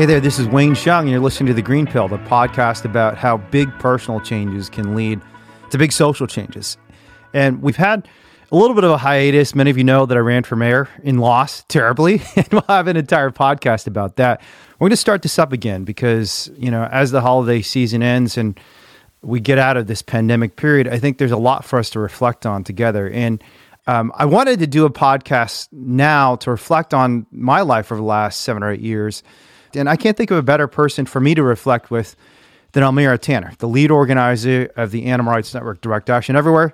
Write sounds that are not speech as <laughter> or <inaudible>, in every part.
Hey there, this is Wayne Hsiung, and you're listening to The Green Pill, the podcast about how big personal changes can lead to big social changes. And we've had a little bit of a hiatus. Many of you know that I ran for mayor and lost terribly, <laughs> and we'll have an entire podcast about that. We're going to start this up again because, you know, as the holiday season ends and we get out of this pandemic period, I think there's a lot for us to reflect on together. And um, I wanted to do a podcast now to reflect on my life over the last seven or eight years. And I can't think of a better person for me to reflect with than Almira Tanner, the lead organizer of the Animal Rights Network Direct Action Everywhere,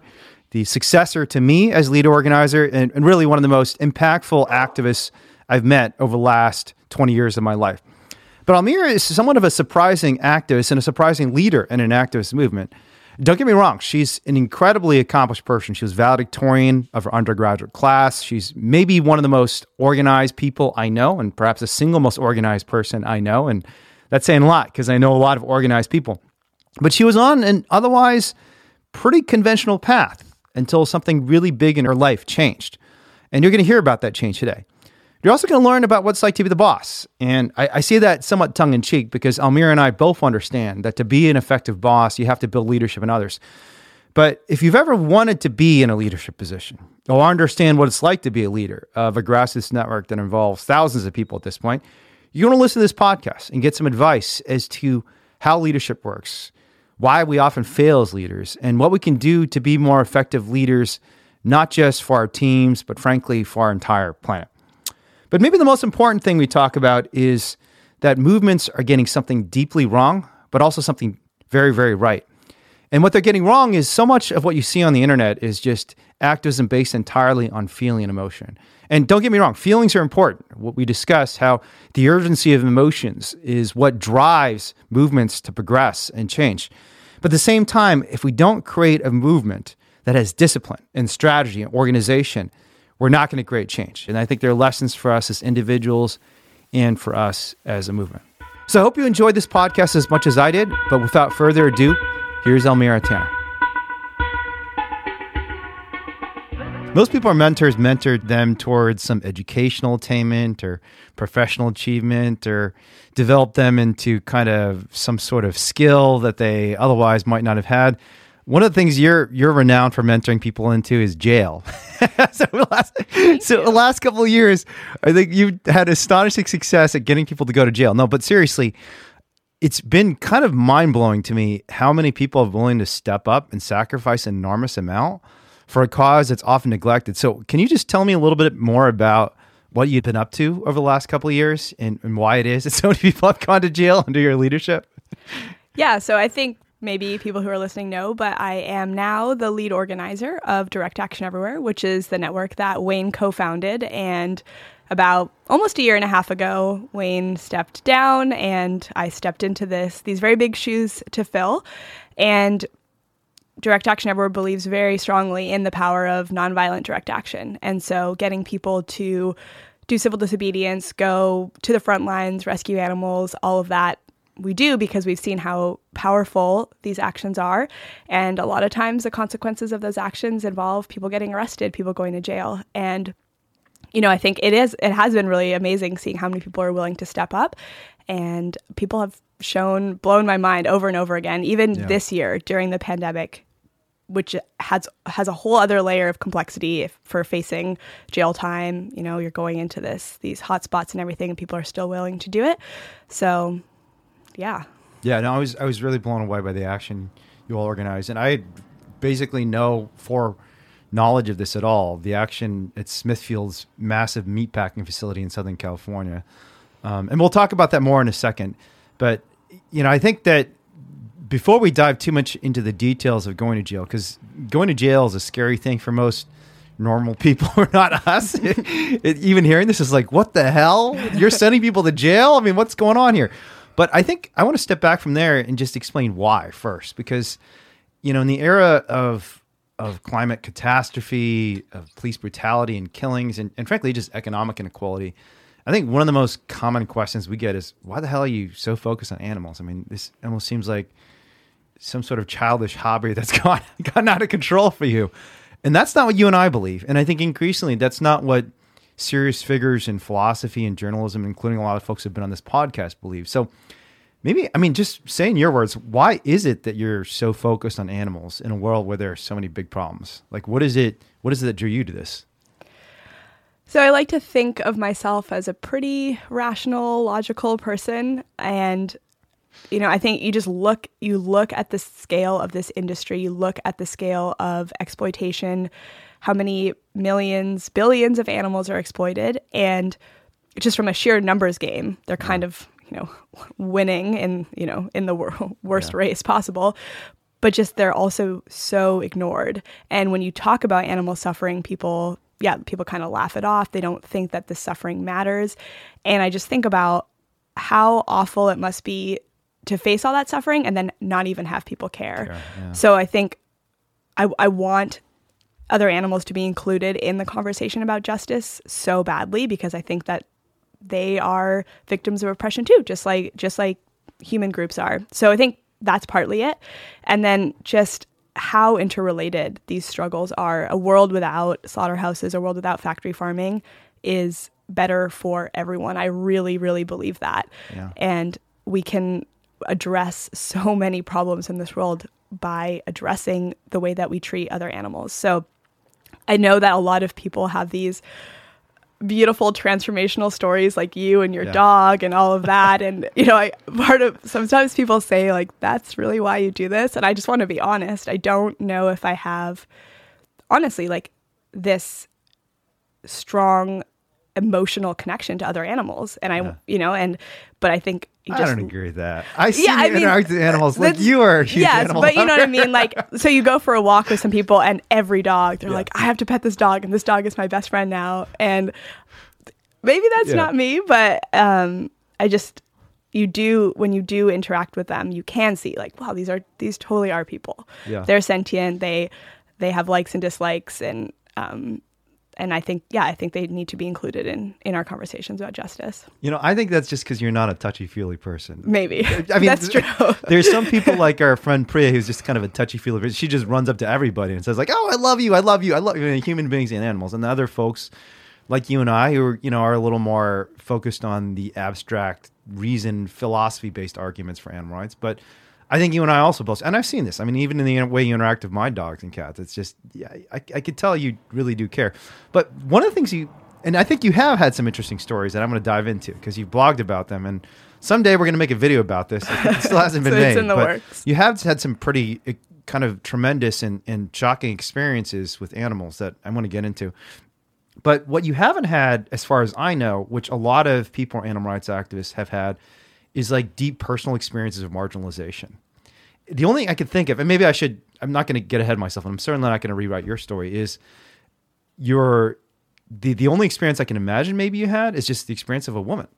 the successor to me as lead organizer, and, and really one of the most impactful activists I've met over the last 20 years of my life. But Almira is somewhat of a surprising activist and a surprising leader in an activist movement. Don't get me wrong, she's an incredibly accomplished person. She was valedictorian of her undergraduate class. She's maybe one of the most organized people I know, and perhaps the single most organized person I know. And that's saying a lot because I know a lot of organized people. But she was on an otherwise pretty conventional path until something really big in her life changed. And you're going to hear about that change today. You're also going to learn about what it's like to be the boss. And I, I say that somewhat tongue in cheek because Almira and I both understand that to be an effective boss, you have to build leadership in others. But if you've ever wanted to be in a leadership position or understand what it's like to be a leader of a grassroots network that involves thousands of people at this point, you want to listen to this podcast and get some advice as to how leadership works, why we often fail as leaders, and what we can do to be more effective leaders, not just for our teams, but frankly, for our entire planet. But maybe the most important thing we talk about is that movements are getting something deeply wrong, but also something very, very right. And what they're getting wrong is so much of what you see on the internet is just activism based entirely on feeling and emotion. And don't get me wrong, feelings are important. What we discuss how the urgency of emotions is what drives movements to progress and change. But at the same time, if we don't create a movement that has discipline and strategy and organization, we're not going to create change. And I think there are lessons for us as individuals and for us as a movement. So I hope you enjoyed this podcast as much as I did. But without further ado, here's Almira Tanner. Most people are mentors mentored them towards some educational attainment or professional achievement or develop them into kind of some sort of skill that they otherwise might not have had. One of the things you're you're renowned for mentoring people into is jail. <laughs> so, the last, so the last couple of years, I think you've had astonishing success at getting people to go to jail. No, but seriously, it's been kind of mind blowing to me how many people are willing to step up and sacrifice an enormous amount for a cause that's often neglected. So, can you just tell me a little bit more about what you've been up to over the last couple of years and, and why it is that so many people have gone to jail <laughs> under your leadership? Yeah, so I think maybe people who are listening know, but I am now the lead organizer of Direct Action Everywhere, which is the network that Wayne co founded. And about almost a year and a half ago, Wayne stepped down and I stepped into this these very big shoes to fill. And Direct Action Everywhere believes very strongly in the power of nonviolent direct action. And so getting people to do civil disobedience, go to the front lines, rescue animals, all of that we do because we've seen how powerful these actions are. And a lot of times the consequences of those actions involve people getting arrested, people going to jail. And you know, I think it is it has been really amazing seeing how many people are willing to step up and people have shown blown my mind over and over again even yeah. this year during the pandemic which has has a whole other layer of complexity if, for facing jail time. You know, you're going into this these hotspots and everything, and people are still willing to do it. So yeah. Yeah, no, I was I was really blown away by the action you all organized, and I had basically no for knowledge of this at all. The action at Smithfield's massive meatpacking facility in Southern California, um, and we'll talk about that more in a second. But you know, I think that before we dive too much into the details of going to jail, because going to jail is a scary thing for most normal people <laughs> or not us. <laughs> it, even hearing this is like, what the hell? You're sending people to jail? I mean, what's going on here? But I think I want to step back from there and just explain why first, because you know, in the era of of climate catastrophe, of police brutality and killings, and, and frankly, just economic inequality, I think one of the most common questions we get is, "Why the hell are you so focused on animals?" I mean, this almost seems like some sort of childish hobby that's <laughs> gone gotten out of control for you, and that's not what you and I believe. And I think increasingly, that's not what serious figures in philosophy and journalism, including a lot of folks who've been on this podcast, believe. So maybe, I mean, just saying your words, why is it that you're so focused on animals in a world where there are so many big problems? Like, what is it? What is it that drew you to this? So I like to think of myself as a pretty rational, logical person and you know, I think you just look you look at the scale of this industry, you look at the scale of exploitation, how many millions, billions of animals are exploited and just from a sheer numbers game, they're kind of, you know, <laughs> winning in, you know, in the wor- <laughs> worst yeah. race possible. But just they're also so ignored. And when you talk about animal suffering, people yeah, people kind of laugh it off. They don't think that the suffering matters. And I just think about how awful it must be to face all that suffering and then not even have people care. care yeah. So I think I, I want other animals to be included in the conversation about justice so badly because I think that they are victims of oppression too, just like just like human groups are. So I think that's partly it. And then just how interrelated these struggles are. A world without slaughterhouses, a world without factory farming is better for everyone. I really, really believe that. Yeah. And we can address so many problems in this world by addressing the way that we treat other animals. So I know that a lot of people have these beautiful transformational stories like you and your yeah. dog and all of <laughs> that and you know i part of sometimes people say like that's really why you do this and i just want to be honest i don't know if i have honestly like this strong emotional connection to other animals and i yeah. you know and but i think I don't agree with that. I see yeah, you I mean, interact with animals like you are. A yes, but you know what I mean. Like, <laughs> so you go for a walk with some people, and every dog, they're yeah. like, "I have to pet this dog, and this dog is my best friend now." And maybe that's yeah. not me, but um, I just you do when you do interact with them, you can see like, wow, these are these totally are people. Yeah, they're sentient. They they have likes and dislikes, and um, and I think, yeah, I think they need to be included in in our conversations about justice. You know, I think that's just because you're not a touchy feely person. Maybe. I mean, <laughs> that's true. <laughs> there's some people <laughs> like our friend Priya who's just kind of a touchy feely person. She just runs up to everybody and says like, "Oh, I love you, I love you, I love you." human beings and animals, and the other folks like you and I who are, you know are a little more focused on the abstract reason philosophy based arguments for animal rights, but I think you and I also both, and I've seen this. I mean, even in the way you interact with my dogs and cats, it's just, yeah, I, I could tell you really do care. But one of the things you, and I think you have had some interesting stories that I'm going to dive into because you've blogged about them. And someday we're going to make a video about this. It <laughs> still hasn't been so made. in the but works. You have had some pretty eh, kind of tremendous and, and shocking experiences with animals that I want to get into. But what you haven't had, as far as I know, which a lot of people, animal rights activists, have had, is like deep personal experiences of marginalization. The only thing I could think of, and maybe I should, I'm not going to get ahead of myself, and I'm certainly not going to rewrite your story, is your the the only experience I can imagine maybe you had is just the experience of a woman,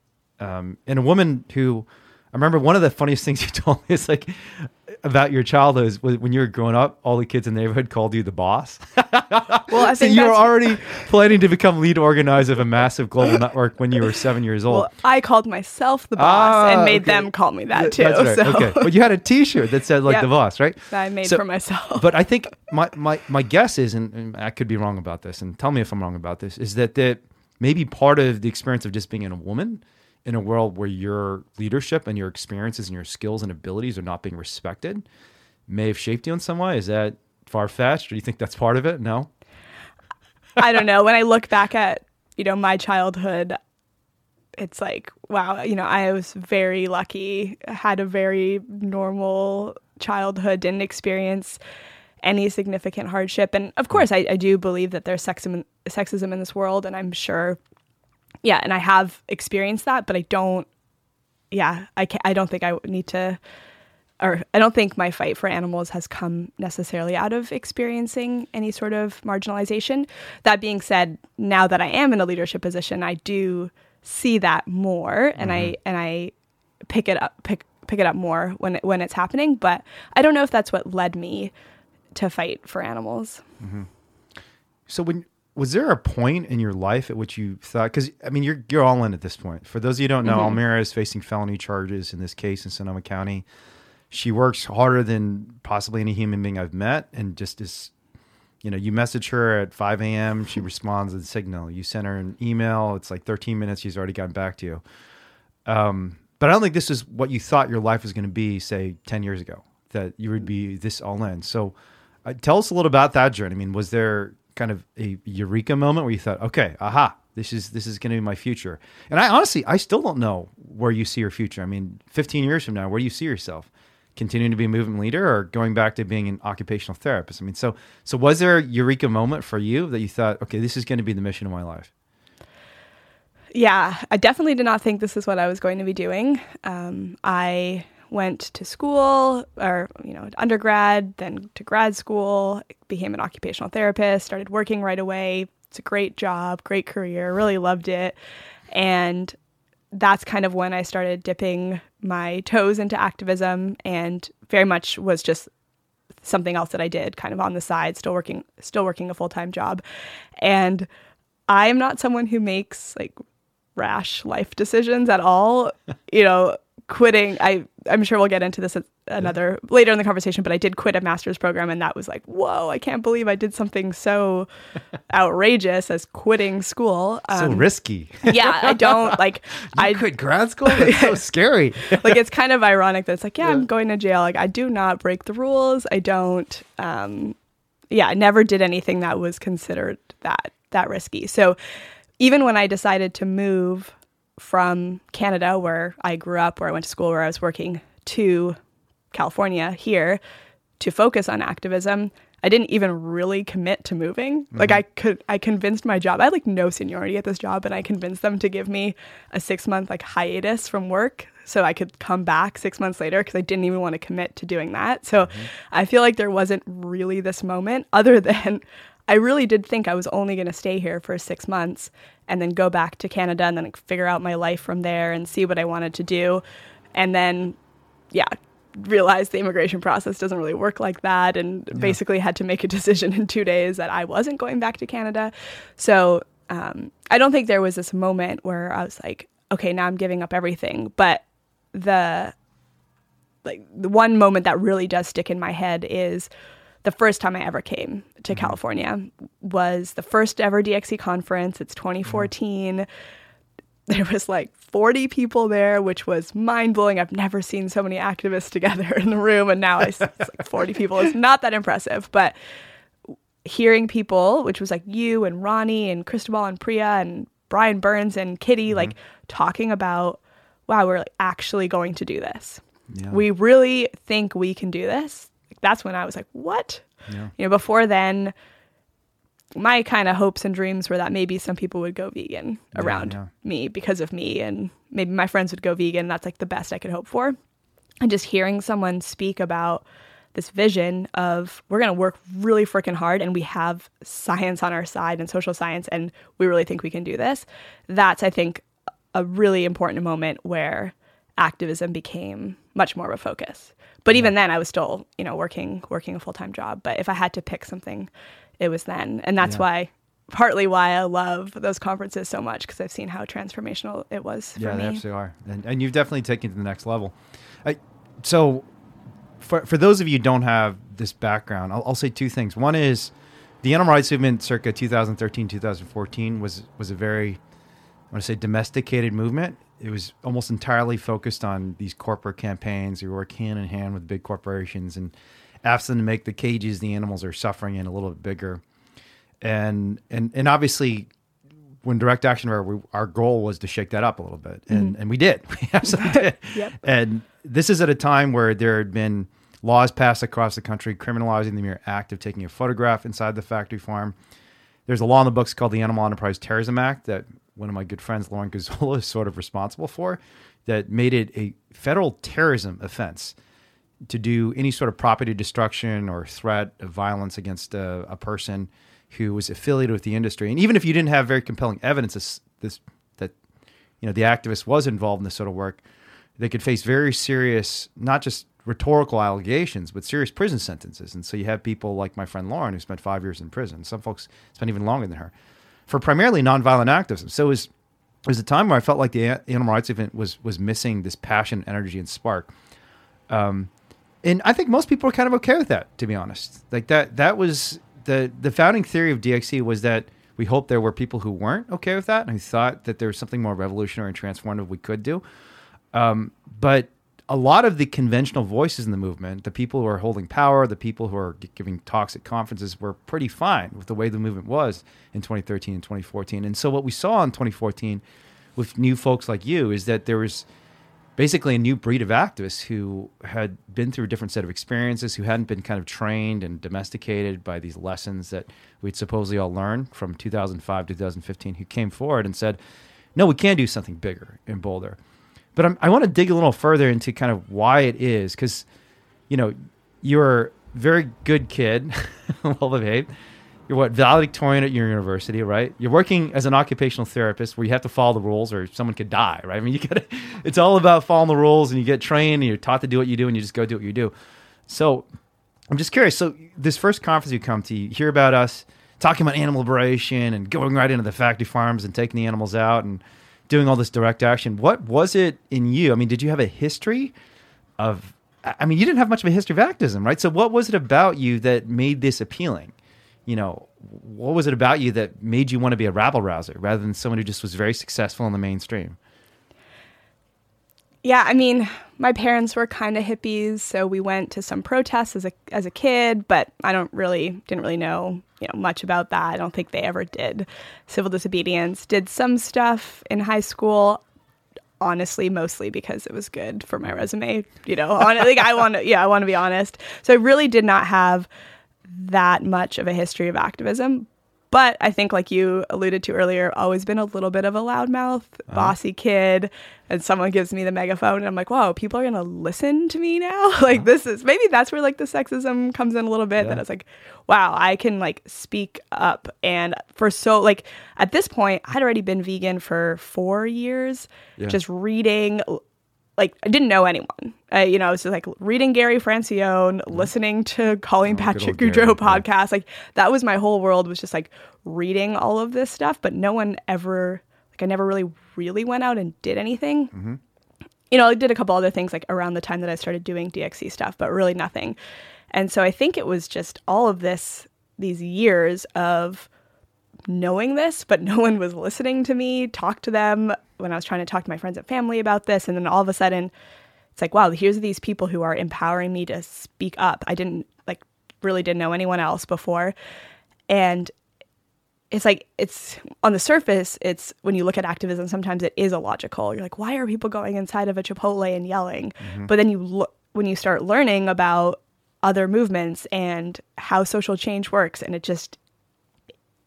um, and a woman who I remember one of the funniest <laughs> things you told me is like about your childhood is when you were growing up, all the kids in the neighborhood called you the boss. <laughs> well, I <laughs> think so you were already planning to become lead organizer of a massive global network when you were seven years old. Well, I called myself the boss ah, and made okay. them call me that too. That's right. So. Okay, but you had a T-shirt that said like yep. the boss, right? That I made so, for myself. but I think my my my guess is, and, and I could be wrong about this, and tell me if I'm wrong about this, is that that maybe part of the experience of just being a woman in a world where your leadership and your experiences and your skills and abilities are not being respected may have shaped you in some way? Is that far fetched, or do you think that's part of it? No. I don't know. When I look back at you know my childhood, it's like wow. You know, I was very lucky. Had a very normal childhood. Didn't experience any significant hardship. And of course, I, I do believe that there's sexism, sexism in this world, and I'm sure yeah, and I have experienced that, but I don't. Yeah, I can I don't think I need to, or I don't think my fight for animals has come necessarily out of experiencing any sort of marginalization. That being said, now that I am in a leadership position, I do see that more, and mm-hmm. I and I pick it up pick pick it up more when it, when it's happening. But I don't know if that's what led me to fight for animals. Mm-hmm. So when was there a point in your life at which you thought because i mean you're you're all in at this point for those of you who don't know mm-hmm. almira is facing felony charges in this case in sonoma county she works harder than possibly any human being i've met and just is You know, you message her at 5 a.m., she <laughs> responds with a signal. You send her an email, it's like 13 minutes, she's already gotten back to you. Um, but I don't think this is what you thought your life was going to be, say, 10 years ago, that you would be this all in. So uh, tell us a little about that journey. I mean, was there kind of a eureka moment where you thought, okay, aha, this is this is going to be my future? And I honestly, I still don't know where you see your future. I mean, 15 years from now, where do you see yourself? Continuing to be a movement leader or going back to being an occupational therapist? I mean, so so was there a eureka moment for you that you thought, okay, this is going to be the mission of my life? Yeah, I definitely did not think this is what I was going to be doing. Um, I went to school or you know undergrad then to grad school became an occupational therapist started working right away. It's a great job great career really loved it. And that's kind of when i started dipping my toes into activism and very much was just something else that i did kind of on the side still working still working a full-time job. And i am not someone who makes like rash life decisions at all. You know quitting. I i'm sure we'll get into this another later in the conversation but i did quit a master's program and that was like whoa i can't believe i did something so <laughs> outrageous as quitting school. So risky. Yeah i don't like <laughs> i quit grad school? That's so <laughs> scary. Like it's kind of ironic that it's like yeah, yeah, i'm going to jail. Like i do not break the rules. I don't um yeah i never did anything that was considered that that risky. So even when i decided to move from Canada, where I grew up, where I went to school, where I was working, to California here to focus on activism. I didn't even really commit to moving. Mm-hmm. Like I could I convinced my job. I had like no seniority at this job and I convinced them to give me a 6 month like hiatus from work so I could come back 6 months later cuz I didn't even want to commit to doing that. So mm-hmm. I feel like there wasn't really this moment other <laughs> than I really did think I was only going to stay here for 6 months and then go back to Canada and then figure out my life from there and see what I wanted to do. And then, yeah, realized the immigration process doesn't really work like that and yeah. basically had to make a <laughs> decision in two days that I wasn't going back to Canada. So um, I don't think there was this moment where I was like, okay, now I'm giving up everything. But the like the one moment that really does stick in my head is the first time I ever came to mm-hmm. California was the first ever DXE conference. It's 2014. Mm-hmm. <laughs> There was like 40 people there, which was mind blowing. I've never seen so many activists <laughs> together in the room, and now I see it's like 40 people. It's <laughs> not that impressive, but hearing people, which was like you and Ronnie and Cristobal and Priya and Brian Burns and Kitty, mm-hmm. like talking about, wow, we're like actually going to do this. Yeah. We really think we can do this that's when I was like, what? Yeah. You know, before then, my kind of hopes and dreams were that maybe some people would go vegan yeah, around yeah. me because of me, and maybe my friends would go vegan. That's like the best I could hope for. And just hearing someone speak about this vision of we're going to work really freaking hard and we have science on our side and social science and we really think we can do this. That's, I think, a really important moment where activism became much more of a focus. But even then, I was still, you know, working working a full time job. But if I had to pick something, it was then, and that's yeah. why partly why I love those conferences so much because I've seen how transformational it was for yeah, me. they absolutely are, and, and you've definitely taken it to the next level. I, so, for for those of you who don't have this background, I'll, I'll say two things. One is the animal rights movement, circa 2013 2014, was was a very I want to say domesticated movement it was almost entirely focused on these corporate campaigns. We work hand in hand with big corporations and ask them to make the cages the animals are suffering in a little bit bigger. And and and obviously, when direct action, our, our goal was to shake that up a little bit, and mm-hmm. and we did. <laughs> We absolutely did. <laughs> yep. And this is at a time where there had been laws passed across the country criminalizing the mere act of taking a photograph inside the factory farm. There's a law in the books called the Animal Enterprise Terrorism Act that one of my good friends, Lauren Gazzola, <laughs> is sort of responsible for, that made it a federal terrorism offense to do any sort of property destruction or threat of violence against a, a person who was affiliated with the industry. And even if you didn't have very compelling evidence this, this, that you know the activist was involved in this sort of work, they could face very serious, not just rhetorical allegations, but serious prison sentences. And so you have people like my friend Lauren, who spent five years in prison. Some folks spent even longer than her for primarily nonviolent activism. So it was, it was a time where I felt like the animal rights event was was missing this passion, energy, and spark. Um, and I think most people are kind of okay with that, to be honest. Like that that was the the founding theory of DXE was that we hoped there were people who weren't okay with that and who thought that there was something more revolutionary and transformative we could do. Um, but a lot of the conventional voices in the movement, the people who are holding power, the people who are giving talks at conferences, were pretty fine with the way the movement was in 2013 and 2014. And so what we saw in 2014 with new folks like you is that there was basically a new breed of activists who had been through a different set of experiences, who hadn't been kind of trained and domesticated by these lessons that we'd supposedly all learned from 2005 to 2015, who came forward and said, no, we can do something bigger and bolder. But I'm, i want to dig a little further into kind of why it is, because, you know, you're a very good kid, <laughs> well behaved. You're what valedictorian at your university, right? You're working as an occupational therapist where you have to follow the rules, or someone could die, right? I mean, you got <laughs> It's all about following the rules, and you get trained, and you're taught to do what you do, and you just go do what you do. So, I'm just curious. So, this first conference you come to, you hear about us talking about animal liberation and going right into the factory farms and taking the animals out and doing all this direct action. What was it in you? I mean, did you have a history of? I mean, you didn't have much of a history of activism, right? So, what was it about you that made this appealing? You know, what was it about you that made you want to be a rabble rouser rather than someone who just was very successful in the mainstream? Yeah, I mean, my parents were kind of hippies, so we went to some protests as a as a kid, but I don't really didn't really know, you know, much about that. I don't think they ever did civil disobedience. Did some stuff in high school, honestly, mostly because it was good for my resume, you know. On, <laughs> like I want to yeah, I want to be honest. So I really did not have that much of a history of activism, but I think, like you alluded to earlier, always been a little bit of a loudmouth, uh-huh. bossy kid. And someone gives me the megaphone, and I'm like, wow, people are going to listen to me now? <laughs> like, uh-huh. this is maybe that's where like the sexism comes in a little bit. Yeah. That it's like, wow, I can like speak up. And for so, like, at this point, I'd already been vegan for four years, yeah. just reading like I didn't know anyone. You know, I was just like reading Gary Francione, listening to Colleen oh, Patrick Goudreau podcast. Like that was my whole world was just like reading all of this stuff, but no one ever like I never really really went out and did anything. Mm-hmm. You know, I did a couple other things like around the time that I started doing DXE stuff, but really nothing. And so I think it was just all of this these years of knowing this, but no one was listening to me talk to them when I was trying to talk to my friends and family about this. And then all of a sudden, it's like, wow, here's these people who are empowering me to speak up. I didn't like really didn't know anyone else before. And it's like it's on the surface it's when you look at activism sometimes it is illogical you're like why are people going inside of a chipotle and yelling mm-hmm. but then you look when you start learning about other movements and how social change works and it just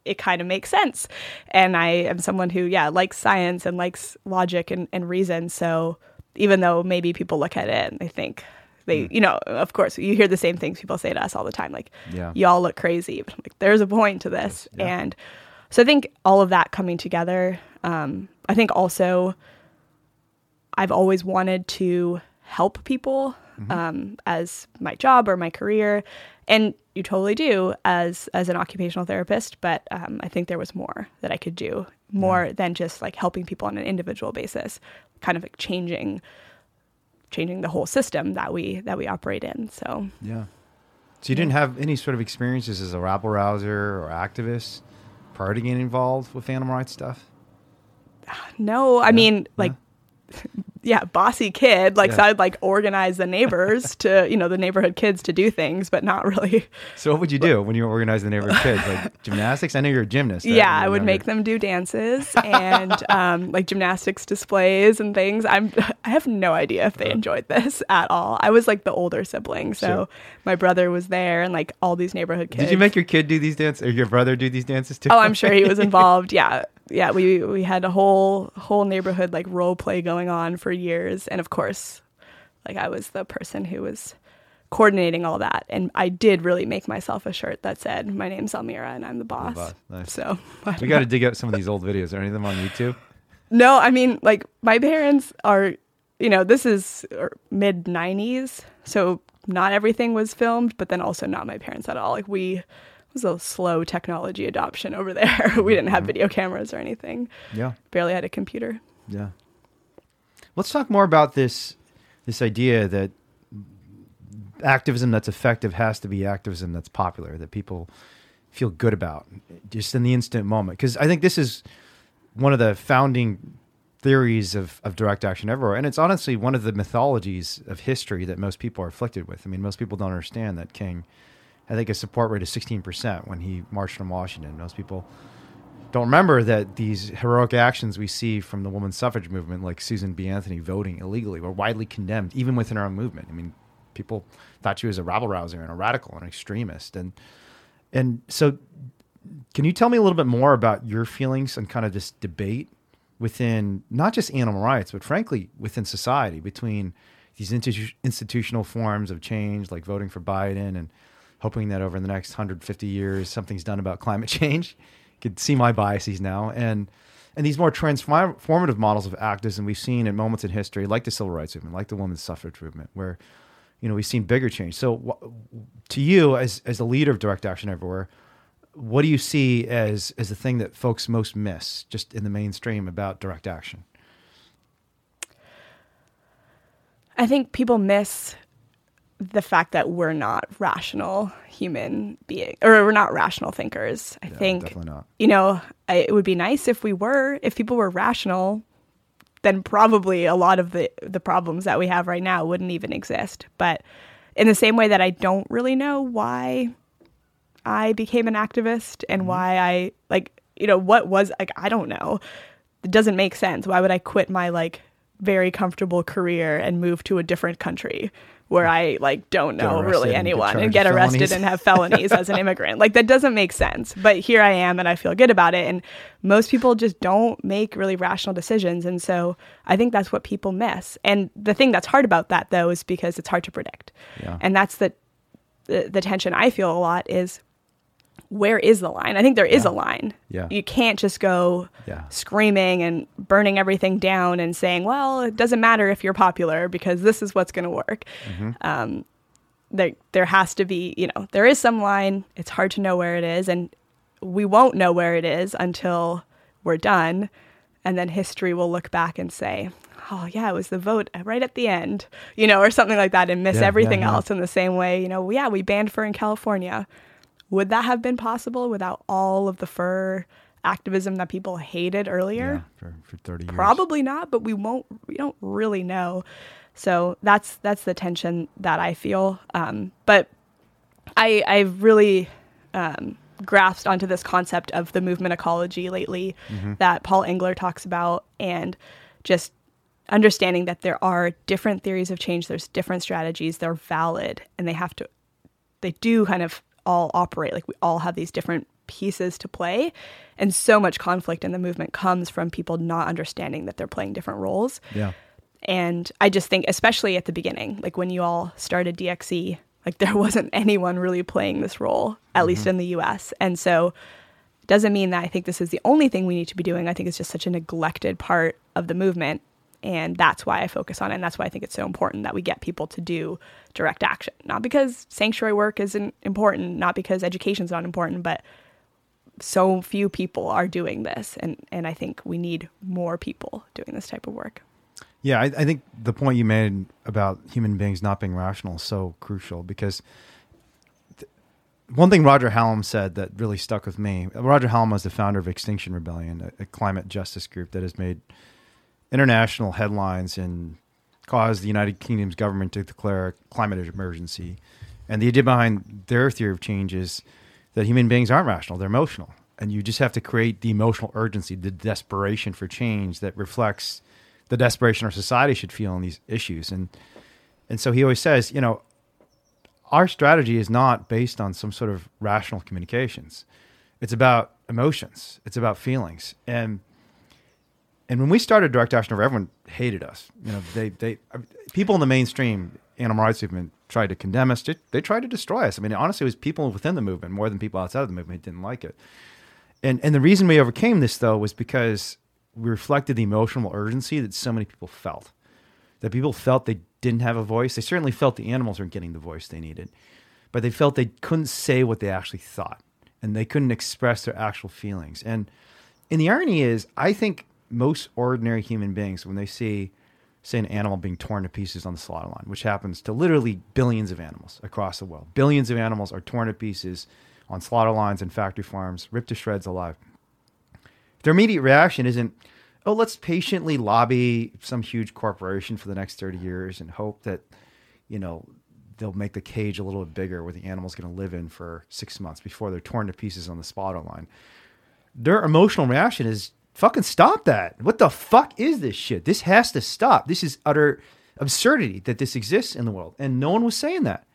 it kind of makes sense. And I am someone who, yeah, likes science and likes logic and, and reason. So even though maybe people look at it and they think they, mm. you know, of course, you hear the same things people say to us all the time, like, yeah. y'all look crazy. But like, there's a point to this. Yeah. And so I think all of that coming together, um, I think also I've always wanted to help people mm-hmm. um, as my job or my career and you totally do as as an occupational therapist but um, i think there was more that i could do more yeah. than just like helping people on an individual basis kind of like changing changing the whole system that we that we operate in so. Yeah. So you didn't have any sort of experiences as a rabble rouser or activist prior to getting involved with animal rights stuff? No. I mean like yeah, <laughs> bossy kid. Like, yeah. so I'd like organize the neighbors <laughs> to, you know, the neighborhood kids to do things, but not really. So, what would you do when you organize the neighborhood kids? Like <laughs> gymnastics? I know you're a gymnast. Right? Yeah, I would make them do dances and um, like gymnastics displays and things. I'm, I have no idea if they uh-huh. enjoyed this at all. I was like the older sibling, so sure. my brother was there and like all these neighborhood kids. Did you make your kid do these dances or your brother do these dances too? Oh, I'm sure he was involved. Yeah yeah, we we had a whole whole neighborhood like role play going on for years, and of course, like I was the person who was coordinating all that, and I did really make myself a shirt that said, "My name's Almira, and I'm the oh, boss." The boss. Nice. So <laughs> we got to dig up some of these old videos. Are any of them on YouTube? No, I mean, like my parents are, you know, this is er, mid '90s, so not everything was filmed, but then also not my parents at all. Like we was a slow technology adoption over there. <laughs> we didn't have mm-hmm. video cameras or anything. Yeah. Barely had a computer. Yeah. Let's talk more about this this idea that activism that's effective has to be activism that's popular, that people feel good about just in the instant moment. Because I think this is one of the founding theories of, of direct action everywhere. And it's honestly one of the mythologies of history that most people are afflicted with. I mean, most people don't understand that King, I think his support rate is 16% when he marched on Washington. Most people don't remember that these heroic actions we see from the women's suffrage movement, like Susan B. Anthony voting illegally, were widely condemned, even within our own movement. I mean, people thought she was a rabble rouser and a radical and an extremist. And, and so can you tell me a little bit more about your feelings on kind of this debate within not just animal rights, but frankly within society between these institu- institutional forms of change, like voting for Biden and hoping that over the next 150 years something's done about climate <laughs> change. You could see my biases now, and and these more transformative models of activism we've seen at moments in history, like the civil rights movement, like the women's suffrage movement, where you know we've seen bigger change. So, to you as as a leader of Direct Action Everywhere, what do you see as as the thing that folks most miss just in the mainstream about direct action? I think people miss the fact that we're not rational human beings or we're not rational thinkers. I Yeah, think definitely not. you know, I, it would be nice if we were if people were rational then probably a lot of the the problems that we have right now wouldn't even exist. But in the same way that I don't really know why I became an activist and mm-hmm. why I like you know what was like I don't know. It doesn't make sense. Why would I quit my like very comfortable career and move to a different country where I like don't know really anyone and get arrested felonies. and have felonies as an <laughs> immigrant. Like that doesn't make sense. But here I am and I feel good about it and most people just don't make really rational decisions and so I think that's what people miss. And the thing that's hard about that though is because it's hard to predict. Yeah. And that's the the, the tension I feel a lot is where is the line? I think there is Yeah. a line. Yeah. You can't just go Yeah. screaming and burning everything down and saying, well, it doesn't matter if you're popular because this is what's going to work. Mm-hmm. Um, there, there has to be, you know, there is some line. It's hard to know where it is. And we won't know where it is until we're done. And then history will look back and say, oh, yeah, it was the vote right at the end, you know, or something like that and miss Yeah, everything else in the same way. You know, yeah, we banned fur in California. Would that have been possible without all of the fur activism that people hated earlier? Yeah, for, for 30 years. Probably not, but we won't. We don't really know. So that's that's the tension that I feel. Um, but I I've really um, grasped onto this concept of the movement ecology lately that Paul Engler talks about, and just understanding that there are different theories of change. There's different strategies. They're valid, and they have to. They do kind of all operate like we all have these different pieces to play and so much conflict in the movement comes from people not understanding that they're playing different roles Yeah. and I just think, especially at the beginning, like when you all started DXE, like there <laughs> wasn't anyone really playing this role, at mm-hmm. least in the US. And so it doesn't mean that I think this is the only thing we need to be doing. I think it's just such a neglected part of the movement. And that's why I focus on it. And that's why I think it's so important that we get people to do direct action. Not because sanctuary work isn't important, not because education's not important, but so few people are doing this. And, and I think we need more people doing this type of work. Yeah, I, I think the point you made about human beings not being rational is so crucial because one thing Roger Hallam said that really stuck with me. Roger Hallam was the founder of Extinction Rebellion, a, a climate justice group that has made international headlines and caused the United Kingdom's government to declare a climate emergency. And the idea behind their theory of change is that human beings aren't rational; they're emotional, and you just have to create the emotional urgency, the desperation for change that reflects the desperation our society should feel on these issues. And and so he always says, you know, our strategy is not based on some sort of rational communications. It's about emotions. It's about feelings. And and when we started direct action over, everyone hated us. You know, they they people in the mainstream animal rights movement tried to condemn us. They, tried to destroy us. I mean, honestly, it was people within the movement more than people outside of the movement didn't like it. And and the reason we overcame this though was because we reflected the emotional urgency that so many people felt. That people felt they didn't have a voice. They certainly felt the animals weren't getting the voice they needed, but they felt they couldn't say what they actually thought, and they couldn't express their actual feelings. And and the irony is, I think most ordinary human beings, when they see, say, an animal being torn to pieces on the slaughter line, which happens to literally billions of animals across the world, billions of animals are torn to pieces on slaughter lines and factory farms, ripped to shreds alive. Their immediate reaction isn't, oh, let's patiently lobby some huge corporation for the next 30 years and hope that, you know, they'll make the cage a little bit bigger where the animal's going to live in for six months before they're torn to pieces on the slaughter line. Their emotional reaction is, fucking stop that. What the fuck is this shit? This has to stop. This is utter absurdity that this exists in the world. And no one was saying that.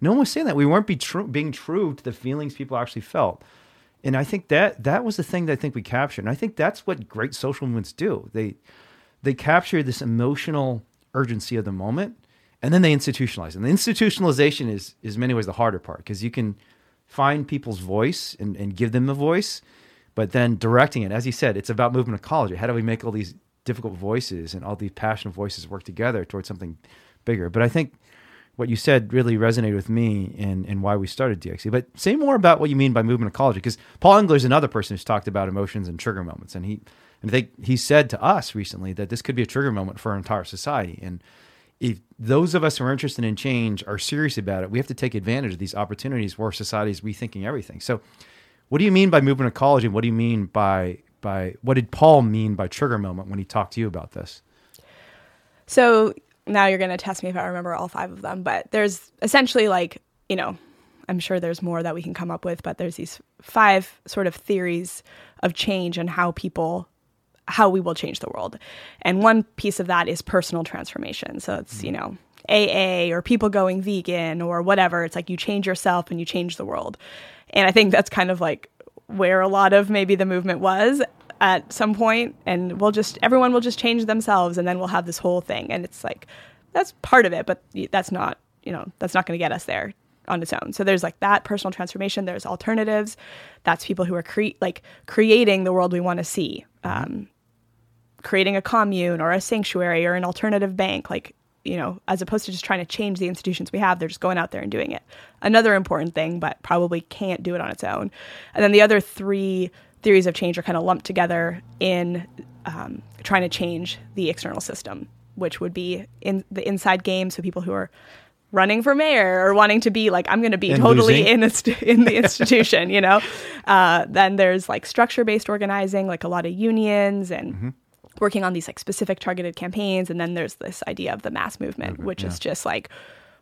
No one was saying that. We weren't be being true to the feelings people actually felt. And I think that that was the thing that I think we captured. And I think that's what great social movements do. They they capture this emotional urgency of the moment and then they institutionalize. And the institutionalization is is many ways the harder part because you can find people's voice and, and give them a voice, but then directing it, as you said, it's about movement ecology. How do we make all these difficult voices and all these passionate voices work together towards something bigger? But I think what you said really resonated with me and, why we started DXE. But say more about what you mean by movement ecology, because Paul Engler is another person who's talked about emotions and trigger moments, and he and I think he said to us recently that this could be a trigger moment for our entire society. And if those of us who are interested in change are serious about it, we have to take advantage of these opportunities where society is rethinking everything. So, what do you mean by movement ecology? What do you mean by by what did Paul mean by trigger moment when he talked to you about this? So now you're going to test me if I remember all five of them, but there's essentially like, you know, I'm sure there's more that we can come up with, but there's these five sort of theories of change and how people how we will change the world. And one piece of that is personal transformation. So it's, mm-hmm. you know, AA or people going vegan or whatever. It's like you change yourself and you change the world. And I think that's kind of like where a lot of maybe the movement was at some point and we'll just everyone will just change themselves and then we'll have this whole thing and it's like that's part of it but that's not you know that's not going to get us there on its own. So there's like that personal transformation there's alternatives that's people who are cre- like creating the world we want to see. Um, creating a commune or a sanctuary or an alternative bank like you know as opposed to just trying to change the institutions we have they're just going out there and doing it another important thing but probably can't do it on its own and then the other three theories of change are kind of lumped together in um, trying to change the external system, which would be in the inside game. So people who are running for mayor or wanting to be like I'm going to be and totally in st- in the <laughs> institution, you know. Uh, then there's like structure based organizing, like a lot of unions and. Mm-hmm. Working on these like specific targeted campaigns, and then there's this idea of the mass movement, mm-hmm, which yeah. is just like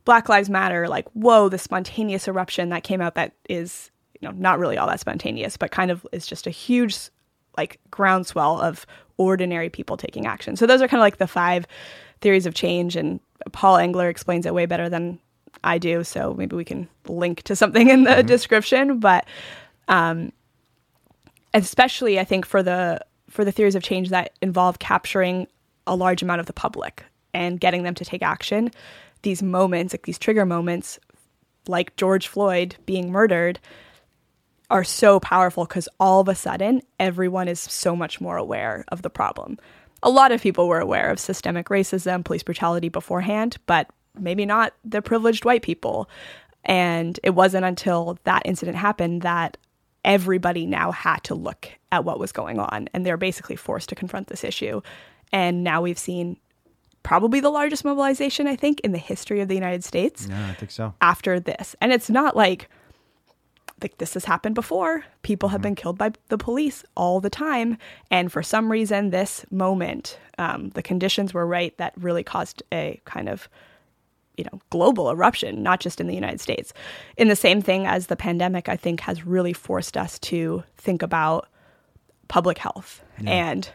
Black Lives Matter, like whoa, the spontaneous eruption that came out that is you know, not really all that spontaneous, but kind of is just a huge like groundswell of ordinary people taking action. So those are kind of like the five theories of change and Paul Engler explains it way better than I do, so maybe we can link to something in the mm-hmm. description, but um especially I think for the for the theories of change that involve capturing a large amount of the public and getting them to take action, these moments, like these trigger moments like George Floyd being murdered, are so powerful because all of a sudden everyone is so much more aware of the problem. A lot of people were aware of systemic racism, police brutality beforehand, but maybe not the privileged white people. And it wasn't until that incident happened that everybody now had to look at what was going on. And they're basically forced to confront this issue. And now we've seen probably the largest mobilization, I think, in the history of the United States. Yeah, I think so. After this. And it's not like like this has happened before. People have mm-hmm. been killed by the police all the time, and for some reason, this moment, um, the conditions were right that really caused a kind of you know global eruption, not just in the United States. In the same thing as the pandemic, I think has really forced us to think about public health, yeah. and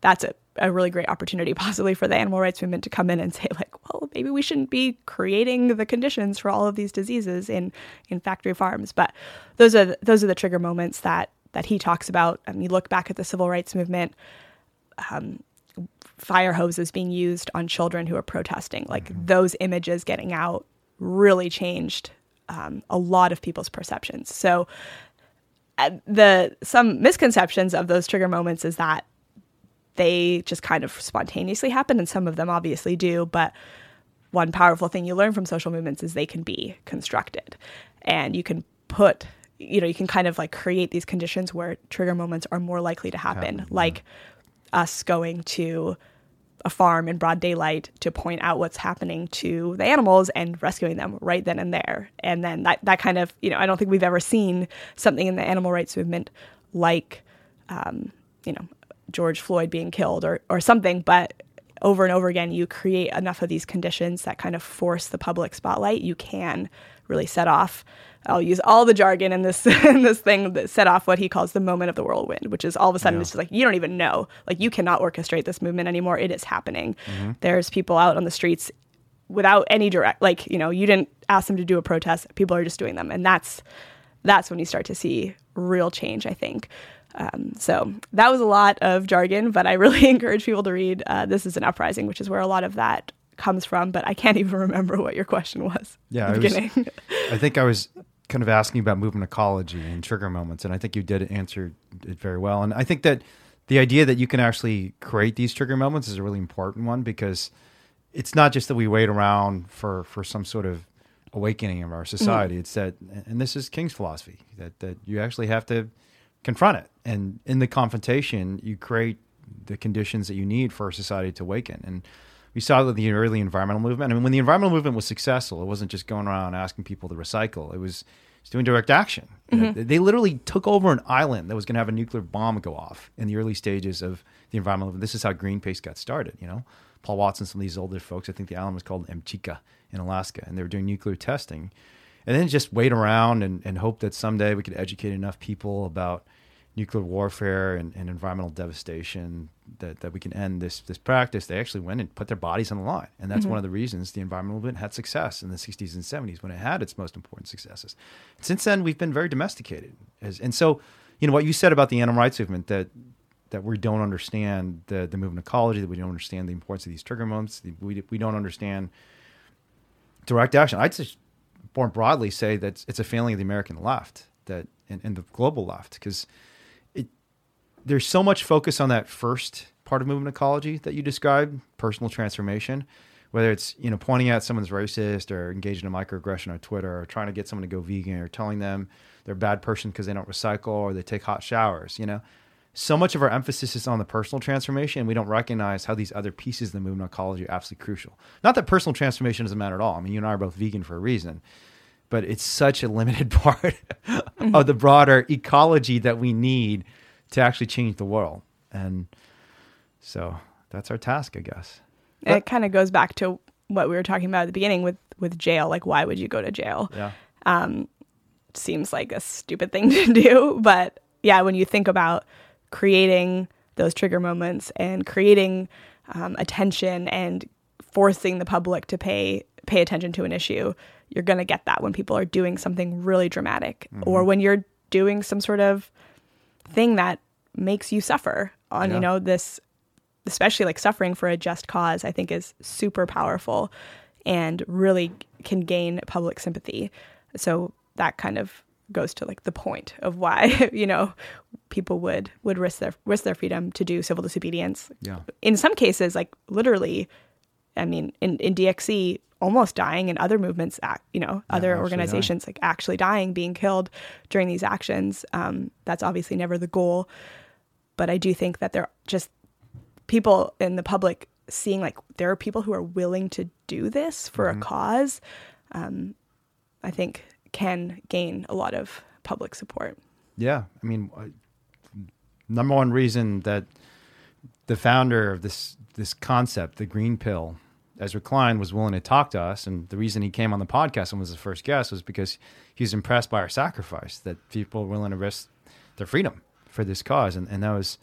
that's a a really great opportunity <laughs> possibly for the animal rights movement to come in and <laughs> say like well maybe we shouldn't be creating the conditions for all of these diseases in in factory farms but those are the, those are the trigger moments that that he talks about mean, you look back at the civil rights movement um, fire hoses being used on children who are protesting like mm-hmm. those images getting out really changed um, a lot of people's perceptions so uh, the some misconceptions of those trigger moments is that they just kind of spontaneously happen, and some of them obviously do. But one powerful thing you learn from social movements is they can be constructed, and you can put, you know, you can kind of like create these conditions where trigger moments are more likely to happen, happen like yeah. Us going to a farm in broad daylight to point out what's happening to the animals and rescuing them right then and there. And then that, that kind of, you know, I don't think we've ever seen something in the animal rights movement like, um, you know, George Floyd being killed or, or something, but over and over again, you create enough of these conditions that kind of force the public spotlight, you can really set off. I'll use all the jargon in this <laughs> in this thing that set off what he calls the moment of the whirlwind, which is all of a sudden yeah. it's just like you don't even know, like you cannot orchestrate this movement anymore. It is happening. Mm-hmm. There's people out on the streets without any direct, like you know, you didn't ask them to do a protest. People are just doing them, and that's that's when you start to see real change. I think. Um, so that was a lot of jargon, but I <laughs> really encourage people to read uh, This is an Uprising, which is where a lot of that comes from, but I can't <laughs> even remember what your question was. Yeah, I, was, I think I was kind of asking about movement ecology and trigger moments, and I think you did answer it very well. And I think that the idea that you can actually create these trigger moments is a really important one because it's not just that we wait around for for some sort of awakening of our society. Mm-hmm. It's that, and this is King's philosophy that that you actually have to confront it. And in the confrontation, you create the conditions that you need for a society to awaken. And we saw that the early environmental movement. I mean, when the environmental movement was successful, it wasn't just going around asking people to recycle. It was, it was doing direct action. Mm-hmm. They literally took over an island that was going to have a nuclear bomb go off in the early stages of the environmental movement. This is how Greenpeace got started. You know, Paul Watson, some of these older folks. I think the island was called Amchitka in Alaska, and they were doing nuclear testing and then just wait around and, and hope that someday we could educate enough people about nuclear warfare and, and, environmental devastation that, that we can end this this practice. They actually went and put their bodies on the line, and that's mm-hmm. one of the reasons the environmental movement had success in the 60s and 70s when it had its most important successes. Since then, we've been very domesticated, As, and so you know what you said about the animal rights movement that that we don't understand the the movement ecology, that we don't understand the importance of these trigger moments, we we don't understand direct action. I'd just more broadly say that it's a failing of the American left that and, and the global left because there's so much focus on that first part of movement ecology that you described, personal transformation, whether it's you know pointing out someone's racist or engaging in a microaggression on Twitter or trying to get someone to go vegan or telling them they're a bad person because they don't recycle or they take hot showers, you know. So much of our emphasis is on the personal transformation, and we don't recognize how these other pieces of the movement ecology are absolutely crucial. Not that personal transformation doesn't matter at all. I mean, you and I are both vegan for a reason, but it's such a limited <laughs> part mm-hmm. of the broader ecology that we need to actually change the world. And so that's our task, I guess. But, it kind of goes back to what we were talking about at the beginning with with jail. Like, why would you go to jail? Yeah. Um, seems like a stupid thing to <laughs> do, but yeah, when you think about creating those trigger moments and creating um, attention and forcing the public to pay pay attention to an issue, you're going to get that when people are doing something really dramatic mm-hmm. or when you're doing some sort of thing that makes you suffer on, yeah. you know, this, especially like suffering for a just cause, I think is super powerful and really can gain public sympathy. So that kind of goes to like the point of why, <laughs> you know, people would would risk their risk their freedom to do civil disobedience. Yeah. In some cases, like literally, I mean, in, in DXE, almost dying and other movements, you know, yeah, other organizations dying. like actually dying, being killed during these actions. Um, that's obviously never the goal. But I do think that there are just people in the public seeing like there are people who are willing to do this for mm-hmm. a cause, um, I think can gain a lot of public support. Yeah. I mean, uh, number one reason that the founder of this this concept, the green pill, Ezra Klein was willing to talk to us, and the reason he came on the podcast and was the first guest was because he was impressed by our sacrifice that people were willing to risk their freedom for this cause, and, and that was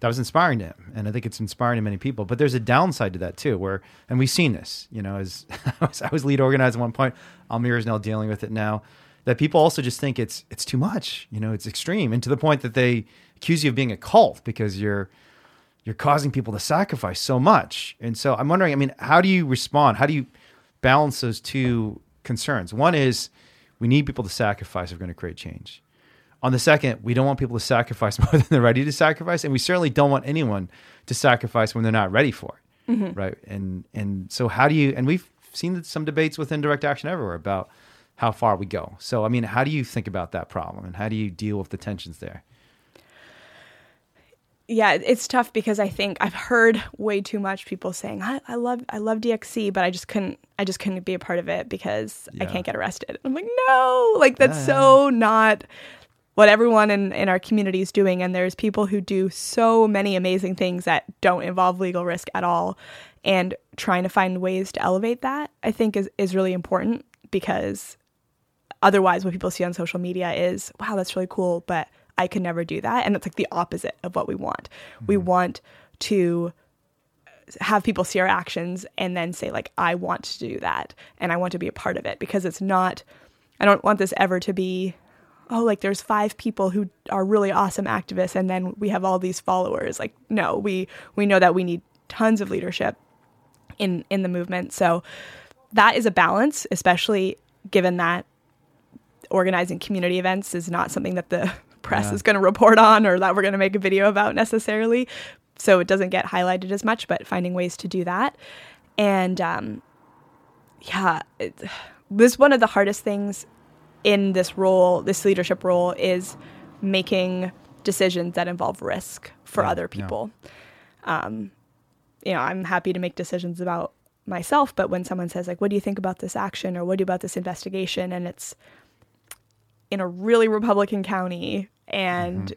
that was inspiring to him, and I think it's inspiring to many people. But there's a downside to that too, where and we've seen this, you know, as <laughs> I was lead organizer at one point, Almira is now dealing with it now. That people also just think it's it's too much, you know, it's extreme, and to the point that they accuse you of being a cult because you're you're causing people to sacrifice so much. And so I'm wondering, I mean, how do you respond? How do you balance those two concerns? One is we need people to sacrifice if we're going to create change. On the second, we don't want people to sacrifice <laughs> more than they're ready to sacrifice, and we certainly don't want anyone to sacrifice when they're not ready for it, mm-hmm. right? And and so how do you? And we've seen some debates within direct action everywhere about how far we go. So I mean, how do you think about that problem, and how do you deal with the tensions there? Yeah, it's tough because I think I've heard way too much people saying I, I love I love DXE, but I just couldn't I just couldn't be a part of it because I can't get arrested. I'm like, no, like that's so not what everyone in, in our community is doing. And there's people who do so many amazing things that don't involve legal risk at all. And trying to find ways to elevate that, I think, is, is really important because otherwise what people see on social media is wow that's really cool but i could never do that. And it's like the opposite of what we want. We mm-hmm. want to have people see our actions and then say like i want to do that and i want to be a part of it because it's not i don't want this ever to be oh like there's five people who are really awesome activists and then we have all these followers. Like no we we know that we need tons of leadership in in the movement. So that is a balance especially given that organizing community events is not something that the press Yeah. is going to report on or that we're going to make a video about necessarily. So it doesn't get highlighted as much, but finding ways to do that. And um, yeah, it, this one of the hardest things in this role, this leadership role, is making decisions that involve risk for Yeah, other yeah. people. Um, you know, I'm happy to make decisions about myself, but when someone says like, "What do you think about this action?" or "What do you about this investigation?" and it's in a really Republican county, and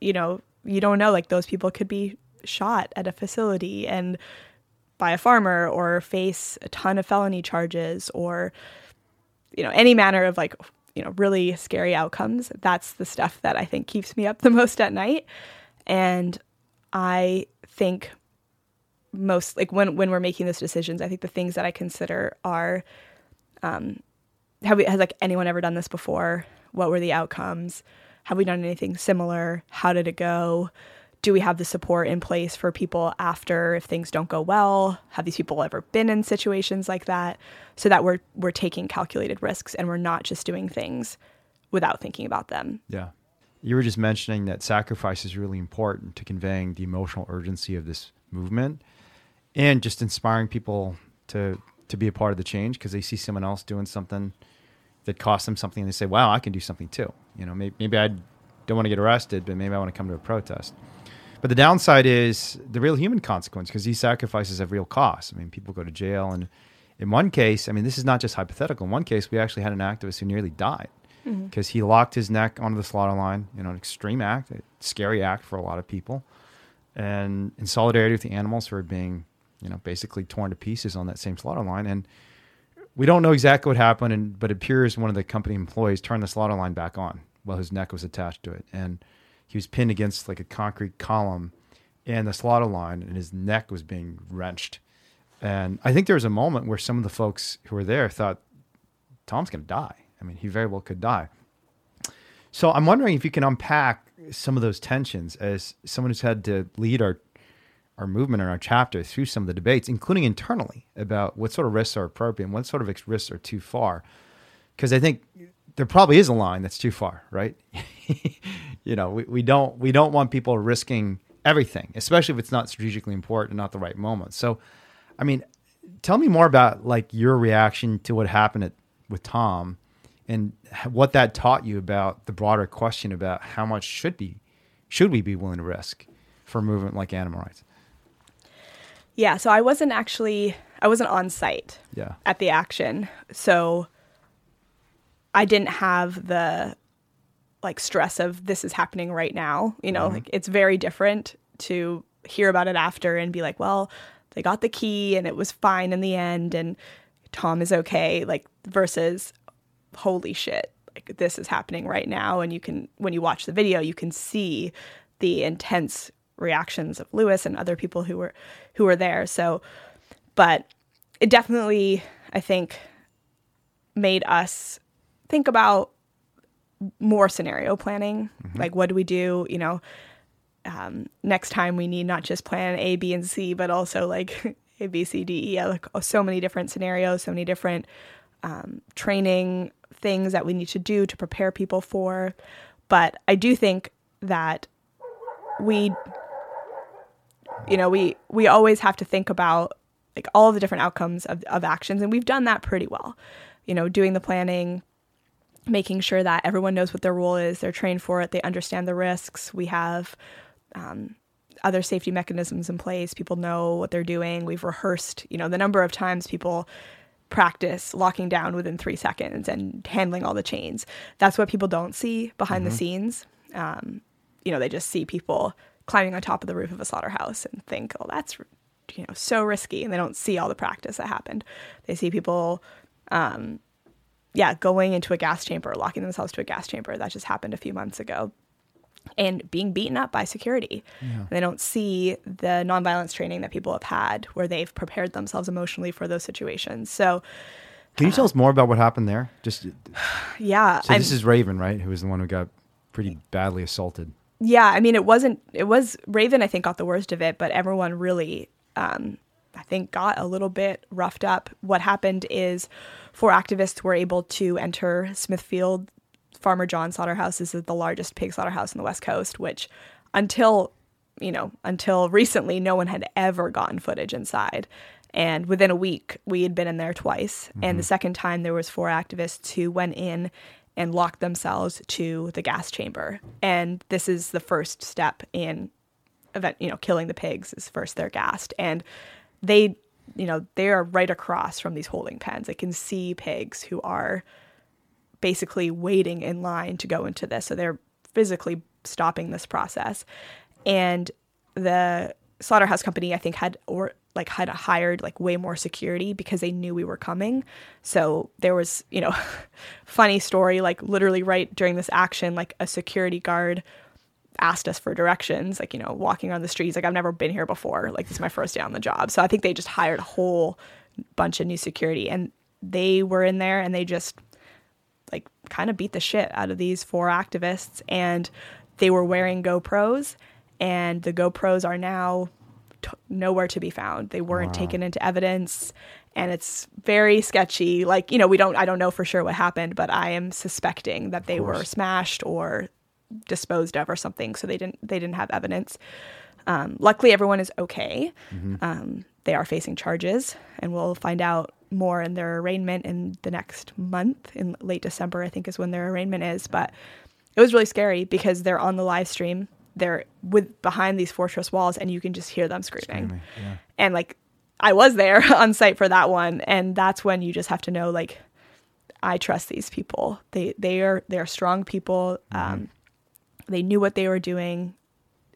you know, you don't know like those people could be shot at a facility and by a farmer or face a ton of felony charges or you know any manner of like you know really scary outcomes. That's the stuff that i think keeps me up the most at night. And i think most like when when we're making those decisions i think the things that i consider are um have we has like anyone ever done this before what were the outcomes? Have we done anything similar? How did it go? Do we have the support in place for people after if things don't go well? Have these people ever been in situations like that? So that we're we're taking calculated risks and we're not just doing things without thinking about them. Yeah. You were just mentioning that sacrifice is really important to conveying the emotional urgency of this movement and just inspiring people to to be a part of the change because they see someone else doing something that cost them something and they say, "Wow, I can do something too." You know, maybe, maybe I don't want to get arrested, but maybe I want to come to a protest. But the downside is the real human consequence because these sacrifices have real costs. I mean, people go to jail, and in one case, I mean, this is not just hypothetical. In one case, we actually had an activist who nearly died mm-hmm. because he locked his neck onto the slaughter line. You know, an extreme act, a scary act for a lot of people, and in solidarity with the animals who are being, you know, basically torn to pieces on that same slaughter line. And we don't know exactly what happened, and, but it appears one of the company employees turned the slaughter line back on while his neck was attached to it, and he was pinned against like a concrete column in the slaughter line, and his neck was being wrenched. And I think there was a moment where some of the folks who were there thought Tom's going to die. I mean, he very well could die. So I'm wondering if you can unpack some of those tensions as someone who's had to lead our our movement and our chapter through some of the debates, including internally about what sort of risks are appropriate and what sort of risks are too far. Because I think there probably is a line that's too far, right? <laughs> you know, we, we don't we don't want people risking everything, especially if it's not strategically important, and not the right moment. So, I mean, tell me more about like your reaction to what happened at, with Tom and what that taught you about the broader question about how much should be should we be willing to risk for a movement like animal rights? Yeah so i wasn't actually i wasn't on site Yeah. at the action so i didn't have the like stress of this is happening right now you know uh-huh. like it's very different to hear about it after and be like well they got the key and it was fine in the end and tom is okay like versus holy shit like this is happening right now and you can when you watch the video you can see the intense reactions of lewis and other people who were who were there. So but it definitely i think made us think about more scenario planning. Like what do we do you know um, next time we need not just plan a b and c but also like <laughs> a b c d e like so many different scenarios so many different um, training things that we need to do to prepare people for. But i do think that we you know we we always have to think about like all the different outcomes of, of actions and we've done that pretty well you know doing the planning making sure that everyone knows what their role is they're trained for it they understand the risks we have um, other safety mechanisms in place. People know what they're doing. We've rehearsed, you know, the number of times people practice locking down within three seconds and handling all the chains. That's what people don't see behind mm-hmm. the scenes. Um, you know, they just see people climbing on top of the roof of a slaughterhouse and think, oh, that's you know so risky, and they don't see all the practice that happened. They see people, um, yeah, going into a gas chamber, locking themselves to a gas chamber. That just happened a few months ago. And being beaten up by security. Yeah. They don't see the nonviolence training that people have had where they've prepared themselves emotionally for those situations. So, can you tell us more about what happened there? Just <sighs> yeah. So this I'm, is Raven, right? Who was the one who got pretty badly assaulted. Yeah, I mean, it wasn't. It was Raven. I think got the worst of it, but everyone really, um, I think, got a little bit roughed up. What happened is, four activists were able to enter Smithfield Farmer John slaughterhouse. Is the largest pig slaughterhouse in the West Coast, which until you know until recently, no one had ever gotten footage inside. And within a week, we had been in there twice. Mm-hmm. And the second time, there was four activists who went in and lock themselves to the gas chamber. And this is the first step in event, you know, killing the pigs is first they're gassed. And they, you know, they are right across from these holding pens. They can see pigs who are basically waiting in line to go into this. So they're physically stopping this process. And the slaughterhouse company, I think, had or like had hired like way more security because they knew we were coming. So there was, you know, <laughs> funny story like literally right during this action like a security guard asked us for directions, like, you know, walking on the streets like I've never been here before. Like this is my first day on the job. So I think they just hired a whole bunch of new security and they were in there and they just like kind of beat the shit out of these four activists and they were wearing GoPros and the GoPros are now t- nowhere to be found. They weren't wow. taken into evidence and it's very sketchy. Like, you know, we don't I don't know for sure what happened, but I am suspecting that they were smashed or disposed of or something, so they didn't they didn't have evidence. Um, luckily, everyone is okay. Mm-hmm. Um, they are facing charges, and we'll find out more in their arraignment in the next month. In late December, I think is when their arraignment is. But it was really scary because they're on the live stream they're with behind these fortress walls and you can just hear them screaming. screaming yeah. And like I was there <laughs> on site for that one and that's when you just have to know like I trust these people. They they are they're strong people. Mm-hmm. Um, they knew what they were doing.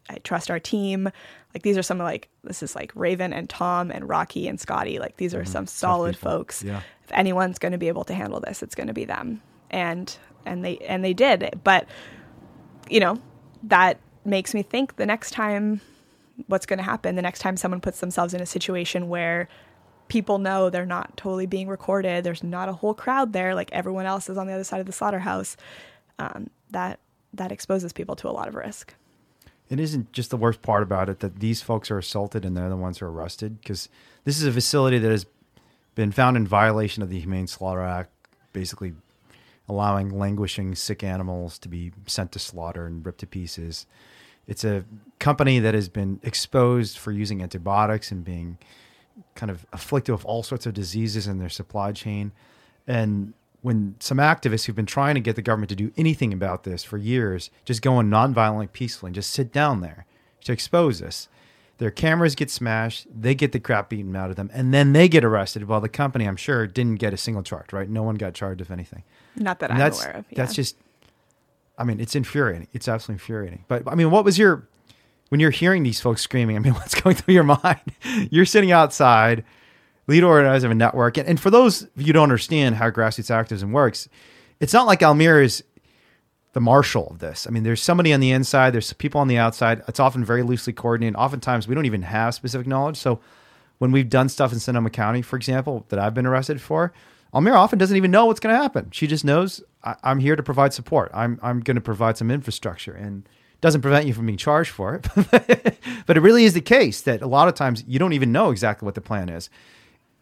I trust our team. Like these are some of like this is like Raven and Tom and Rocky and Scotty. Like these are mm-hmm. some solid folks. Yeah. If anyone's going to be able to handle this, it's going to be them. And and they and they did. But you know that makes me think the next time what's going to happen the next time someone puts themselves in a situation where people know they're not totally being recorded there's not a whole crowd there like everyone else is on the other side of the slaughterhouse um, that that exposes people to a lot of risk. It isn't just the worst part about it that these folks are assaulted and they're the ones who are arrested? Because this is a facility that has been found in violation of the humane slaughter act basically allowing languishing sick animals to be sent to slaughter and ripped to pieces. It's a company that has been exposed for using antibiotics and being kind of afflicted with all sorts of diseases in their supply chain. And when some activists who've been trying to get the government to do anything about this for years just go in nonviolently, peacefully, and just sit down there to expose this, their cameras get smashed, they get the crap beaten out of them, and then they get arrested. While the company, I'm sure, didn't get a single charge. Right? No one got charged, of anything. Not that and I'm aware of. Yeah. That's just, I mean, it's infuriating. It's absolutely infuriating. But I mean, what was your, when you're hearing these folks screaming, I mean, <laughs> what's going through your mind? <laughs> you're sitting outside, lead organizer of a network. And, and for those of you who don't understand how grassroots activism works, it's not like Almira is the marshal of this. I mean, there's somebody on the inside, there's people on the outside. It's often very loosely coordinated. Oftentimes, we don't even have specific knowledge. So when we've done stuff in Sonoma County, for example, that I've been arrested for, Almira often doesn't even know what's going to happen. She just knows I- am here to provide support. I'm I'm going to provide some infrastructure, and doesn't prevent you from being charged for it. <laughs> but it really is the case that a lot of times you don't even know exactly what the plan is,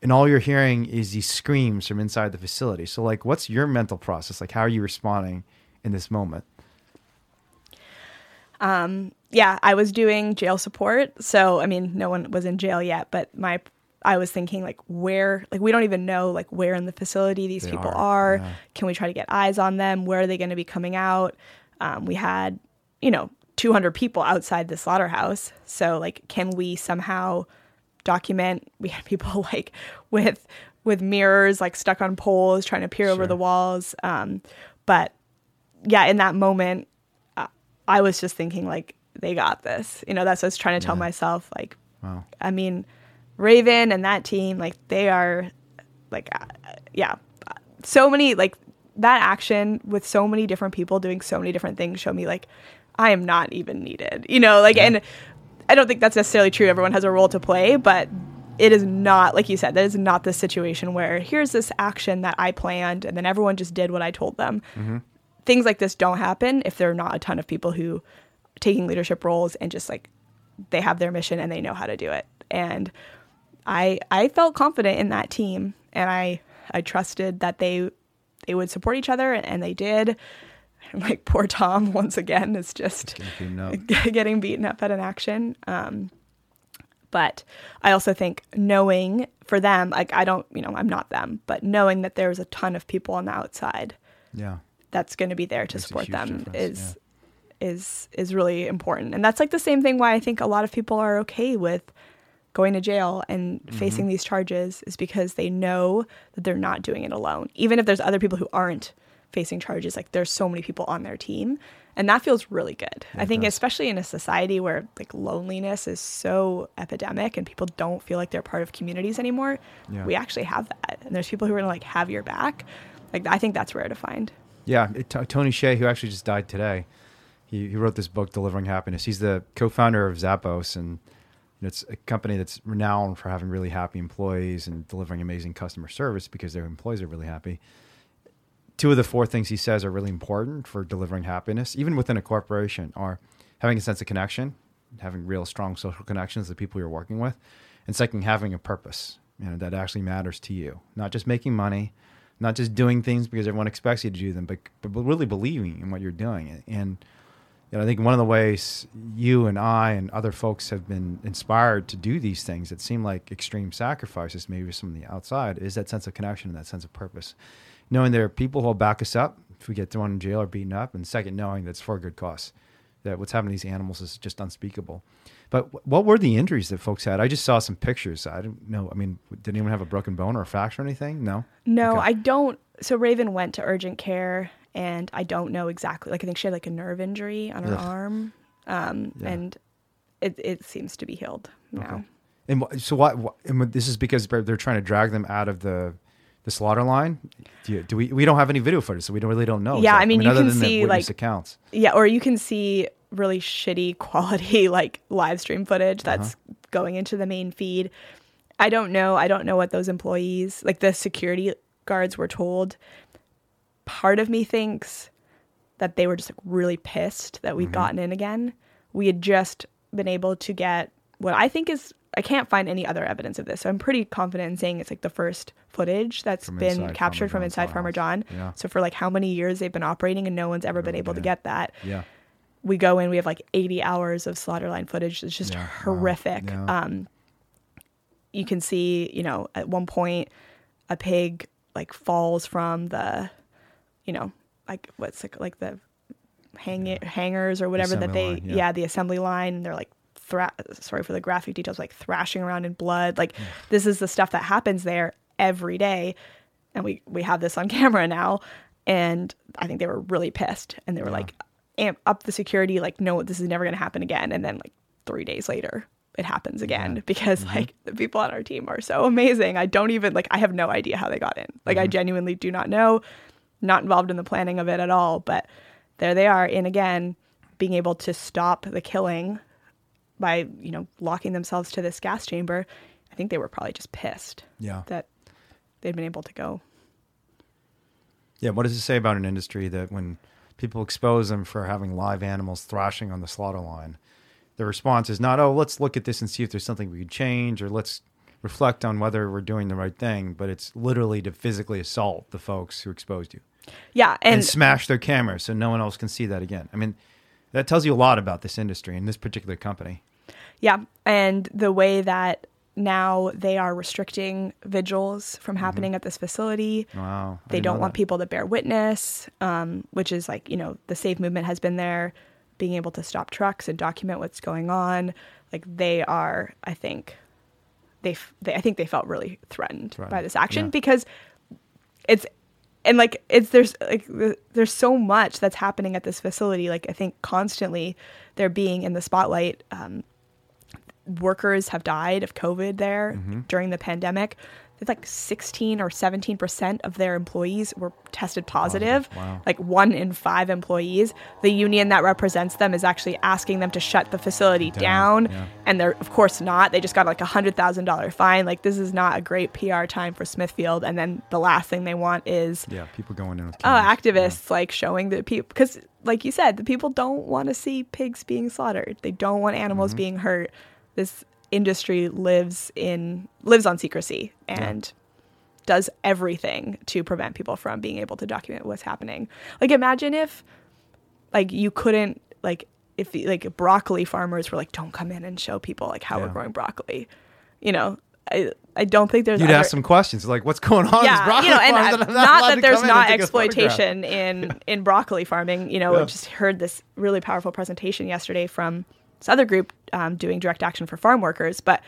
and all you're hearing is these screams from inside the facility. So, like, what's your mental process? Like, how are you responding in this moment? Um, yeah, I was doing jail support. So, I mean, no one was in jail yet, but my I was thinking like where like we don't even know like where in the facility these they people are. are. Yeah. Can we try to get eyes on them? Where are they going to be coming out? Um, we had you know 200 people outside the slaughterhouse. So like, can we somehow document? <laughs> We had people like with with mirrors like stuck on poles trying to peer sure. over the walls. Um, but yeah, in that moment, uh, I was just thinking like they got this. You know, that's what I was trying to tell yeah. myself. Like, wow. I mean, Raven and that team, like they are, like, uh, yeah, so many like that action with so many different people doing so many different things show me like I am not even needed. You know, like, yeah. and I don't think that's necessarily true. Everyone has a role to play, but it is not like you said that is not the situation where here's this action that i planned and then everyone just did what i told them mm-hmm. things like this don't happen if there are not a ton of people who taking leadership roles and just like they have their mission and they know how to do it and i i felt confident in that team and i i trusted that they they would support each other and, and they did <laughs> like poor tom <laughs> once again is just getting beaten up, <laughs> getting beaten up at an action um, but I also think knowing for them, like I don't, you know, I'm not them, but knowing that there's a ton of people on the outside, yeah, that's going to be there to support them is yeah. is is really important. And that's like the same thing why I think a lot of people are okay with going to jail and mm-hmm. facing these charges is because they know that they're not doing it alone. Even if there's other people who aren't facing charges, like there's so many people on their team and that feels really good. Yeah, I think especially in a society where like loneliness is so epidemic and people don't feel like they're part of communities anymore, yeah. we actually have that. And there's people who are going to like have your back. Like I think that's rare to find. Yeah, it, t- Tony Hsieh, who actually just died today, he, he wrote this book, Delivering Happiness. He's the co-founder of Zappos, and it's a company that's renowned for having really happy employees and delivering amazing customer service because their employees are really happy two of the four things he says are really important for delivering happiness, even within a corporation, are having a sense of connection, having real strong social connections with the people you're working with, and second, having a purpose, you know, that actually matters to you. Not just making money, not just doing things because everyone expects you to do them, but, but really believing in what you're doing. And you know, I think one of the ways you and I and other folks have been inspired to do these things that seem like extreme sacrifices, maybe from the outside, is that sense of connection and that sense of purpose knowing there are people who will back us up if we get thrown in jail or beaten up, and second, knowing that's for a good cause. That what's happening to these animals is just unspeakable. But what were the injuries that folks had? I just saw some pictures. I don't know. I mean, did anyone have a broken bone or a fracture or anything? No. No, okay. I don't. So Raven went to urgent care, and I don't know exactly. Like I think she had like a nerve injury on her Ugh. arm, um, yeah. and it it seems to be healed now. Okay. And so what? And this is because they're trying to drag them out of the the slaughter line do, you, do, we we don't have any video footage so we don't really don't know yeah i mean, I mean you can see like accounts yeah or you can see really shitty <laughs> quality like live stream footage that's uh-huh. going into the main feed i don't know i don't know what those employees like the security guards were told part of me thinks that they were just like really pissed that we'd mm-hmm. gotten in again we had just been able to get what i think is I can't find any other evidence of this. So I'm pretty confident in saying it's like the first footage that's from been captured Farmer from inside Farmer John. Yeah. So for like how many years they've been operating and no one's ever been able to get that. Yeah. We go in, we have like 80 hours of slaughterline footage. It's just yeah. horrific. Wow. Yeah. Um, you can see, you know, at one point a pig like falls from the, you know, like what's like, like the hang hangers or whatever that they, line, yeah. yeah, the assembly line. They're like thra- sorry for the graphic details, like thrashing around in blood. Like this is the stuff that happens there every day, and we we have this on <laughs> camera now. And I think they were really pissed, and they were yeah. like, amp up the security, like, no, this is never going to happen again. And then like three days later, it happens again yeah. because mm-hmm. like the people on our team are so amazing. I don't even like I have no idea how they got in. Like mm-hmm. I genuinely do not know. Not involved in the planning of it at all, but there they are in again being able to stop the killing by you know locking themselves to this gas chamber, I think they were probably just pissed. Yeah. That they'd been able to go. Yeah. What does it say about an industry that when people expose them for having live animals thrashing on the slaughter line, the response is not, oh, let's look at this and see if there's something we could change or let's reflect on whether we're doing the right thing, but it's literally to physically assault the folks who exposed you. Yeah, and, and, smash their cameras so no one else can see that again. I mean, that tells you a lot about this industry and this particular company. Yeah. And the way that now they are restricting vigils from mm-hmm. happening mm-hmm. at this facility. Wow. They don't want that. people to bear witness, um, which is like, you know, the safe movement has been there being able to stop trucks and document what's going on. Like they are, I think, they, f- they I think they felt really threatened by this action Yeah. because it's and like it's there's like there's so much that's happening at this facility. Like I think constantly they're being in the spotlight. Um, workers have died of COVID there Mm-hmm. during the pandemic. It's like 16 or 17 percent of their employees were tested positive. Wow. Like one in five employees. The union that represents them is actually asking them to shut the facility Down, down, yeah. and they're of course not. They just got like a hundred thousand dollar fine. Like this is not a great PR time for Smithfield. And then the last thing they want is Yeah, people going in with oh, cameras. activists like showing the people because, like you said, the people don't want to see pigs being slaughtered. They don't want animals Mm-hmm. being hurt. This industry lives in lives on secrecy and does everything to prevent people from being able to document what's happening. Like, imagine if, like, you couldn't like if like broccoli farmers were like, don't come in and show people like how we're growing broccoli. You know, I I don't think there's You'd ask some questions like, "What's going on?" yeah, broccoli you know, and uh, I'm <laughs> not that there's come in and not take a photograph?" exploitation in <laughs> in broccoli farming. You know, Yeah. I just heard this really powerful presentation yesterday from this other group um, doing direct action for farm workers, but.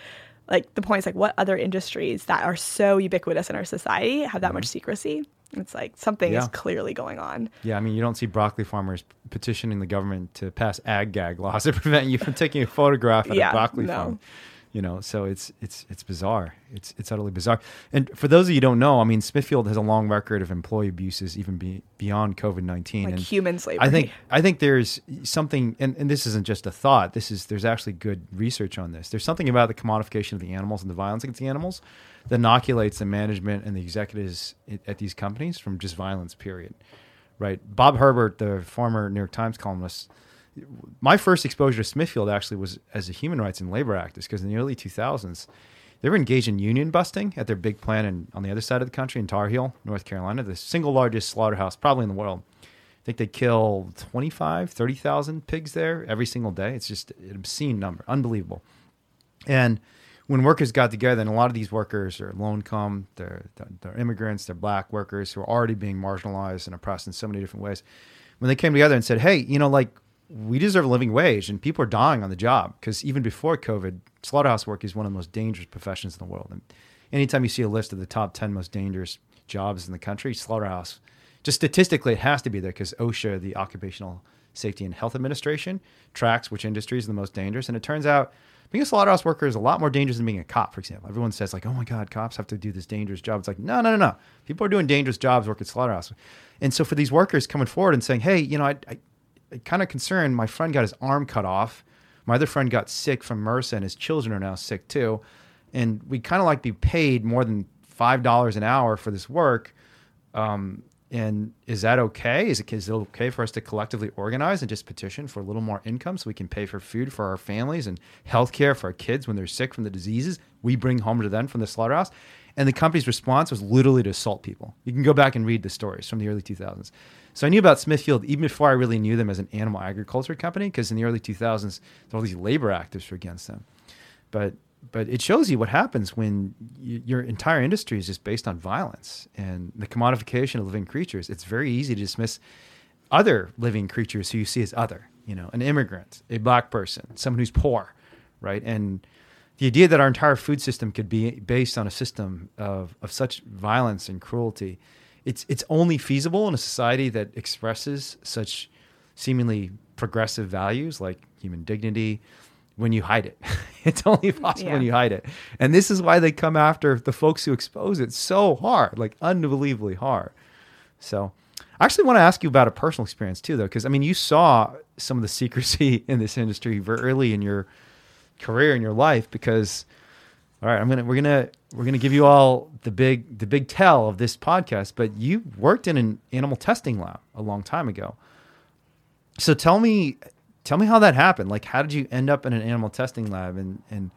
Like the point is like what other industries that are so ubiquitous in our society have that much secrecy? It's like something Mm-hmm. Yeah. is clearly going on. Yeah, I mean, you don't see broccoli farmers petitioning the government to pass ag gag laws <laughs> to prevent you from taking a photograph at Yeah, a broccoli no. farm. You know, so it's it's it's bizarre. It's it's utterly bizarre. And for those of you who don't know, I mean, Smithfield has a long record of employee abuses, even be, beyond COVID nineteen. Like and human slavery. I think I think there's something, and, and this isn't just a thought. This is there's actually good research on this. There's something about the commodification of the animals and the violence against the animals that inoculates the management and the executives at these companies from just violence. Period. Right. Bob Herbert, the former New York Times columnist, my first exposure to Smithfield actually was as a human rights and labor activist because in the early 2000s, they were engaged in union busting at their big plant in, on the other side of the country in Tar Heel, North Carolina, the single largest slaughterhouse probably in the world. I think they kill 25, 30,000 pigs there every single day. It's just an obscene number, unbelievable. And when workers got together, and a lot of these workers are low income, they're, they're immigrants, they're black workers who are already being marginalized and oppressed in so many different ways. When they came together and said, hey, you know, like we deserve a living wage and people are dying on the job because even before COVID, slaughterhouse work is one of the most dangerous professions in the world. And anytime you see a list of the top 10 most dangerous jobs in the country, slaughterhouse, just statistically, it has to be there because OSHA, the Occupational Safety and Health Administration, tracks which industries are the most dangerous. And it turns out being a slaughterhouse worker is a lot more dangerous than being a cop, for example. Everyone says, like, oh my God, cops have to do this dangerous job. It's like, no, no, no, no. People are doing dangerous jobs working slaughterhouse. And so for these workers coming forward and saying, hey, you know, I, I, kind of concerned. My friend got his arm cut off. My other friend got sick from MRSA, and his children are now sick too. And we kind of like be paid more than five dollars an hour for this work. Um, and is that okay? Is it, is it okay for us to collectively organize and just petition for a little more income so we can pay for food for our families and health care for our kids when they're sick from the diseases we bring home to them from the slaughterhouse? And the company's response was literally to assault people. You can go back and read the stories from the early 2000s. So I knew about Smithfield even before I really knew them as an animal agriculture company because in the early 2000s, there were all these labor activists were against them. But but it shows you what happens when y your entire industry is just based on violence and the commodification of living creatures. It's very easy to dismiss other living creatures who you see as other. You know, an immigrant, a black person, someone who's poor, right? And the idea that our entire food system could be based on a system of, of such violence and cruelty, it's it's only feasible in a society that expresses such seemingly progressive values like human dignity when you hide it. <laughs> it's only possible when you hide it. And this is why they come after the folks who expose it so hard, like unbelievably hard. So I actually want to ask you about a personal experience too, though, because I mean, you saw some of the secrecy <laughs> in this industry very early in your career in your life. Because, all right, I'm gonna we're gonna we're gonna give you all the big the big tell of this podcast. But you worked in an animal testing lab a long time ago. So tell me, tell me how that happened. Like, how did you end up in an animal testing lab? And and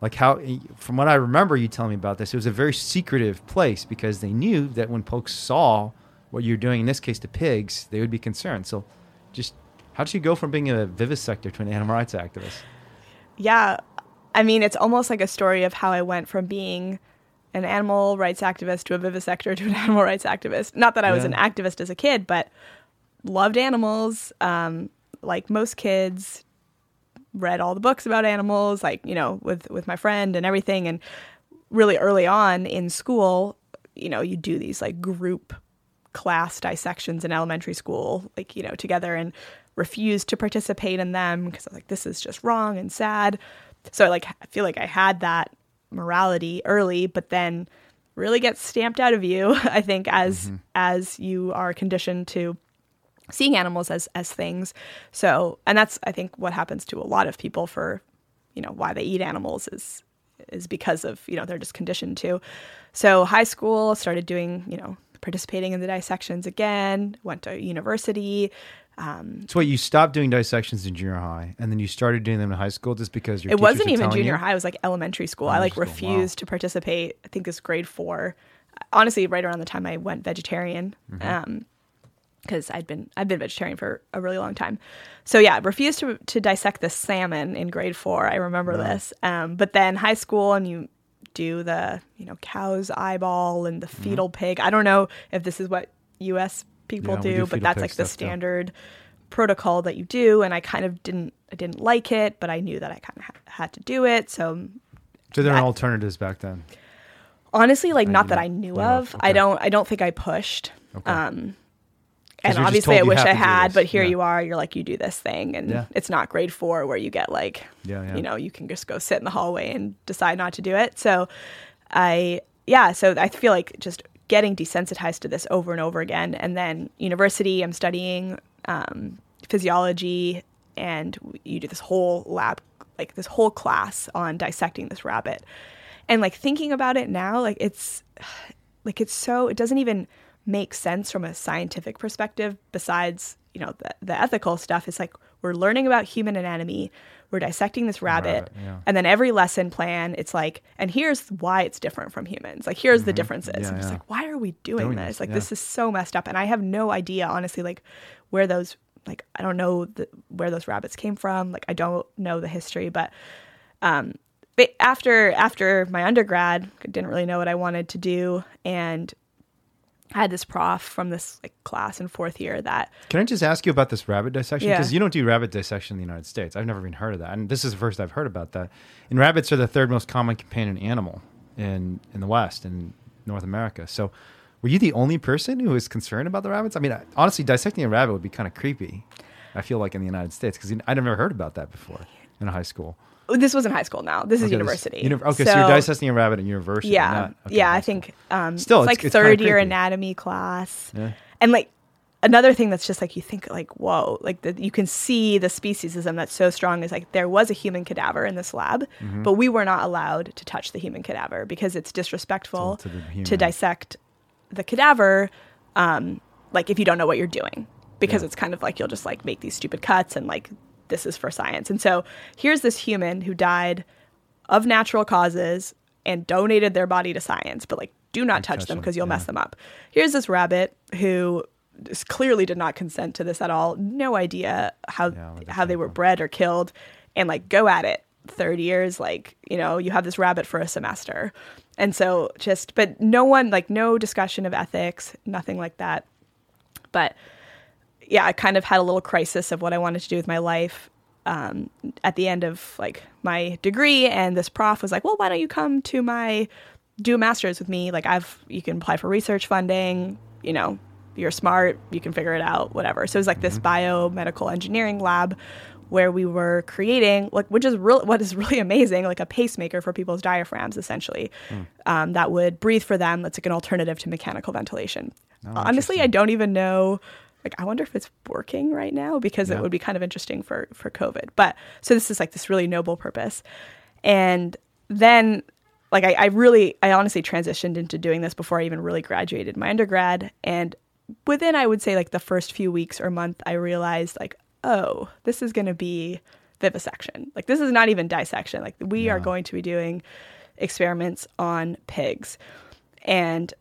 like how, from what I remember, you telling me about this, it was a very secretive place because they knew that when folks saw what you're doing, in this case to pigs, they would be concerned. So, just how did you go from being a vivisector to an animal rights activist? yeah i mean it's almost like a story of how i went from being an animal rights activist to a vivisector to an <laughs> animal rights activist not that i was an activist as a kid but loved animals um, like most kids, read all the books about animals, like you know, with with my friend and everything. And really early on in school, you know, you do these like group class dissections in elementary school, like you know, together, and refused to participate in them because I was like, this is just wrong and sad. So I like I feel like I had that morality early, but then really gets stamped out of you, <laughs> I think, as mm-hmm. as you are conditioned to seeing animals as as things. So, and that's I think what happens to a lot of people for, you know, why they eat animals is is because of you know they're just conditioned to. So, high school started doing you know participating in the dissections again. Went to university. Um, so wait, you stopped doing dissections in junior high, and then you started doing them in high school just because your it wasn't even junior you? high; it was like elementary school. Elementary I like refused wow. to participate. I think it's grade four. Honestly, right around the time I went vegetarian. Mm-hmm. Um, because I'd been I've been vegetarian for a really long time. So yeah, refused to to dissect the salmon in grade four. I remember this. Um, but then high school and you do the you know cow's eyeball and the mm-hmm. fetal mm-hmm. pig. I don't know if this is what U.S. people yeah, do, but that's like the standard too. protocol that you do. And I kind of didn't I didn't like it, but I knew that I kind of ha- had to do it. So so there are alternatives back then. Honestly, like not that I knew of. Okay. I don't I don't think I pushed. Okay. Um, and obviously I wish I had, but here yeah. you are, you're like, you do this thing. And yeah. it's not grade four where you get like, yeah, you know, you can just go sit in the hallway and decide not to do it. So I, yeah, so I feel like just getting desensitized to this over and over again. And then university, I'm studying um, physiology, and you do this whole lab, like this whole class on dissecting this rabbit. And like thinking about it now, like it's, <sighs> like it's so, it doesn't even, make sense from a scientific perspective besides you know the, the ethical stuff is like we're learning about human anatomy we're dissecting this rabbit, rabbit yeah. and then every lesson plan it's like and here's why it's different from humans. Like here's mm-hmm. the differences. Yeah, i'm just yeah. like why are we doing, doing this? like this is so messed up. And i have no idea honestly like where those like i don't know the, where those rabbits came from. Like i don't know the history but um but after after my undergrad I didn't really know what i wanted to do. And I had this prof from this like class in fourth year that. Can I just ask you about this rabbit dissection? Because yeah. you don't do rabbit dissection in the United States. I've never even heard of that, and this is the first I've heard about that. And rabbits are the third most common companion animal in in the West in North America. So, were you the only person who was concerned about the rabbits? I mean, honestly, dissecting a rabbit would be kind of creepy. I feel like in the United States because I'd never heard about that before in high school. This was in high school. Now this is okay, university. This, uni- okay, so, so, you're dissecting a rabbit in university. Yeah, not, okay, yeah. I think um, still it's, like it's third year anatomy class, yeah. and like another thing that's just like you think like whoa, like the, you can see the speciesism that's so strong is like there was a human cadaver in this lab, mm-hmm. but we were not allowed to touch the human cadaver because it's disrespectful to, to, dissect the cadaver. Um, like if you don't know what you're doing, because yeah. it's kind of like you'll just like make these stupid cuts and like this is for science. And so here's this human who died of natural causes and donated their body to science, but like do not touch, touch them because you'll yeah. mess them up. Here's this rabbit who clearly did not consent to this at all. No idea how yeah, how they were bred or killed, and like go at it. Third years, like you know, you have this rabbit for a semester, and so just but no one like no discussion of ethics, nothing like that. But yeah, I kind of had a little crisis of what I wanted to do with my life um, at the end of like my degree. And this prof was like, "Well, why don't you come to my do a master's with me? Like, I've you can apply for research funding. You know, you're smart, you can figure it out, whatever." So it was like this mm-hmm. biomedical engineering lab where we were creating like which is real what is really amazing like a pacemaker for people's diaphragms essentially mm. um, that would breathe for them that's like an alternative to mechanical ventilation oh, honestly i don't even know like I wonder if it's working right now because yeah. it would be kind of interesting for for COVID. But so this is like this really noble purpose, and then like I, I really I honestly transitioned into doing this before I even really graduated my undergrad, and within I would say like the first few weeks or month, I realized like oh this is going to be vivisection. Like this is not even dissection. Like we yeah. are going to be doing experiments on pigs, and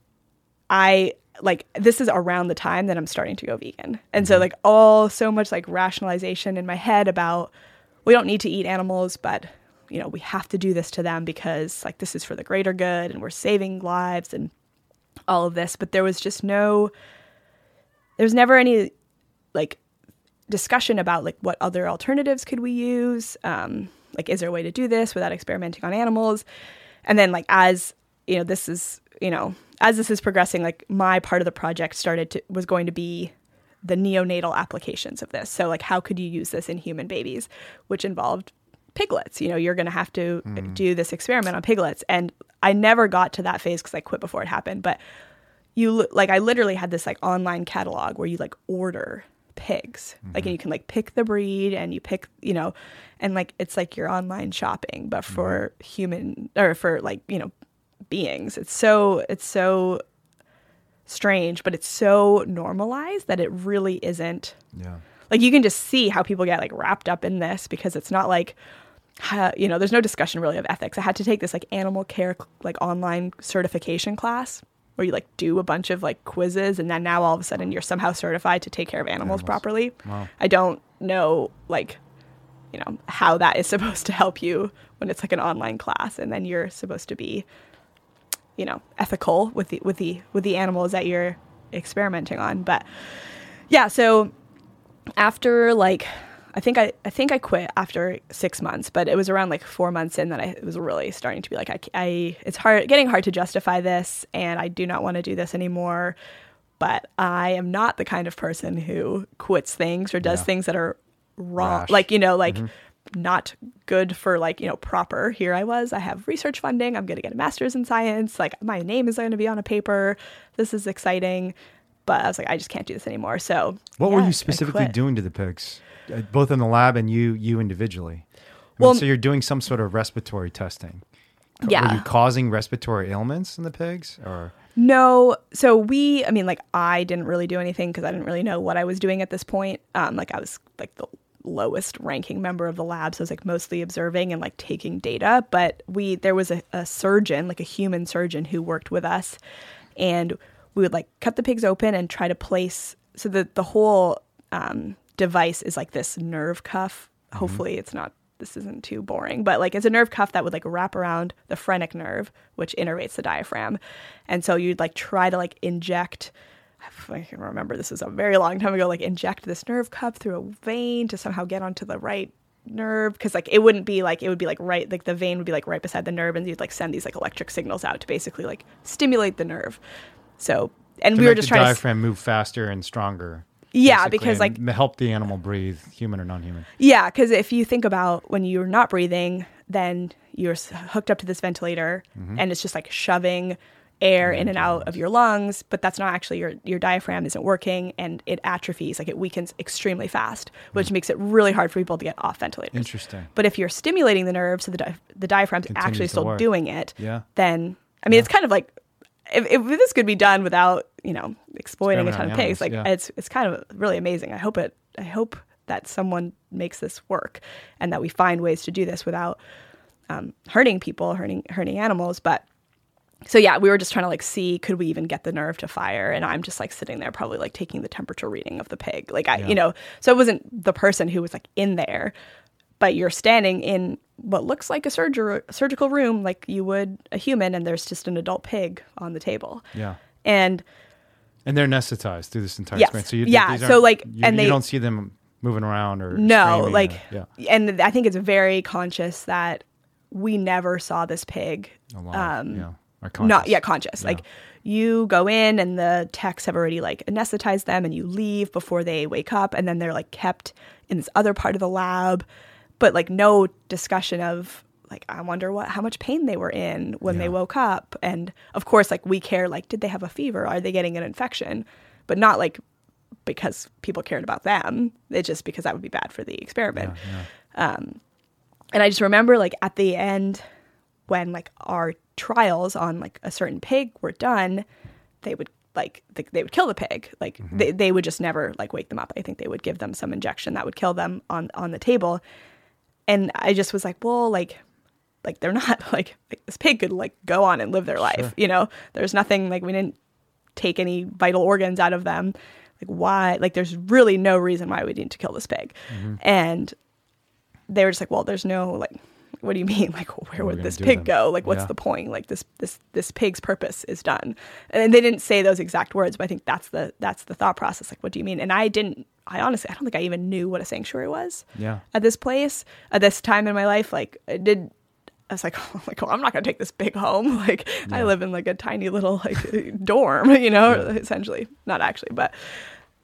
I like this is around the time that I'm starting to go vegan. And so mm-hmm. like all so much like rationalization in my head about we don't need to eat animals, but you know, we have to do this to them because like this is for the greater good and we're saving lives and all of this, but there was just no there was never any like discussion about like what other alternatives could we use um, like is there a way to do this without experimenting on animals and then like as you know this is you know as this is progressing like my part of the project started to was going to be the neonatal applications of this. So like how could you use this in human babies which involved piglets? You know you're going to have to hmm. do this experiment on piglets. And i never got to that phase because i quit before it happened. But you like i literally had this like online catalog where you like order pigs. Like mm-hmm. and you can like pick the breed and you pick you know and like it's like your online shopping but mm-hmm. for human or for like you know beings it's so it's so strange but it's so normalized that it really isn't Yeah. like you can just see how people get like wrapped up in this because it's not like you know there's no discussion really of ethics i had to take this like animal care like online certification class where you like do a bunch of like quizzes and then now all of a sudden you're somehow certified to take care of animals, Animals. properly Wow. i don't know like you know how that is <laughs> supposed to help you when it's like an online class and then you're supposed to be you know ethical with the with the with the animals that you're experimenting on but yeah so after like I think I, I think I quit after six months, but it was around like four months in that I it was really starting to be like I, I it's hard getting hard to justify this, and I do not want to do this anymore. But I am not the kind of person who quits things or does Yeah. things that are wrong, Rash. like you know, like mm-hmm. Not good for like you know proper. Here I was, I have research funding. I'm going to get a master's in science. Like my name is going to be on a paper. This is exciting. But I was like, I just can't do this anymore. So What yeah, were you specifically doing to the pigs, uh, both in the lab and you you individually? I mean, Well- so you're doing some sort of respiratory testing. yeah Were you causing respiratory ailments in the pigs, or No. So we, I mean, like I didn't really do anything because I didn't really know what I was doing at this point. Um, like I was like the lowest ranking member of the lab, so I was like mostly observing and like taking data. But we, there was a, a surgeon, like a human surgeon, who worked with us, and we would like cut the pigs open and try to place. So the the whole um, device is like this nerve cuff. Hopefully, it's not. This isn't too boring, but like it's a nerve cuff that would like wrap around the phrenic nerve, which innervates the diaphragm, and so you'd like try to like inject. I can remember this was a very long time ago. Like inject this nerve cuff through a vein to somehow get onto the right nerve because like it wouldn't be like it would be like right like the vein would be like right beside the nerve and you'd like send these like electric signals out to basically like stimulate the nerve so and to we were just the trying to diaphragm move faster and stronger? Yeah, because, like- help the animal breathe, human or non-human. Yeah, because if you think about when you're not breathing, then you're hooked up to this ventilator, Mm-hmm. and it's just like shoving air in and out of your lungs. But that's not actually your your diaphragm isn't working, and it atrophies, like it weakens extremely fast, which makes it really hard for people to get off ventilators. Mm. Interesting. But if you're stimulating the nerve, so the di- the diaphragm's Continues actually still work. doing it, Yeah. then I mean, it's kind of like if, if this could be done without you know exploiting a ton on of pigs, like yeah. it's it's kind of really amazing. I hope it. I hope that someone makes this work and that we find ways to do this without um, hurting people, hurting hurting animals. But so yeah, we were just trying to like see could we even get the nerve to fire, and I'm just like sitting there, probably like taking the temperature reading of the pig, like I, Yeah. you know. So it wasn't the person who was like in there, but you're standing in what looks like a surger- surgical room, like you would a human, and there's just an adult pig on the table, Yeah. and And they're anesthetized through this entire Yes. experience. So you, Yeah, so, like, you, and you they- don't see them moving around or no like or- yeah, and i think it's very conscious that we never saw this pig alive, um yeah, not yet conscious. Like you go in and the techs have already like anesthetized them and you leave before they wake up and then they're like kept in this other part of the lab. But like no discussion of like i wonder what how much pain they were in when they woke up. And of course like we care like did they have a fever? Are they getting an infection? But not like because people cared about them. It's just because that would be bad for the experiment. Yeah, um, and I just remember like at the end when like our trials on like a certain pig were done, they would like th- they would kill the pig. Like mm-hmm. they, they would just never like wake them up. I think they would give them some injection that would kill them on on the table. And I just was like, well, like like they're not <laughs> like, like this pig could like go on and live their life. Sure. You know, there's nothing like we didn't take any vital organs out of them. Like why? Like there's really no reason why we need to kill this pig. Mm-hmm. And they were just like, well, there's no like what do you mean? <laughs> Like, where are would this pig them? go? Like, what's Yeah. the point? Like, this this this pig's purpose is done. And they didn't say those exact words, but I think that's the that's the thought process. Like, what do you mean? And I didn't. I honestly, I don't think I even knew what a sanctuary was Yeah. at this place at this time in my life. Like, I did. I was like, <laughs> oh, like, oh, I'm not gonna take this big home. <laughs> Like, I live in like a tiny little like dorm, you know, Yeah. essentially. Not actually, but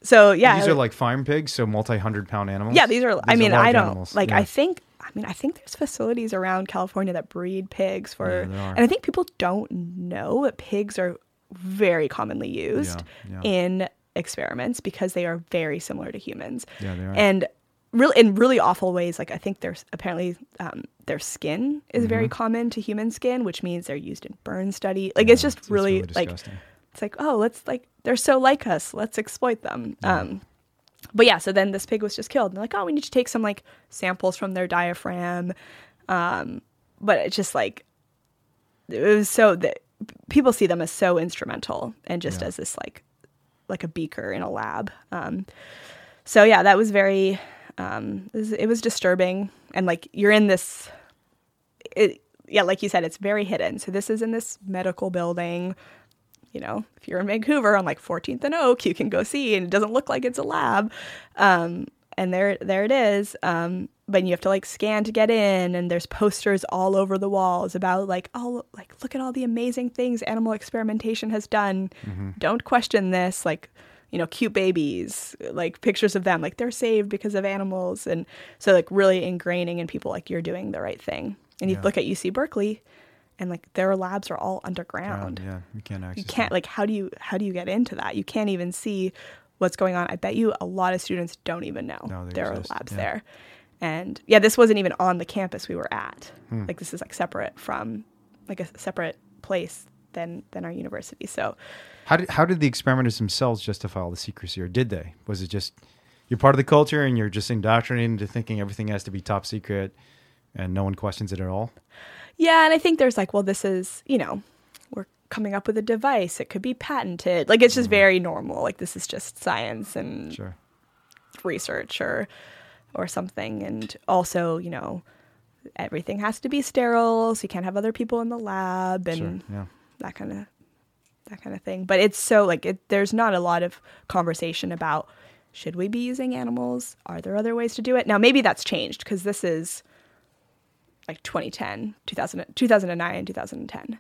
so yeah. These are like farm pigs, so multi-hundred pound animals. Yeah, these are. I mean, large I don't animals. like. Yeah. I think. I mean, I think there's facilities around California that breed pigs for, Yeah, and I think people don't know that pigs are very commonly used Yeah, yeah. in experiments because they are very similar to humans. Yeah, they are. And really, in really awful ways. Like I think there's apparently um, their skin is very Mm-hmm. common to human skin, which means they're used in burn study. Like it's just really, like it's like oh let's like they're so like us let's exploit them um but yeah so then this pig was just killed. And they're like oh we need to take some like samples from their diaphragm. Um but it's just like it was so that people see them as so instrumental and just Yeah. as this like like a beaker in a lab. Um so yeah that was very um it was, it was disturbing. And like you're in this it yeah like you said it's very hidden. So this is in this medical building you know, if you're in Vancouver on like 14th and Oak, you can go see, and it doesn't look like it's a lab. Um, and there, there it is. Um, but you have to like scan to get in, and there's posters all over the walls about like, oh, like look at all the amazing things animal experimentation has done. Don't question this. Like, you know, cute babies, like pictures of them, like they're saved because of animals, and so like really ingraining in people like you're doing the right thing. And you Yeah. look at UC Berkeley, and like their labs are all underground Ground, yeah, you can't access. you can't them. like how do you how do you get into that you can't even see what's going on i bet you a lot of students don't even know No, there exist, are labs yeah. there and yeah this wasn't even on the campus we were at Hmm. like this is like separate from like a separate place than than our university so How did how did the experimenters themselves justify all the secrecy, or did they? Was it just you're part of the culture and you're just indoctrinated into thinking everything has to be top secret, and no one questions it at all? Yeah and i think there's like well this is you know we're coming up with a device. It could be patented. Like it's just mm-hmm. very normal. Like this is just science and Sure. research or or something. And also you know everything has to be sterile so you can't have other people in the lab and Sure. Yeah. that kind of that kind of thing. But it's so like it, there's not a lot of conversation about should we be using animals? Are there other ways to do it? Now maybe that's changed because this is like 2010 2000, 2009 2010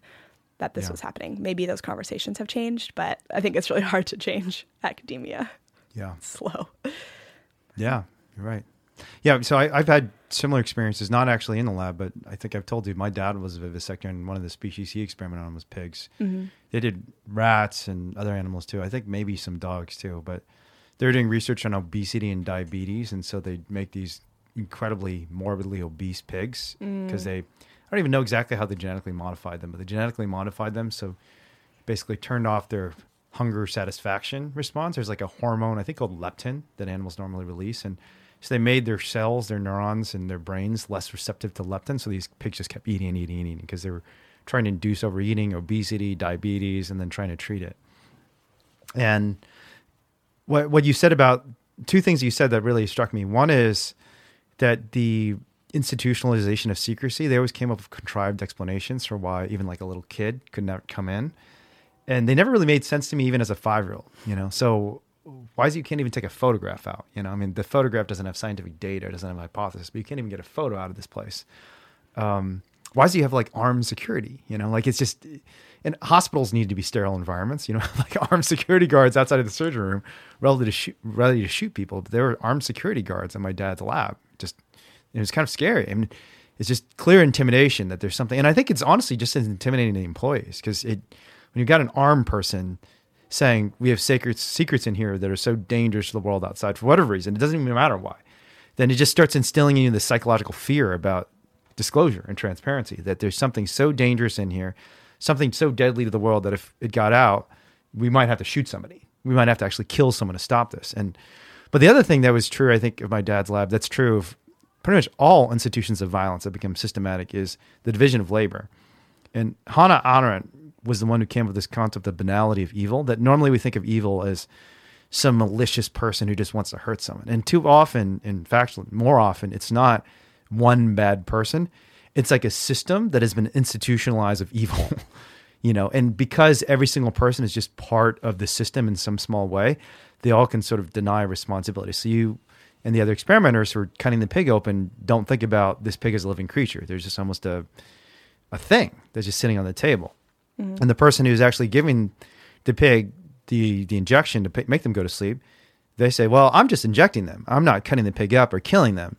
that this Yeah. was happening maybe those conversations have changed but i think it's really hard to change <laughs> academia Yeah. slow Yeah. You're right. Yeah. So I, I've had similar experiences, not actually in the lab, but I think I've told you my dad was a vivisector, and one of the species he experimented on was pigs. Mm-hmm. They did rats and other animals too. I think maybe some dogs too, but they're doing research on obesity and diabetes, and so they make these incredibly morbidly obese pigs mm. because they. I don't even know exactly how they genetically modified them, but they genetically modified them so basically turned off their hunger satisfaction response. There's like a hormone, I think called leptin, that animals normally release. And so they made their cells, their neurons, and their brains less receptive to leptin. So these pigs just kept eating and eating and eating because they were trying to induce overeating, obesity, diabetes, and then trying to treat it. And what what you said about two things you said that really struck me. One is that the institutionalization of secrecy, they always came up with contrived explanations for why even like a little kid could not come in. And they never really made sense to me even as a five year old, you know. So why is it you can't even take a photograph out? You know, I mean the photograph doesn't have scientific data, it doesn't have hypothesis, but you can't even get a photo out of this place. Um, why does he have like armed security? You know, like it's just and hospitals need to be sterile environments. You know, <laughs> like armed security guards outside of the surgery room, ready to shoot, ready to shoot people. But there were armed security guards in my dad's lab. Just it was kind of scary. I mean, it's just clear intimidation that there's something, and I think it's honestly just as intimidating to the employees because it when you've got an armed person saying we have sacred secrets in here that are so dangerous to the world outside for whatever reason, it doesn't even matter why. Then it just starts instilling in you the psychological fear about disclosure and transparency that there's something so dangerous in here, something so deadly to the world that if it got out, we might have to shoot somebody. We might have to actually kill someone to stop this. And but the other thing that was true, I think, of my dad's lab, that's true of pretty much all institutions of violence that become systematic is the division of labor. And Hannah Arendt was the one who came up with this concept of banality of evil. That normally we think of evil as some malicious person who just wants to hurt someone. And too often, in fact, more often, it's not one bad person. it's like a system that has been institutionalized of evil. <laughs> you know, and because every single person is just part of the system in some small way, they all can sort of deny responsibility. So you and the other experimenters who are cutting the pig open don't think about this pig as a living creature. There's just almost a a thing that's just sitting on the table. Mm-hmm. And the person who's actually giving the pig the the injection to make them go to sleep, they say, "Well, I'm just injecting them. I'm not cutting the pig up or killing them."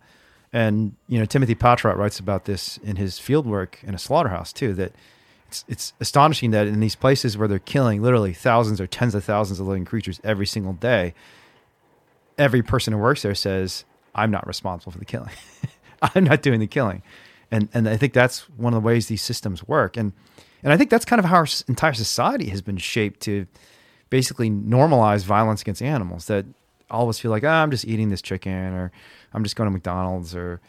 And you know, Timothy Pachirat writes about this in his field work in a slaughterhouse too. That it's it's astonishing that in these places where they're killing literally thousands or tens of thousands of living creatures every single day, every person who works there says, "I'm not responsible for the killing. <laughs> I'm not doing the killing." And and I think that's one of the ways these systems work. And and I think that's kind of how our entire society has been shaped to basically normalize violence against animals. That all of us feel like, oh, I'm just eating this chicken, or I'm just going to McDonald's, or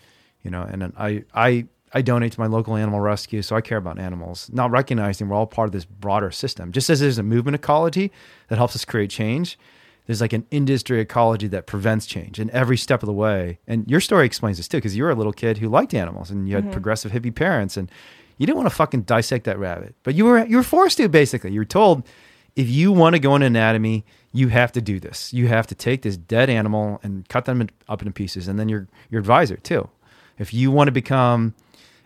you know. And I I I donate to my local animal rescue, so I care about animals. Not recognizing we're all part of this broader system. Just as there's a movement ecology that helps us create change, there's like an industry ecology that prevents change in every step of the way. And your story explains this too, because you were a little kid who liked animals and you had mm-hmm. progressive hippie parents, and you didn't want to fucking dissect that rabbit, but you were you were forced to. Basically, you were told if you want to go into anatomy, you have to do this. You have to take this dead animal and cut them up into pieces, and then your your advisor too. If you want to become,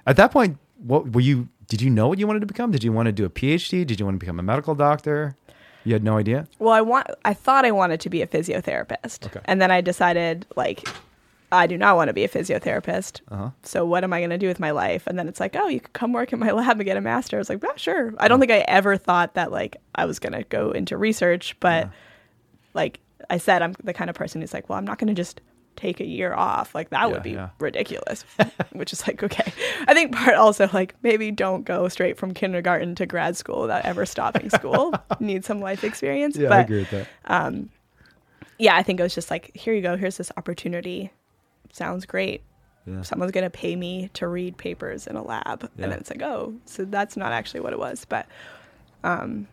at that point, what were you? Did you know what you wanted to become? Did you want to do a PhD? Did you want to become a medical doctor? You had no idea. Well, I want. I thought I wanted to be a physiotherapist, okay. and then I decided like I do not want to be a physiotherapist. Uh-huh. So what am I going to do with my life? And then it's like, oh, you could come work in my <laughs> lab and get a master. I was like, yeah, sure. I don't think I ever thought that like I was going to go into research, but yeah. like I said, I'm the kind of person who's like, well, I'm not going to just take a year off. Like that yeah, would be yeah. ridiculous. <laughs> Which is like, okay. I think part also like maybe don't go straight from kindergarten to grad school without ever <laughs> stopping school. Need some life experience. Yeah, but, I agree with that. Um, yeah, I think it was just like, here you go. Here's this opportunity sounds great. Yeah. Someone's going to pay me to read papers in a lab. And then it's like, oh, so that's not actually what it was. But um,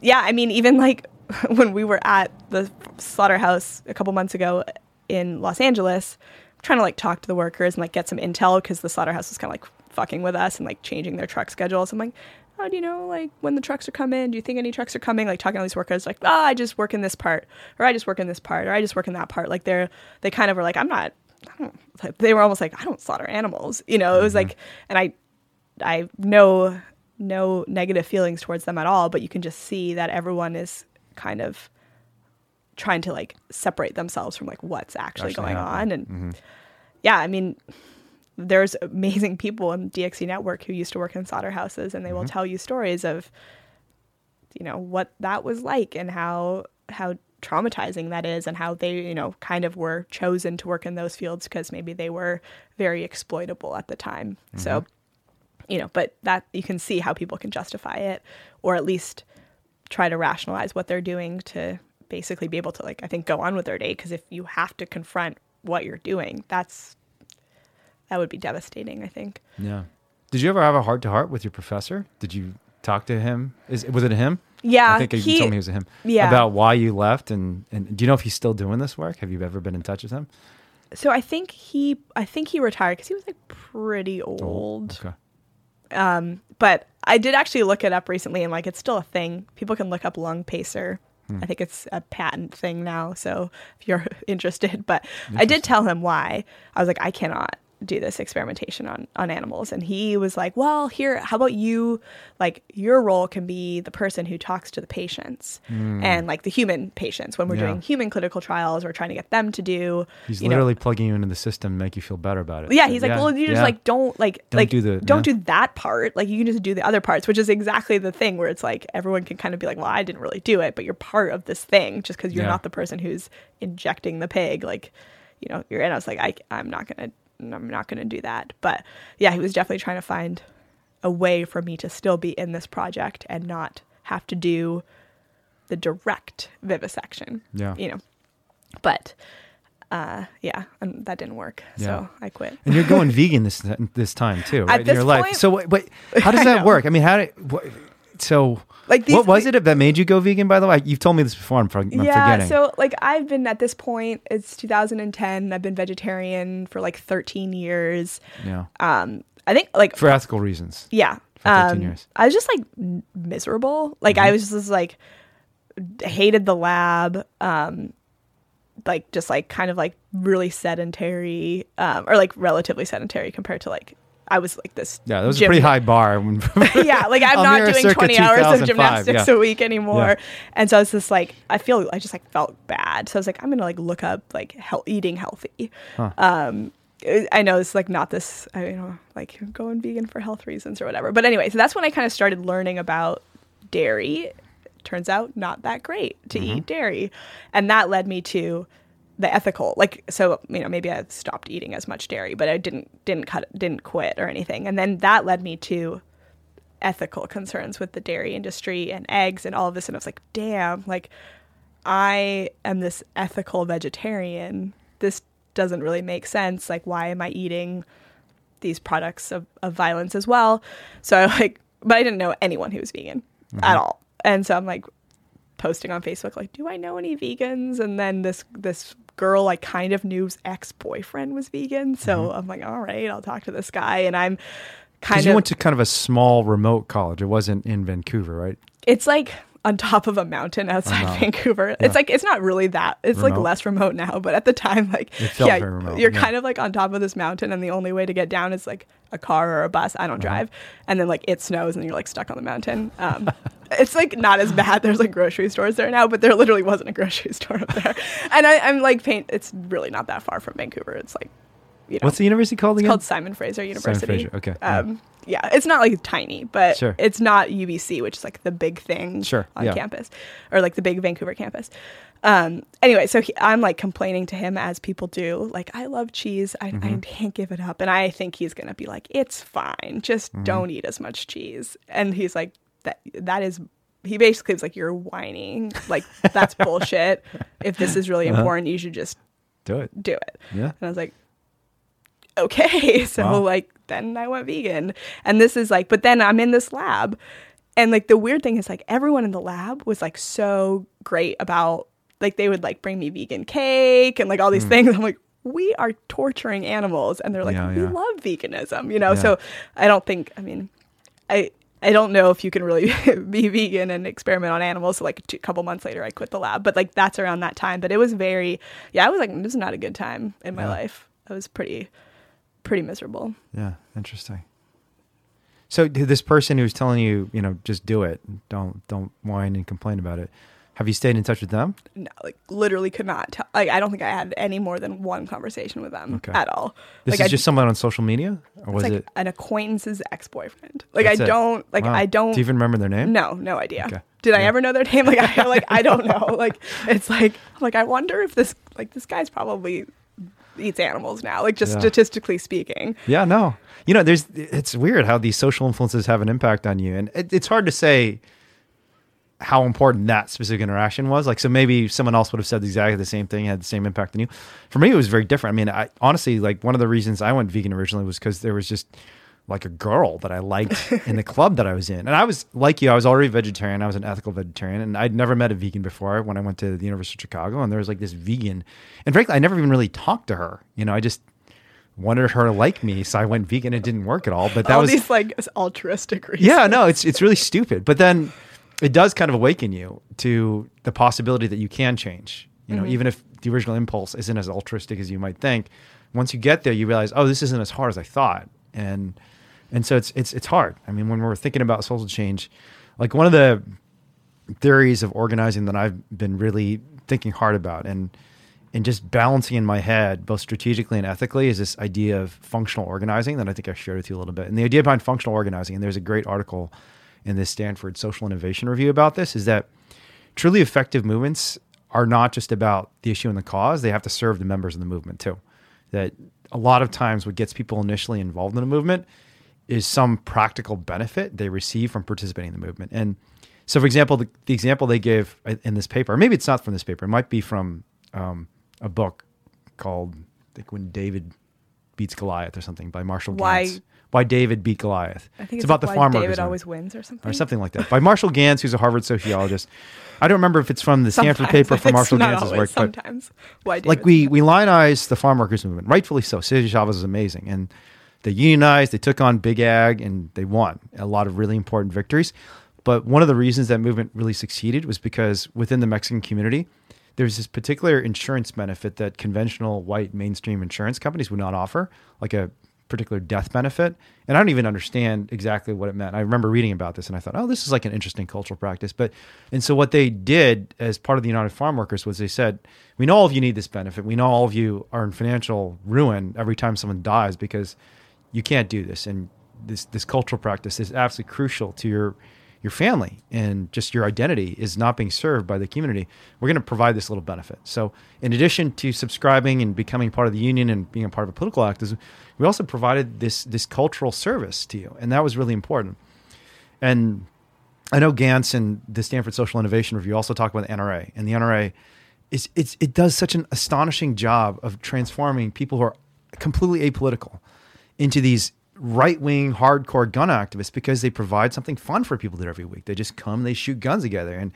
yeah, I mean, even like <laughs> when we were at the slaughterhouse a couple months ago in Los Angeles, trying to like talk to the workers and like get some intel because the slaughterhouse was kind of like fucking with us and like changing their truck schedules. I'm like, oh, do you know like when the trucks are coming? Do you think any trucks are coming? Like talking to these workers, like, oh, I just work in this part, or I just work in this part, or I just work in that part. Like they're they kind of were like, I'm not they were almost like, I don't slaughter animals, you know. It was mm-hmm. like, and I, I know no negative feelings towards them at all, but you can just see that everyone is kind of trying to like separate themselves from like what's actually, actually going happened. on. And mm-hmm. yeah, I mean, there's amazing people in DXE Network who used to work in slaughterhouses, and they mm-hmm. will tell you stories of, you know, what that was like and how how traumatizing that is and how they, you know, kind of were chosen to work in those fields because maybe they were very exploitable at the time. Mm-hmm. So, you know, but that you can see how people can justify it or at least try to rationalize what they're doing to basically be able to like I think go on with their day because if you have to confront what you're doing, that's that would be devastating, I think. Yeah. Did you ever have a heart to heart with your professor? Did you talk to him? Is was it him? Yeah, I think he, you told me it was him. Yeah, about why you left, and and do you know if he's still doing this work? Have you ever been in touch with him? So I think he, I think he retired because he was like pretty old. old. Okay. Um, but I did actually look it up recently, and like it's still a thing. People can look up Lungpacer. Hmm. I think it's a patent thing now. So if you're <laughs> interested, but I did tell him why. I was like, I cannot do this experimentation on on animals. And he was like well here how about you like your role can be the person who talks to the patients mm. and like the human patients when we're yeah. doing human clinical trials we're trying to get them to do he's literally know, plugging you into the system to make you feel better about it. Yeah he's like yeah, well you just like don't like don't like do the don't do that part. Like you can just do the other parts which is exactly the thing where it's like everyone can kind of be like well i didn't really do it but you're part of this thing just because you're not the person who's injecting the pig. Like you know you're in i was like I, i'm not gonna I'm not going to do that. But yeah, he was definitely trying to find a way for me to still be in this project and not have to do the direct vivisection. Yeah. You know, but uh, yeah, and that didn't work. Yeah. So I quit. And you're going <laughs> vegan this this time too, right? At this in your point, life. So wait how does <laughs> that work? I mean, how did what, so like these, what was it that made you go vegan by the way you've told me this before i'm, I'm yeah, forgetting so like i've been at this point it's 2010 i've been vegetarian for like 13 years yeah um I think like for ethical reasons. yeah. For 13 Um, years. I was just like miserable. Like Mm-hmm. I was just like hated the lab. Um, like just like kind of like really sedentary, um, or like relatively sedentary compared to like I was like this. Yeah, that was gym a pretty high bar. <laughs> <laughs> Yeah, like I'm not doing 20 hours of gymnastics yeah. a week anymore. Yeah. And so I was just like I feel I just like felt bad. So I was like I'm going to like look up like eating healthy. Um I know it's like not this I you know like going vegan for health reasons or whatever. But anyway, so that's when I kind of started learning about dairy. Turns out not that great to Mm-hmm. eat dairy. And that led me to the ethical like so you know maybe i stopped eating as much dairy but i didn't didn't cut didn't quit or anything. And then that led me to ethical concerns with the dairy industry and eggs and all of this. And i was like damn like i am this ethical vegetarian. This doesn't really make sense. Like why am i eating these products of, of violence as well? So I <laughs> like but i didn't know anyone who was vegan mm-hmm. at all. And so i'm like posting on Facebook like, "Do I know any vegans?" And then this this girl I kind of knew's ex boyfriend was vegan, so mm-hmm. I'm like, "All right, I'll talk to this guy." And I'm kind of you went to kind of a small remote college. It wasn't in Vancouver, right? it's like on top of a mountain outside Vancouver. It's like it's not really that. It's like less remote now, but at the time, like yeah, you're yeah. kind of like on top of this mountain, and the only way to get down is like a car or a bus. I don't Uh-huh. drive, and then like it snows, and you're like stuck on the mountain. Um, <laughs> it's like not as bad. There's like grocery stores there now, but there literally wasn't a <laughs> grocery store up there. and I, I'm like paint. It's really not that far from Vancouver. It's like you know, What's the university called it's again? called Simon Fraser University. Fraser, okay, yeah. Um, yeah. it's not like tiny, but Sure. it's not UBC, which is like the big thing Sure, on yeah. campus, or like the big Vancouver campus. Um, anyway, so he, I'm like complaining to him as people do, like I love cheese, I, Mm-hmm. I can't give it up, and I think he's gonna be like, it's fine, just Mm-hmm. don't eat as much cheese. And he's like, that that is. He basically was like, "You're whining, like that's <laughs> bullshit. If this is really Uh-huh. important, you should just Do it. do it." Yeah. And I was like, okay. <laughs> So Wow. like then I went vegan. And this is like, but then I'm in this lab. And like the weird thing is like everyone in the lab was like so great about like they would like bring me vegan cake and like all these hmm. things. I'm like, we are torturing animals. And they're like. Yeah, we yeah. love veganism, you know? Yeah. So I don't think I mean I I don't know if you can really <laughs> be vegan and experiment on animals. So like a couple months later, I quit the lab, but like that's around that time. But it was very, yeah, I was like, this is not a good time in my life. I was pretty, pretty miserable. Yeah, interesting. So this person who's telling you, you know, just do it, don't don't whine and complain about it. Have you stayed in touch with them? No, like literally could not tell. Like I don't think I had any more than one conversation with them Okay. at all. This like is I, just someone on social media, or was it's like it? an acquaintance's ex-boyfriend. Like That's I don't, like Wow. I don't. Do you even remember their name? No, no idea. Okay. Did I ever know their name? Like I like I don't <laughs> know. Like it's like like I wonder if this like this guy's probably eats animals now. Like just Yeah. statistically speaking. Yeah, no. You know, there's it's weird how these social influences have an impact on you, and it, it's hard to say how important that specific interaction was. Like, so maybe someone else would have said exactly the same thing, had the same impact on you. For me, it was very different. I mean, I honestly like one of the reasons I went vegan originally was because there was just like a girl that I liked in the club that I was in, and I was like you, I was already vegetarian. I was an ethical vegetarian, and I'd never met a vegan before when I went to the University of Chicago, and there was like this vegan, and frankly, I never even really talked to her. You know, I just wanted her to like me, so I went vegan. It didn't work at all, but that all was these like altruistic reasons. yeah, no, it's it's really stupid. But then it does kind of awaken you to the possibility that you can change. You know, mm-hmm. even if the original impulse isn't as altruistic as you might think, once you get there, you realize, oh, this isn't as hard as I thought, and and so it's it's it's hard. I mean, when we're thinking about social change, like one of the theories of organizing that I've been really thinking hard about and and just balancing in my head both strategically and ethically is this idea of functional organizing that I think I shared with you a little bit. And the idea behind functional organizing, and there's a great article in this Stanford Social Innovation Review about this, is that truly effective movements are not just about the issue and the cause, they have to serve the members of the movement too. That a lot of times what gets people initially involved in a movement is some practical benefit they receive from participating in the movement. And so, for example, the, the example they gave in this paper, or maybe it's not from this paper, it might be from um, a book called, I think, When David Beats Goliath or something by Marshall Why- Gantz. Why David Beat Goliath. I think it's, about the why farm David always wins or something. or something like that by Marshall Ganz, who's a Harvard sociologist. I don't remember if it's from the Stanford Sometimes. paper from Marshall Ganz's always, work, but Why David? like we we lionize the farm workers movement, rightfully so. Cesar Chavez is amazing, and they unionized, they took on big ag, and they won a lot of really important victories. But one of the reasons that movement really succeeded was because within the Mexican community, there's this particular insurance benefit that conventional white mainstream insurance companies would not offer, like a particular death benefit. And I don't even understand exactly what it meant. I remember reading about this and I thought, oh, this is like an interesting cultural practice. But, and so what they did as part of the United Farm Workers was they said, we know all of you need this benefit. We know all of you are in financial ruin every time someone dies because you can't do this. And this, this cultural practice is absolutely crucial to your your family and just your identity is not being served by the community, we're going to provide this little benefit. So, in addition to subscribing and becoming part of the union and being a part of a political activism, we also provided this this cultural service to you, and that was really important. And I know Ganz and the Stanford Social Innovation Review also talk about the NRA, and the NRA is it's it does such an astonishing job of transforming people who are completely apolitical into these right wing hardcore gun activists because they provide something fun for people to do every week. They just come, they shoot guns together. And,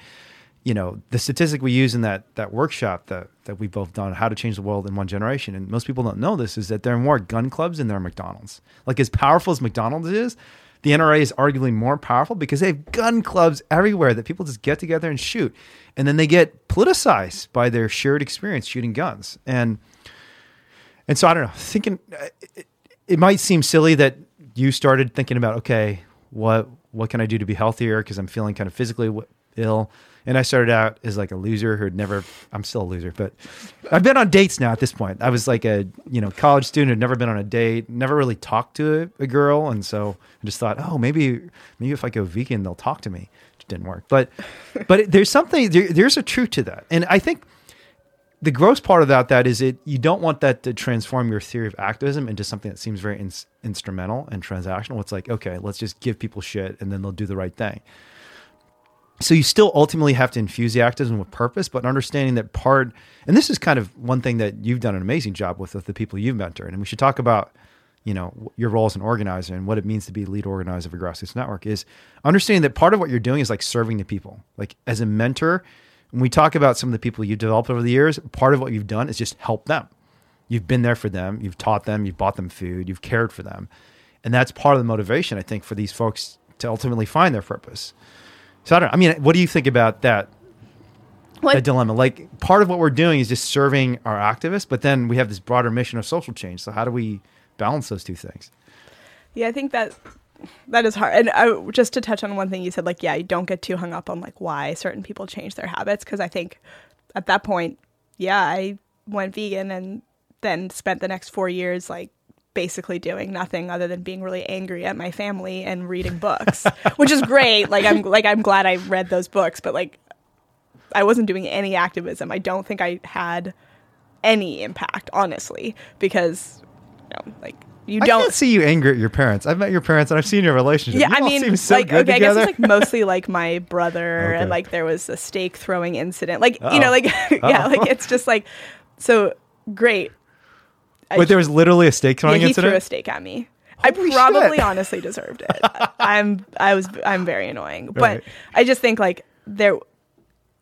you know, the statistic we use in that that workshop that, that we both done, How to Change the World in One Generation, and most people don't know this, is that there are more gun clubs than there are McDonald's. Like as powerful as McDonald's is, the NRA is arguably more powerful because they have gun clubs everywhere that people just get together and shoot. And then they get politicized by their shared experience shooting guns. And and so I don't know, thinking uh, it might seem silly that you started thinking about okay, what what can I do to be healthier because I'm feeling kind of physically ill. And I started out as like a loser who had never. I'm still a loser, but I've been on dates now. At this point, I was like a you know college student, had never been on a date, never really talked to a, a girl, and so I just thought, oh, maybe maybe if I go vegan, they'll talk to me. It didn't work, but but there's something there, there's a truth to that, and I think the gross part that that is it you don't want that to transform your theory of activism into something that seems very in, instrumental and transactional. It's like okay let's just give people shit and then they'll do the right thing. So you still ultimately have to infuse the activism with purpose but understanding that part and this is kind of one thing that you've done an amazing job with with the people you've mentored. And we should talk about you know your role as an organizer and what it means to be lead organizer of a grassroots network is understanding that part of what you're doing is like serving the people. Like as a mentor when we talk about some of the people you've developed over the years, part of what you've done is just help them. You've been there for them, you've taught them, you've bought them food, you've cared for them. And that's part of the motivation, I think, for these folks to ultimately find their purpose. So I don't I mean, what do you think about that? What? That dilemma. Like part of what we're doing is just serving our activists, but then we have this broader mission of social change. So how do we balance those two things? Yeah, I think that that is hard. And I, just to touch on one thing you said, like, yeah, you don't get too hung up on like why certain people change their habits. Cause I think at that point, yeah, I went vegan and then spent the next four years like basically doing nothing other than being really angry at my family and reading books, <laughs> which is great. Like I'm like I'm glad I read those books, but like I wasn't doing any activism. I don't think I had any impact, honestly, because you know, like you I don't can't see you angry at your parents. I've met your parents and I've seen your relationship. Yeah, you I mean, so like okay, together. I guess it's like mostly <laughs> like my brother Okay. and like there was a steak throwing incident. Like you know, oh. like <laughs> yeah, oh. like it's just like so great. I- Wait, there was literally a steak yeah, throwing he incident. threw a steak at me. I probably shit. honestly deserved it. <laughs> I'm I was I'm very annoying, but Right. I just think like there.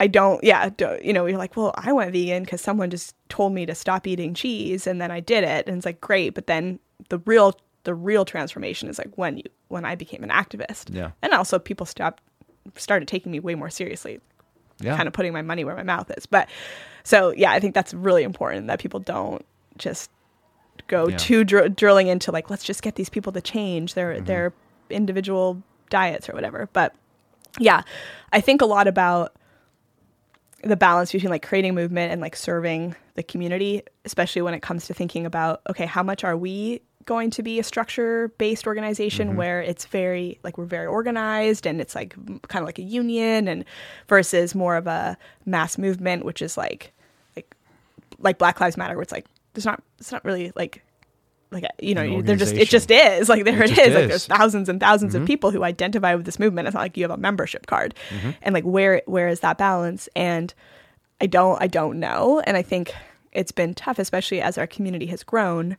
I don't. Yeah, don't, you know, you're like, well, I went vegan because someone just told me to stop eating cheese, and then I did it, and it's like great. But then the real the real transformation is like when you when I became an activist, Yeah. and also people stopped started taking me way more seriously yeah. kind of putting my money where my mouth is. But so yeah, I think that's really important that people don't just go Yeah. too dr- drilling into like let's just get these people to change their Mm-hmm. their individual diets or whatever. But yeah, I think a lot about the balance between like creating movement and like serving the community, especially when it comes to thinking about okay, how much are we going to be a structure based organization mm-hmm. where it's very like we're very organized and it's like kind of like a union and versus more of a mass movement which is like like like Black Lives Matter where it's like there's not it's not really like like you know they're just it just is. Like there It it just is. like there's thousands and 1000s of mm-hmm. people who identify with this movement. It's not like you have a membership card. Mm-hmm. And like where where is that balance? And i don't i don't know. And i think it's been tough especially as our community has grown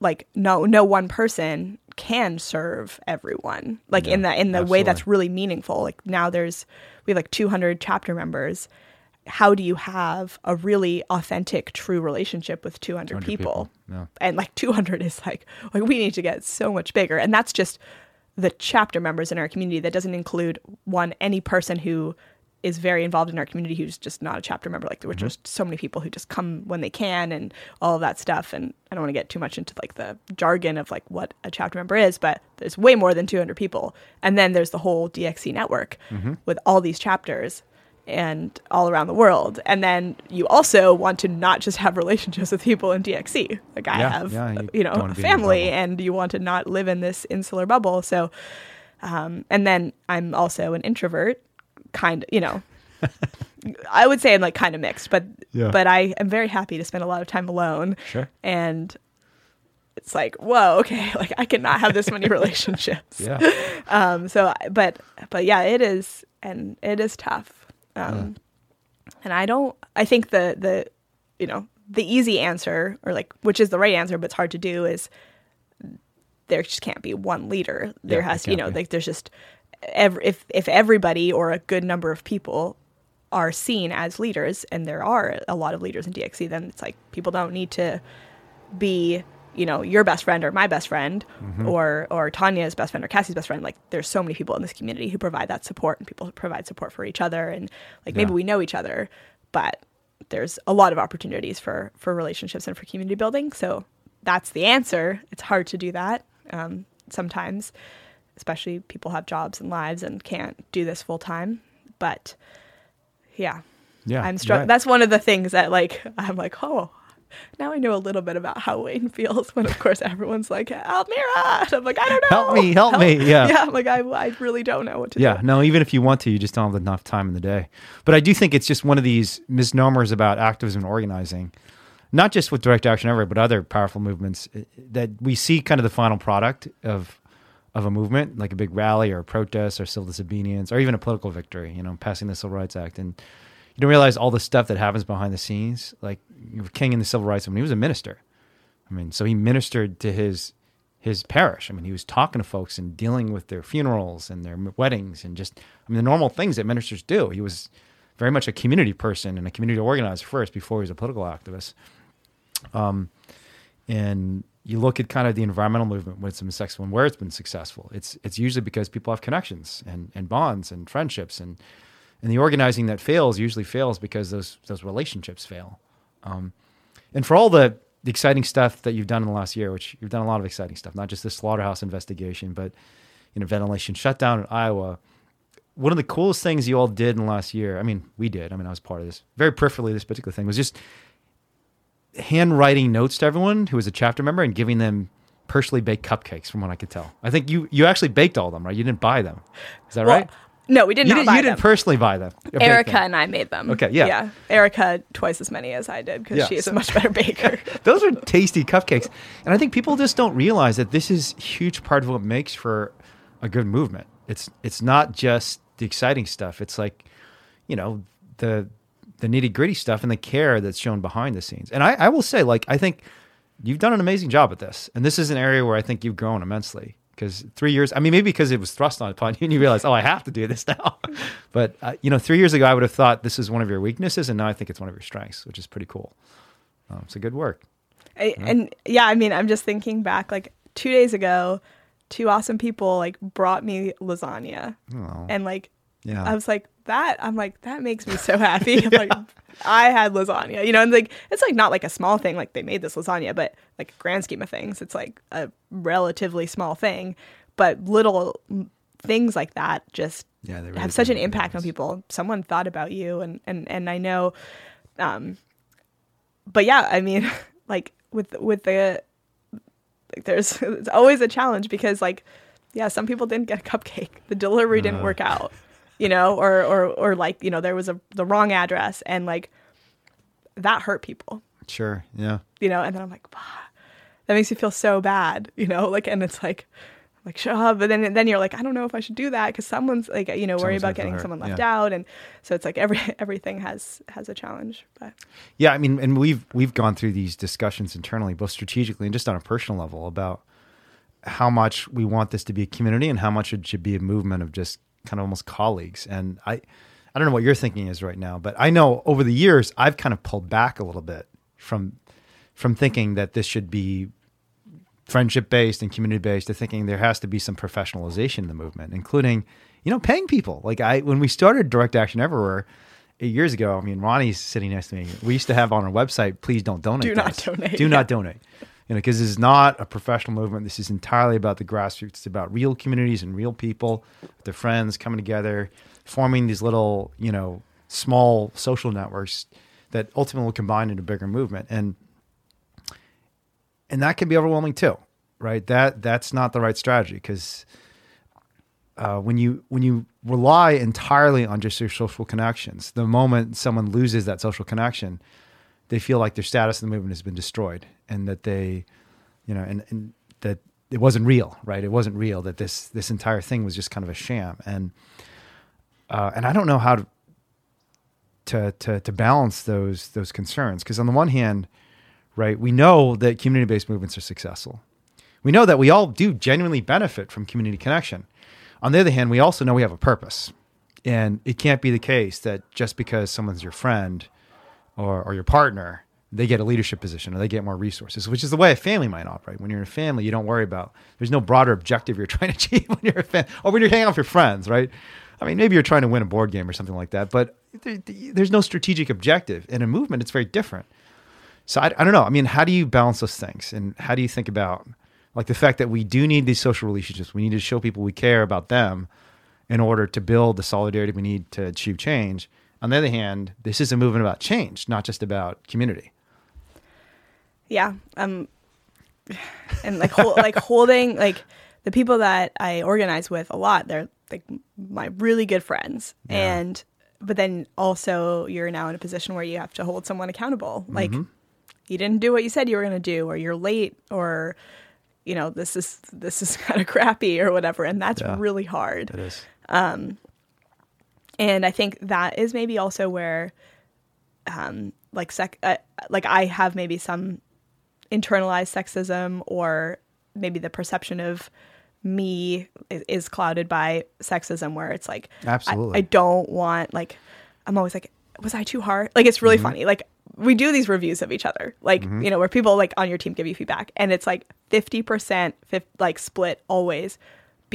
like no no one person can serve everyone like in the in the way that's really meaningful like now there's we have like 200 chapter members how do you have a really authentic, true relationship with 200, 200 people? people, yeah. And like 200 is like, like, we need to get so much bigger. And that's just the chapter members in our community. That doesn't include one, any person who is very involved in our community who's just not a chapter member. Like there were Mm-hmm. just so many people who just come when they can and all of that stuff. And I don't want to get too much into like the jargon of like what a chapter member is, but there's way more than 200 people. And then there's the whole DXE network Mm-hmm. with all these chapters and all around the world. And then you also want to not just have relationships with people in DXE. Like I Yeah, have, yeah, you you, know, a be in your family and you want to not live in this insular bubble. So, um, and then I'm also an introvert, kind of, you know, I would say I'm like kind of mixed, but Yeah. but I am very happy to spend a lot of time alone. Sure. And it's like, whoa, okay, <laughs> like I cannot have this many <laughs> relationships. Yeah. <laughs> Um. So, but but yeah, it is, and it is tough. Um. And I don't. I think the the, you know, the easy answer, or like which is the right answer, but it's hard to do, is there just can't be one leader. There Yeah, has, there you know, be. like there's just if if everybody or a good number of people are seen as leaders, and there are a lot of leaders in DXE, then it's like people don't need to be, you know, your best friend or my best friend, Mm-hmm. or or Tanya's best friend or Cassie's best friend. Like there's so many people in this community who provide that support, and people provide support for each other, and like maybe Yeah. we know each other, but there's a lot of opportunities for for relationships and for community building. So that's the answer. It's hard to do that um, sometimes, especially people have jobs and lives and can't do this full time. But yeah, Yeah. I'm struck. right. That's one of the things that like I'm like, oh, now I know a little bit about how Wayne <laughs> feels. When of course everyone's like, Almira, and I'm like, I don't know. Help me, help me, yeah. yeah. I'm like, I, I really don't know what to Yeah, do. Yeah, no, even if you want to, you just don't have enough time in the day. But I do think it's just one of these misnomers about activism and organizing, not just with direct action everywhere, but other powerful movements eh, that we see kind of the final product of of a movement, like a big rally or a protest or civil disobedience or even a political victory, you know, passing the Civil Rights Act. And you don't realize all the stuff that happens behind the scenes. Like King in the Civil Rights Movement, he was a minister. I mean, so he ministered to his his parish. I mean, he was talking to folks and dealing with their funerals and their weddings and just I mean the normal things that ministers do. He was very much a community person and a community organizer first before he was a political activist. Um, and you look at kind of the environmental movement when it's been successful and where it's been successful. It's it's usually because people have connections and, and bonds and friendships and and the organizing that fails usually fails because those those relationships fail. Um, and for all the, the exciting stuff that you've done in the last year, which you've done a lot of exciting stuff, not just the slaughterhouse investigation, but you know ventilation shutdown in Iowa. One of the coolest things you all did in the last year, I mean, we did. I mean, I was part of this very peripherally. This particular thing was just handwriting notes to everyone who was a chapter member and giving them personally baked cupcakes. From what I could tell, I think you you actually baked all of them, right? You didn't buy them, is that Well, right? No, we did You not didn't. buy You them. didn't personally buy them. Erica them. and I made them. Okay, yeah. Yeah. Erica twice as many as I did because Yeah, she is so- a much better baker. <laughs> Those are tasty cupcakes. And I think people just don't realize that this is a huge part of what makes for a good movement. It's it's not just the exciting stuff. It's like, you know, the the nitty gritty stuff and the care that's shown behind the scenes. And I, I will say, like, I think you've done an amazing job at this. And this is an area where I think you've grown immensely. Because three years, I mean, maybe because it was thrust on upon you <laughs> and you realize, oh, I have to do this <laughs> now. but, uh, you know, three years ago, I would have thought this is one of your weaknesses. And now I think it's one of your strengths, which is pretty cool. Um, it's a good work. I, and yeah, I mean, I'm just thinking back like two days ago, two awesome people like brought me lasagna, Oh, and like yeah. I was like that. I'm like that makes me so happy. <laughs> I'm like I had lasagna, you know, and like it's like not like a small thing. Like they made this lasagna, but like grand scheme of things, it's like a relatively small thing. But little things like that just Yeah, they really have such an impact on people. Someone thought about you, and and and I know, um, but yeah, I mean, <laughs> like with with the like there's <laughs> it's always a challenge because like yeah, some people didn't get a cupcake. The delivery didn't Uh. work out, you know, or or or like you know there was a the wrong address and like that hurt people, Sure. Yeah. you know. And then I'm like, "Wow, that makes me feel so bad, <laughs> you know, like and it's like. Like shut up, but then then you're like, I don't know if I should do that because someone's like, you know, worry Someone's about getting hurt, someone left yeah. out, and so it's like every <laughs> everything has has a challenge. But Yeah, I mean, and we've we've gone through these discussions internally, both strategically and just on a personal level, about how much we want this to be a community and how much it should be a movement of just kind of almost colleagues. And I, I don't know what your thinking is right now, but I know over the years I've kind of pulled back a little bit from from thinking that this should be friendship based and community based to thinking there has to be some professionalization in the movement, including, you know, paying people. Like I when we started Direct Action Everywhere eight years ago, I mean Ronnie's sitting next to me. We used to have on our website, please don't donate. Do not donate, Do yeah. not donate. You know, because this is not a professional movement. This is entirely about the grassroots. It's about real communities and real people, their friends coming together, forming these little, you know, small social networks that ultimately will combine into a bigger movement. And and that can be overwhelming too, right? That that's not the right strategy because uh, when you when you rely entirely on just your social connections, the moment someone loses that social connection, they feel like their status in the movement has been destroyed, and that they, you know, and, and that it wasn't real, right? It wasn't real. That this this entire thing was just kind of a sham, and uh, and I don't know how to to to, to balance those those concerns because on the one hand, right, we know that community based movements are successful. We know that we all do genuinely benefit from community connection. On the other hand, we also know we have a purpose. And it can't be the case that just because someone's your friend or, or your partner, they get a leadership position or they get more resources, which is the way a family might operate. When you're in a family, you don't worry about, there's no broader objective you're <laughs> trying to achieve when you're a fan, or when you're hanging out with your friends, right? I mean, maybe you're trying to win a board game or something like that, but there's no strategic objective. In a movement, it's very different. So I, I don't know. I mean, how do you balance those things? And how do you think about like the fact that we do need these social relationships? We need to show people we care about them in order to build the solidarity we need to achieve change. On the other hand, this is a movement about change, not just about community. Yeah. Um, and like like holding like the people that I organize with a lot. They're like my really good friends, Yeah. and but then also you're now in a position where you have to hold someone accountable. Like Mm-hmm. you didn't do what you said you were going to do, or you're late, or you know this is this is <laughs> kind of crappy or whatever, and that's Yeah. really hard. It is. Um and I think that is maybe also where, um, like sec, uh, like I have maybe some internalized sexism, or maybe the perception of me is, clouded by sexism, where it's like, I- Absolutely. I, don't want like, I'm always like, was I too hard? Like it's Mm-hmm. really funny. Like we do these reviews of each other, like you know, where people like on your team give you feedback, and it's like fifty percent, like split always.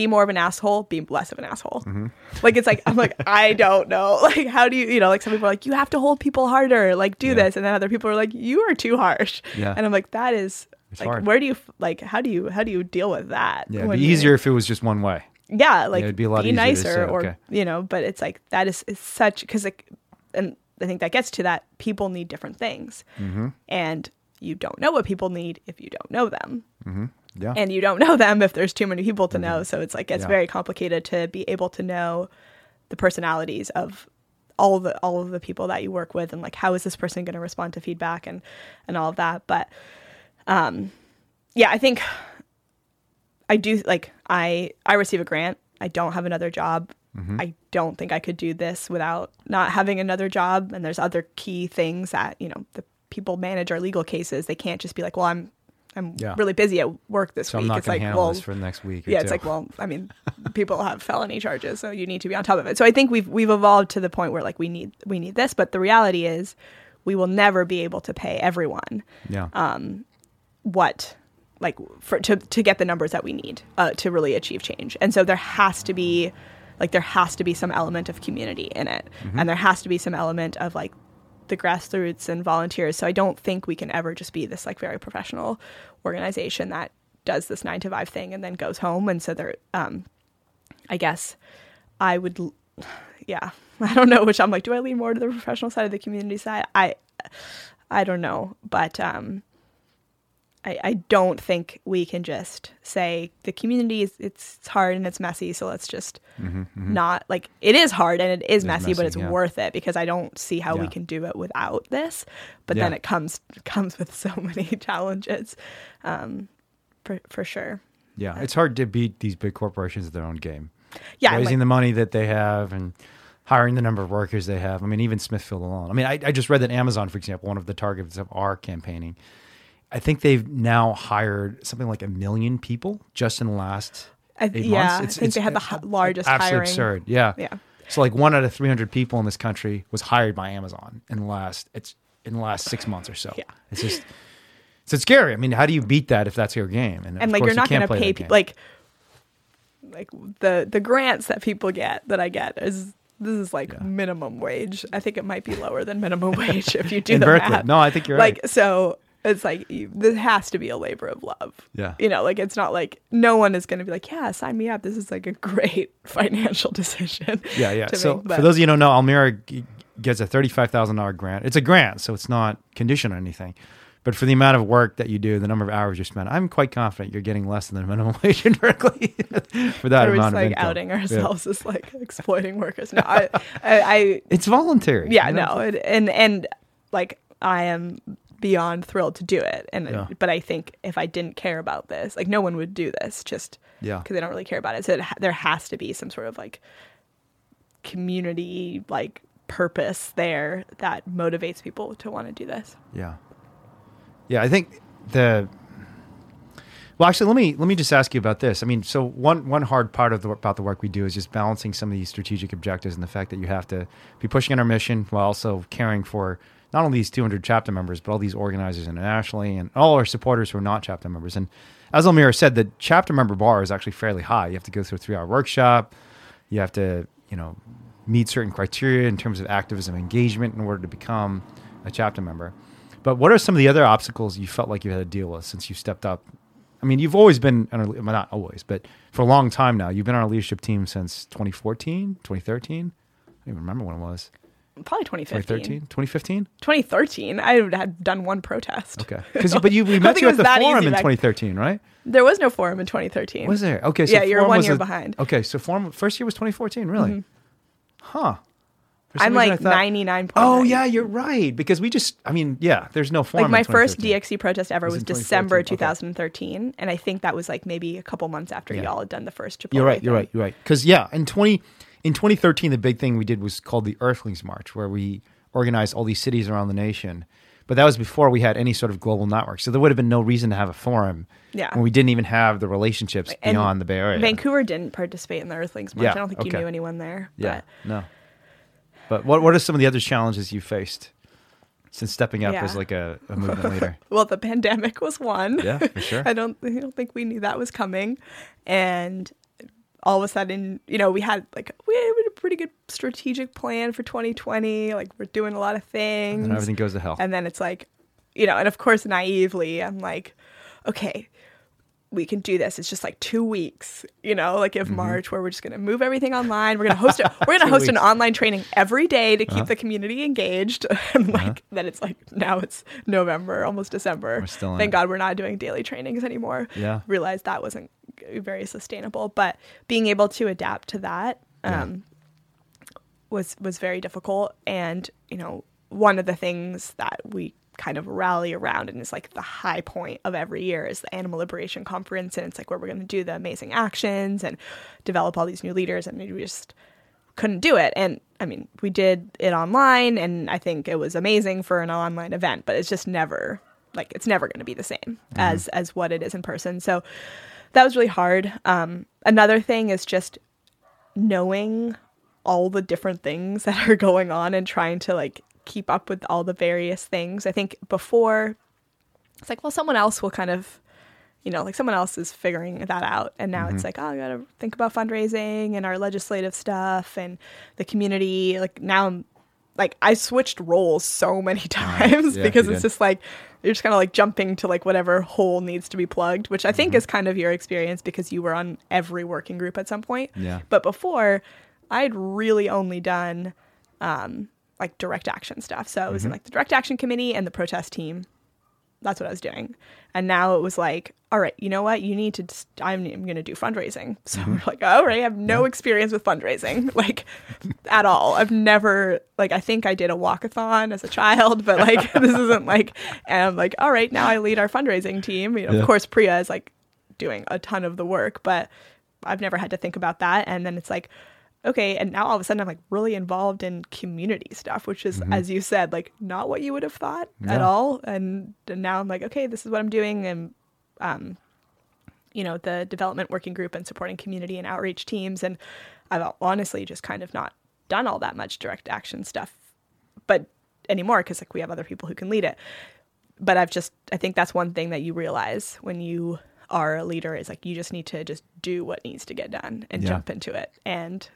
Be more of an asshole, be less of an asshole. Mm-hmm. Like it's like I'm like I don't know. <laughs> Like how do you you know like some people are like you have to hold people harder, like do Yeah. this, and then other people are like you are too harsh. Yeah. And I'm like that is It's like hard. where do you like how do you how do you deal with that? Yeah, it'd be easier if it was just one way. yeah like it'd be a lot be easier nicer say, or okay. you know but it's like that is, is such because like and i think that gets to that people need different things Mm-hmm. and you don't know what people need if you don't know them Yeah. and you don't know them if there's too many people to know so it's like it's Mm-hmm. Yeah. very complicated to be able to know the personalities of all of the all of the people that you work with and like how is this person going to respond to feedback and and all of that but um yeah i think i do like i i receive a grant i don't have another job Mm-hmm. i don't think i could do this without not having another job and there's other key things that you know the people manage our legal cases they can't just be like well i'm i'm Yeah. really busy at work this so I'm week not it's like handle well this for the next week. Yeah, two. it's like, well, I mean, <laughs> people have felony charges, so you need to be on top of it. So I think we've we've evolved to the point where like we need we need this, but the reality is we will never be able to pay everyone yeah. um, what like for to to get the numbers that we need uh, to really achieve change. And so there has to be like there has to be some element of community in it, and there has to be some element of like the grassroots and volunteers. So I don't think we can ever just be this like very professional organization that does this nine to five thing and then goes home. And so there, um, I guess I would, yeah, <laughs> I don't know which I'm like, do I lean more to the professional side or the community side? I, I don't know, but um, I, I don't think we can just say the community is it's, it's hard and it's messy, so let's just not like it is hard and it is Mm-hmm, is messy, but it's yeah. worth it because I don't see how we can do it without this. But then it comes comes with so <laughs> many challenges, um, for for sure. Yeah, it's hard to beat these big corporations at their own game. Yeah, raising like- the money that they have and hiring the number of workers they have. I mean, even Smithfield alone. I mean, I, I just read that Amazon, for example, one of the targets of our campaigning, I think they've now hired something like a million people just in the last I, eight yeah, months. I think they had the hi- largest absolutely hiring. absurd. Yeah. Yeah. So like one out of 300 people in this country was hired by Amazon in the last it's in the last six months or so. Yeah. It's just so it's scary. I mean, how do you beat that if that's your game? and of like course you're not going to pay people like like the the grants that people get that I get is this is like Yeah. minimum wage. I think it might be lower than minimum <laughs> wage if you do the Berkeley. math. No, I think you're like right. so it's like this has to be a labor of love. Yeah. You know, like it's not like no one is going to be like, yeah, sign me up. This is like a great <laughs> financial decision. <laughs> Yeah, yeah. So make, for those of you who don't know, Almira gets a thirty-five thousand dollar grant. It's a grant, so it's not conditioned on anything. But for the amount of work that you do, the number of hours you spend, I'm quite confident you're getting less than the minimum <laughs> wage in Berkeley for that we're amount just of like income. outing Yeah. ourselves as like exploiting workers. No, I, I, I It's voluntary. yeah, you know? no, it, and and like I am beyond thrilled to do it, and Yeah. but I think if I didn't care about this, like no one would do this just Yeah. because they don't really care about it. So it, there has to be some sort of like community like purpose there that motivates people to want to do this. Yeah. Yeah, I think the well, actually, let me let me just ask you about this. I mean, so one one hard part of the about the work we do is just balancing some of these strategic objectives and the fact that you have to be pushing on our mission while also caring for not only these 200 chapter members, but all these organizers internationally and all our supporters who are not chapter members. And as Almira said, the chapter member bar is actually fairly high. You have to go through a three hour workshop. You have to, you know, meet certain criteria in terms of activism engagement in order to become a chapter member. But what are some of the other obstacles you felt like you had to deal with since you stepped up? I mean, you've always been, well, not always, but for a long time now. You've been on a leadership team since 2014, 2013. I don't even remember when it was. Probably 2015. 2013, 2015? 2013. I had done one protest. Okay. <laughs> Because but you we met you at the forum in 2013, right? There was no forum in 2013. Was there? Okay, so Yeah, you're forum one was year a- behind. Okay, so forum first year was 2014, really? Mm-hmm. Huh. For some I'm like thought- 99. Oh yeah, you're right. Because we just, I mean, yeah, there's no forum. Like my first 2013. DXE protest ever was was, December 2014, 2013, and I think that was like maybe a couple months after Yeah. y'all had done the first Chipotle. You're right. You're right. You're right. Because yeah, in 20 in 2013, the big thing we did was called the Earthlings March, where we organized all these cities around the nation. But that was before we had any sort of global network, so there would have been no reason to have a forum. Yeah. When we didn't even have the relationships And beyond the Bay Area. Vancouver didn't participate in the Earthlings March. Yeah, I don't think okay. you knew anyone there. Yeah. No. But what what are some of the other challenges you faced since stepping up Yeah. as like a, a movement leader? <laughs> Well, the pandemic was one. Yeah, for sure. <laughs> I don't. I don't think we knew that was coming, and all of a sudden, you know, we had like we had a pretty good strategic plan for 2020. Like we're doing a lot of things, And everything goes to hell. And then it's like, you know, and of course, naively, I'm like, okay, we can do this. It's just like two weeks, you know, like Mm-hmm. of March, where we're just going to move everything online. We're going to host it. We're going <laughs> to host an online training every day to keep Uh-huh. the community engaged. <laughs> and like then it's like now it's November, almost December. Thank it. God we're not doing daily trainings anymore. Yeah. realized that wasn't very sustainable, but being able to adapt to that. Yeah. Um, was was very difficult and you know one of the things that we kind of rally around and is like the high point of every year is the animal liberation conference and it's like where we're going to do the amazing actions and develop all these new leaders and we just couldn't do it. And i mean we did it online and i think it was amazing for an online event but it's just never like it's never going to be the same as as what it is in person. So that was really hard. Um another thing is just knowing all the different things <laughs> that are going on and trying to like keep up with all the various things. I think before it's like, well, someone else will kind of, you know, like someone else is figuring that out. And now it's like, oh, I got to think about fundraising and our legislative stuff and the community. Like now I'm like, I switched roles so many <laughs> times Yeah, because it's did. just like, you're just kind of like jumping to like whatever hole needs to be plugged, which I think is kind of your experience because you were on every working group at some point. Yeah. But before, I'd really only done um, like direct action stuff. So I was in mm-hmm. like the direct action committee and the protest team. That's what I was doing. And now it was like, all right, you know what? You need to, just, I'm, I'm going to do fundraising. <laughs> So we're like, all right, I have no experience with fundraising, <laughs> like at all. I've never, like, I think I did a walkathon as a child, but like, <laughs> this isn't like, and I'm like, all right, now I lead our fundraising team. You know, Yeah. Of course, Priya is like doing a ton of the work, but I've never had to think about that. And then it's like, okay, and now all of a sudden I'm like really involved in community stuff, which is, as you said, like not what you would have thought at all. And, and now I'm like, okay, this is what I'm doing. And, um, you know, the development working group and supporting community and outreach teams. And I've honestly just kind of not done all that much direct action stuff, but anymore because like we have other people who can lead it. But I've just I think that's one thing that you realize when you are a leader is like you just need to just do what needs to get done and Yeah. jump into it and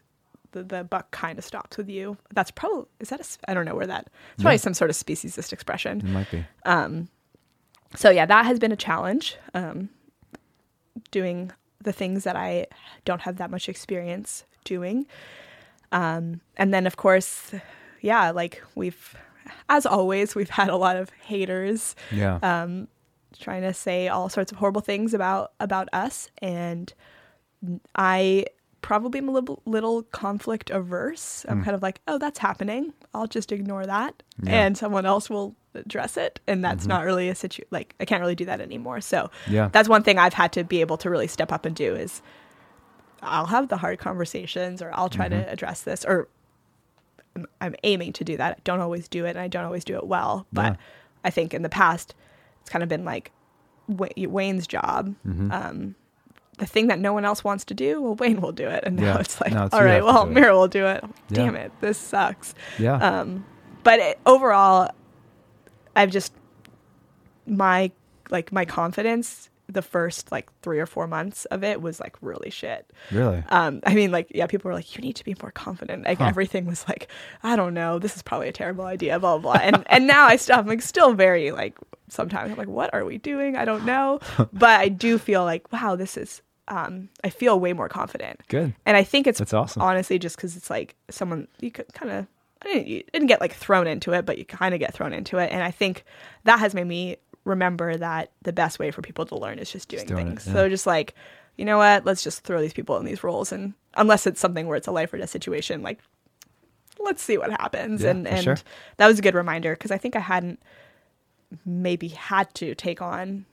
the, the buck kind of stops with you. That's probably is that a i don't know where that it's probably some sort of speciesist expression. It might be. Um, so yeah that has been a challenge um, doing the things that i don't have that much experience doing. Um, and then of course yeah like we've as always we've had a lot of haters Yeah. um, trying to say all sorts of horrible things about about us. And i probably am a little, little conflict averse i'm kind of like oh that's happening i'll just ignore that Yeah. and someone else will address it and that's not really a situation. like i can't really do that anymore so Yeah. that's one thing i've had to be able to really step up and do is i'll have the hard conversations or i'll try to address this or I'm, I'm aiming to do that i don't always do it and i don't always do it well but Yeah. i think in the past it's kind of been like wayne's job Mm-hmm. um, the thing that no one else wants to do well wayne will do it and now Yeah. it's like it's all right well mira will do it Yeah. damn it this sucks yeah. um, but it, overall i've just my like my confidence the first like three or four months of it was like really shit really. um, I mean, like, yeah, people were like, "You need to be more confident." Like, Huh. everything was like, "I don't know, this is probably a terrible idea." Blah blah. blah. And and now I still, I'm like, still very like, sometimes I'm like, "What are we doing?" I don't know, <laughs> but I do feel like, wow, this is. Um, I feel way more confident, Good. and I think it's That's awesome. honestly just because it's like someone you could kind of. I didn't, you didn't get like thrown into it, but you kind of get thrown into it, and I think that has made me remember that the best way for people to learn is just doing, doing it, things. yeah. So just like, you know what? Let's just throw these people in these roles, and unless it's something where it's a life or death situation, like let's see what happens. Yeah, and and sure. that was a good reminder because I think I hadn't maybe had to take on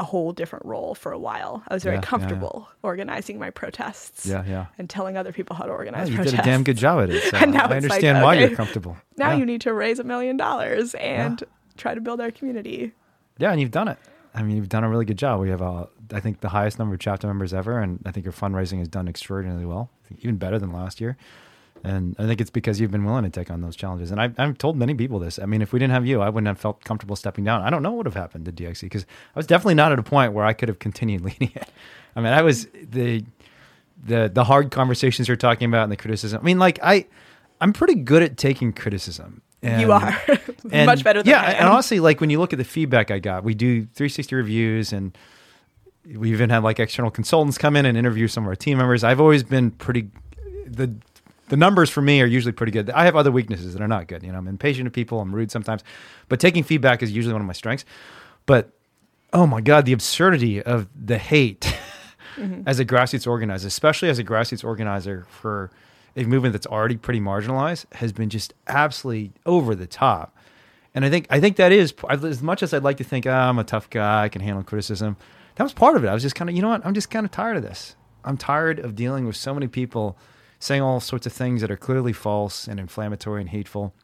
a whole different role for a while. I was very Yeah, yeah, yeah. comfortable organizing my protests Yeah. Yeah. and telling other people how to organize you protests. did a damn good job at it. <laughs> So And now I it's like, understand why okay, you're comfortable. Now you need to raise a million dollars and try to build our community. Yeah, and you've done it. I mean, you've done a really good job. We have, uh, I think, the highest number of chapter members ever, and I think your fundraising has done extraordinarily well, even better than last year. And I think it's because you've been willing to take on those challenges. And I've, I've told many people this. I mean, if we didn't have you, I wouldn't have felt comfortable stepping down. I don't know what would have happened to DXE because I was definitely not at a point where I could have continued <laughs> leading it. I mean, I was the the the hard conversations you're talking about and the criticism. I mean, like I, I'm pretty good at taking criticism. And, you are <laughs> and- much better than yeah, I am. and honestly, like when you look at the feedback I got, we do 360 reviews, and we even had like external consultants come in and interview some of our team members. I've always been pretty the the numbers for me are usually pretty good. I have other weaknesses that are not good. You know, I'm impatient to people. I'm rude sometimes, but taking feedback is usually one of my strengths. But oh my god, the absurdity of the hate mm-hmm. as a grassroots organizer, especially as a grassroots organizer for a movement that's already pretty marginalized, has been just absolutely over the top. And I think I think that is as much as I'd like to think oh, I'm a tough guy, I can handle criticism. That was part of it. I was just kind of, you know what? I'm just kind of tired of this. I'm tired of dealing with so many people saying all sorts of things that are clearly false and inflammatory and hateful.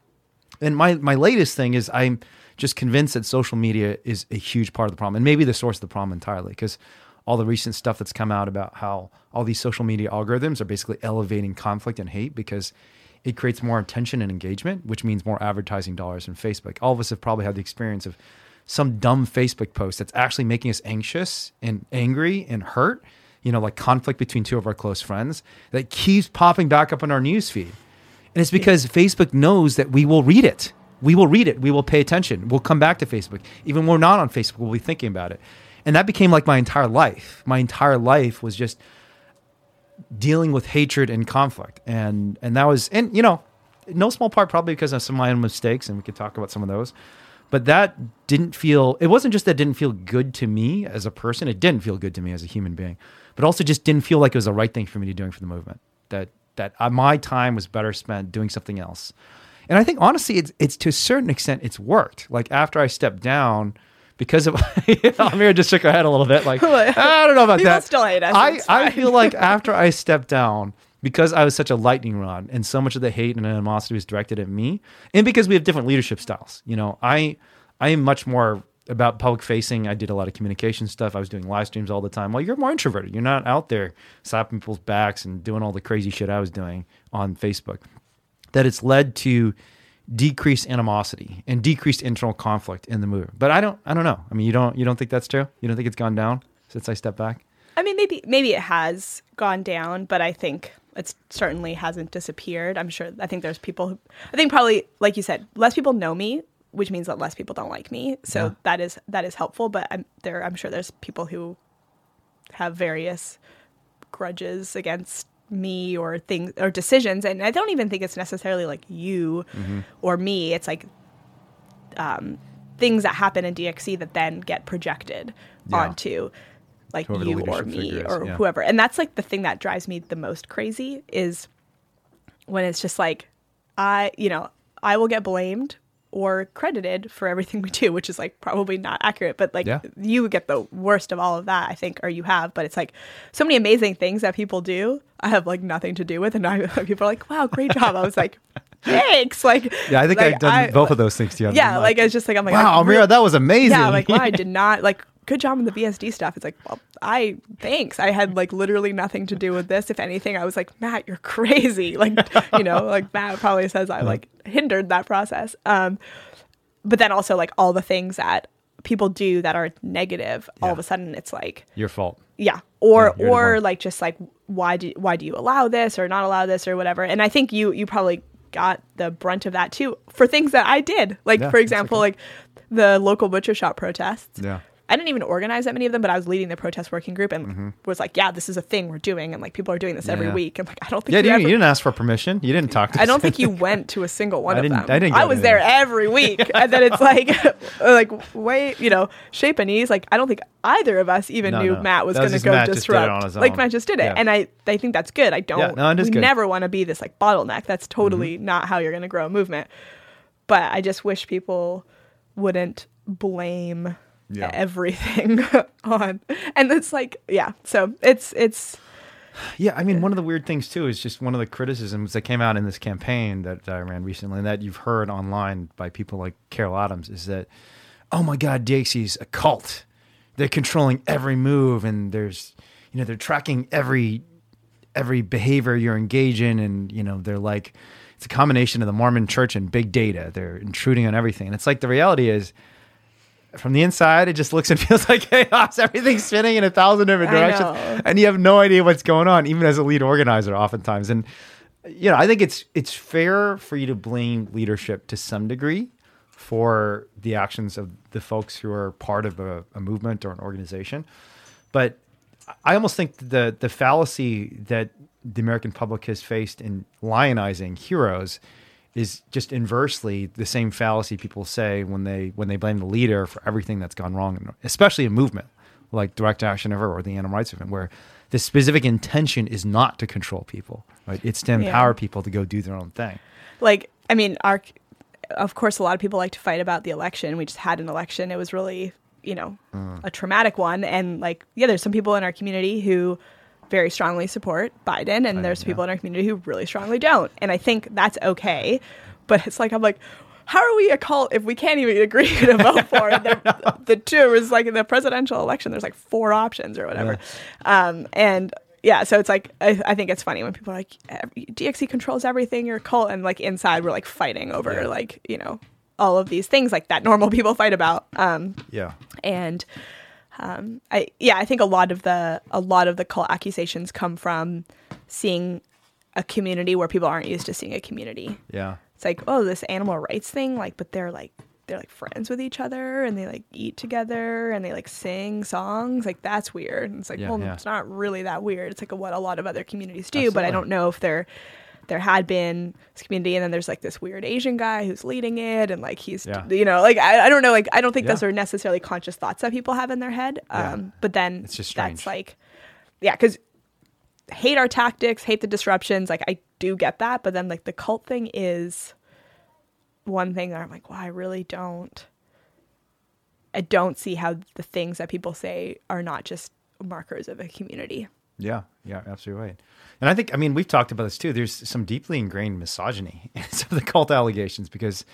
And my my latest thing is I'm just convinced that social media is a huge part of the problem, and maybe the source of the problem entirely, because all the recent stuff that's come out about how all these social media algorithms are basically elevating conflict and hate because it creates more attention and engagement, which means more advertising dollars in Facebook. All of us have probably had the experience of some dumb Facebook post that's actually making us anxious and angry and hurt. You know, like conflict between two of our close friends that keeps popping back up on our news feed. And it's because Facebook knows that we will read it. We will read it. We will pay attention. We'll come back to Facebook. Even when we're not on Facebook, we'll be thinking about it. And that became like my entire life. My entire life was just dealing with hatred and conflict. And and that was and you know, no small part probably because of some of my own mistakes, and we could talk about some of those. But that didn't feel it wasn't just that didn't feel good to me as a person, it didn't feel good to me as a human being. But also just didn't feel like it was the right thing for me to be doing for the movement. That that uh, my time was better spent doing something else. And I think honestly, it's it's to a certain extent it's worked. Like after I stepped down, because of <laughs> Amir just shook her head a little bit, like <laughs> I don't know about People that. still hate us, I I feel like <laughs> after I stepped down, because I was such a lightning rod, and so much of the hate and animosity was directed at me, and because we have different leadership styles. You know, I I am much more about public facing. I did a lot of communication stuff. I was doing live streams all the time. Well, you're more introverted. You're not out there slapping people's backs and doing all the crazy shit I was doing on Facebook. that it's led to decreased animosity and decreased internal conflict in the movement. But I don't I don't know. I mean, you don't you don't think that's true? You don't think it's gone down since I stepped back? I mean, maybe maybe it has gone down, but I think it certainly hasn't disappeared. I'm sure. I think there's people. Who, I think probably, like you said, less people know me, which means that less people don't like me. So Yeah. that is that is helpful. But I'm there. I'm sure there's people who have various grudges against me or things or decisions, and I don't even think it's necessarily like you Mm-hmm. or me. It's like um, things that happen in DXE that then get projected Yeah. onto like Whoever you or me figure is, or yeah. whoever. And that's like the thing that drives me the most crazy is when it's just like I, you know, I will get blamed or credited for everything we do, which is like probably not accurate, but like Yeah. you get the worst of all of that, I think, or you have. But it's like so many amazing things that people do. I have like nothing to do with, and I, <laughs> people are like, "Wow, great job!" I was like, <laughs> "Thanks!" Like, Yeah, I think like, I've done I- both of those things together. Yeah, I'm like it's just like I'm like, wow, Almira, that was amazing. yeah, like wow, I did not like good job on the BSD stuff. It's like, well, I thanks. I had like literally nothing to do with this. If anything, I was like, Matt, you're crazy. <laughs> Like, you know, like Matt probably says I like hindered that process. Um, but then also like all the things that people do that are negative, all of a sudden it's like, Your fault. yeah, or Yeah, or like just like why do why do you allow this or not allow this or whatever? And I think you you probably got the brunt of that too for things that I did. Like Yeah, for example, okay. like the local butcher shop protests. Yeah. I didn't even organize that many of them, but I was leading the protest working group and Mm-hmm. was like, "Yeah, this is a thing we're doing," and like people are doing this every yeah. week. And like, I don't think Yeah, you you, ever- you didn't ask for permission. You didn't talk to I don't think you <laughs> went to a single one I of them. I didn't go was there every week, <laughs> and then it's like, <laughs> like wait, you know, shape and Ease. Like I don't think either of us even No, knew no. Matt was going to go Matt just did it disrupt. Like. Matt just did it, Yeah. and I I think that's good. I don't. No, it is we good. never want to be this like bottleneck. That's totally Mm-hmm. not how you're going to grow a movement. But I just wish people wouldn't blame Yeah. everything <laughs> on, and it's like yeah. So it's it's Yeah, I mean, one of the weird things too is just one of the criticisms that came out in this campaign that I ran recently, and that you've heard online by people like Carol Adams, is that, oh my God, DXE's a cult. They're controlling every move, and there's, you know, they're tracking every every behavior you're engaged in, and you know, they're like, it's a combination of the Mormon Church and big data. They're intruding on everything, and it's like the reality is. From the inside, it just looks and <laughs> feels like chaos. Everything's spinning in a thousand different directions and you have no idea what's going on, even as a lead organizer, oftentimes. And you know, I think it's it's fair for you to blame leadership to some degree for the actions of the folks who are part of a, a movement or an organization. But I almost think the the fallacy that the American public has faced in lionizing heroes is just inversely the same fallacy people say when they when they blame the leader for everything that's gone wrong, especially a movement like Direct Action Ever or the Animal Rights Movement, where the specific intention is not to control people, right? It's to Yeah. empower people to go do their own thing. like i mean our of course a lot of people like to fight about the election we just had an election it was really you know mm. a traumatic one and like yeah there's some people in our community who very strongly support biden and there's yeah. people in our community who really strongly don't and i think that's okay but it's like i'm like how are we a cult if we can't even agree to <laughs> vote for it? The, the two is like in the presidential election, there's like four options or whatever. Um, and yeah, so it's like, I, I think it's funny when people are like, DXE controls everything, you're a cult. And like inside, we're like fighting over Yeah. like, you know, all of these things like that normal people fight about. Um, Yeah. and um, I yeah, I think a lot of the a lot of the cult accusations come from seeing a community where people aren't used to seeing a community. Yeah. It's like, oh, this animal rights thing, like, but they're like they're like friends with each other and they like eat together and they like sing songs. Like that's weird. And it's like, Yeah, well, yeah. it's not really that weird. It's like what a lot of other communities do, but I don't know if there there had been this community and then there's like this weird Asian guy who's leading it and like he's Yeah. you know, like I, I don't know, like I don't think Yeah. those are necessarily conscious thoughts that people have in their head. Yeah. Um but then It's just that's strange. like yeah, because hate our tactics, hate the disruptions. Like I do get that, but then like the cult thing is one thing that I'm like, well, I really don't. I don't see how the things that people say are not just markers of a community. Yeah, yeah, absolutely right. And I think, I mean, we've talked about this too. There's some deeply ingrained misogyny <laughs> in some of the cult allegations because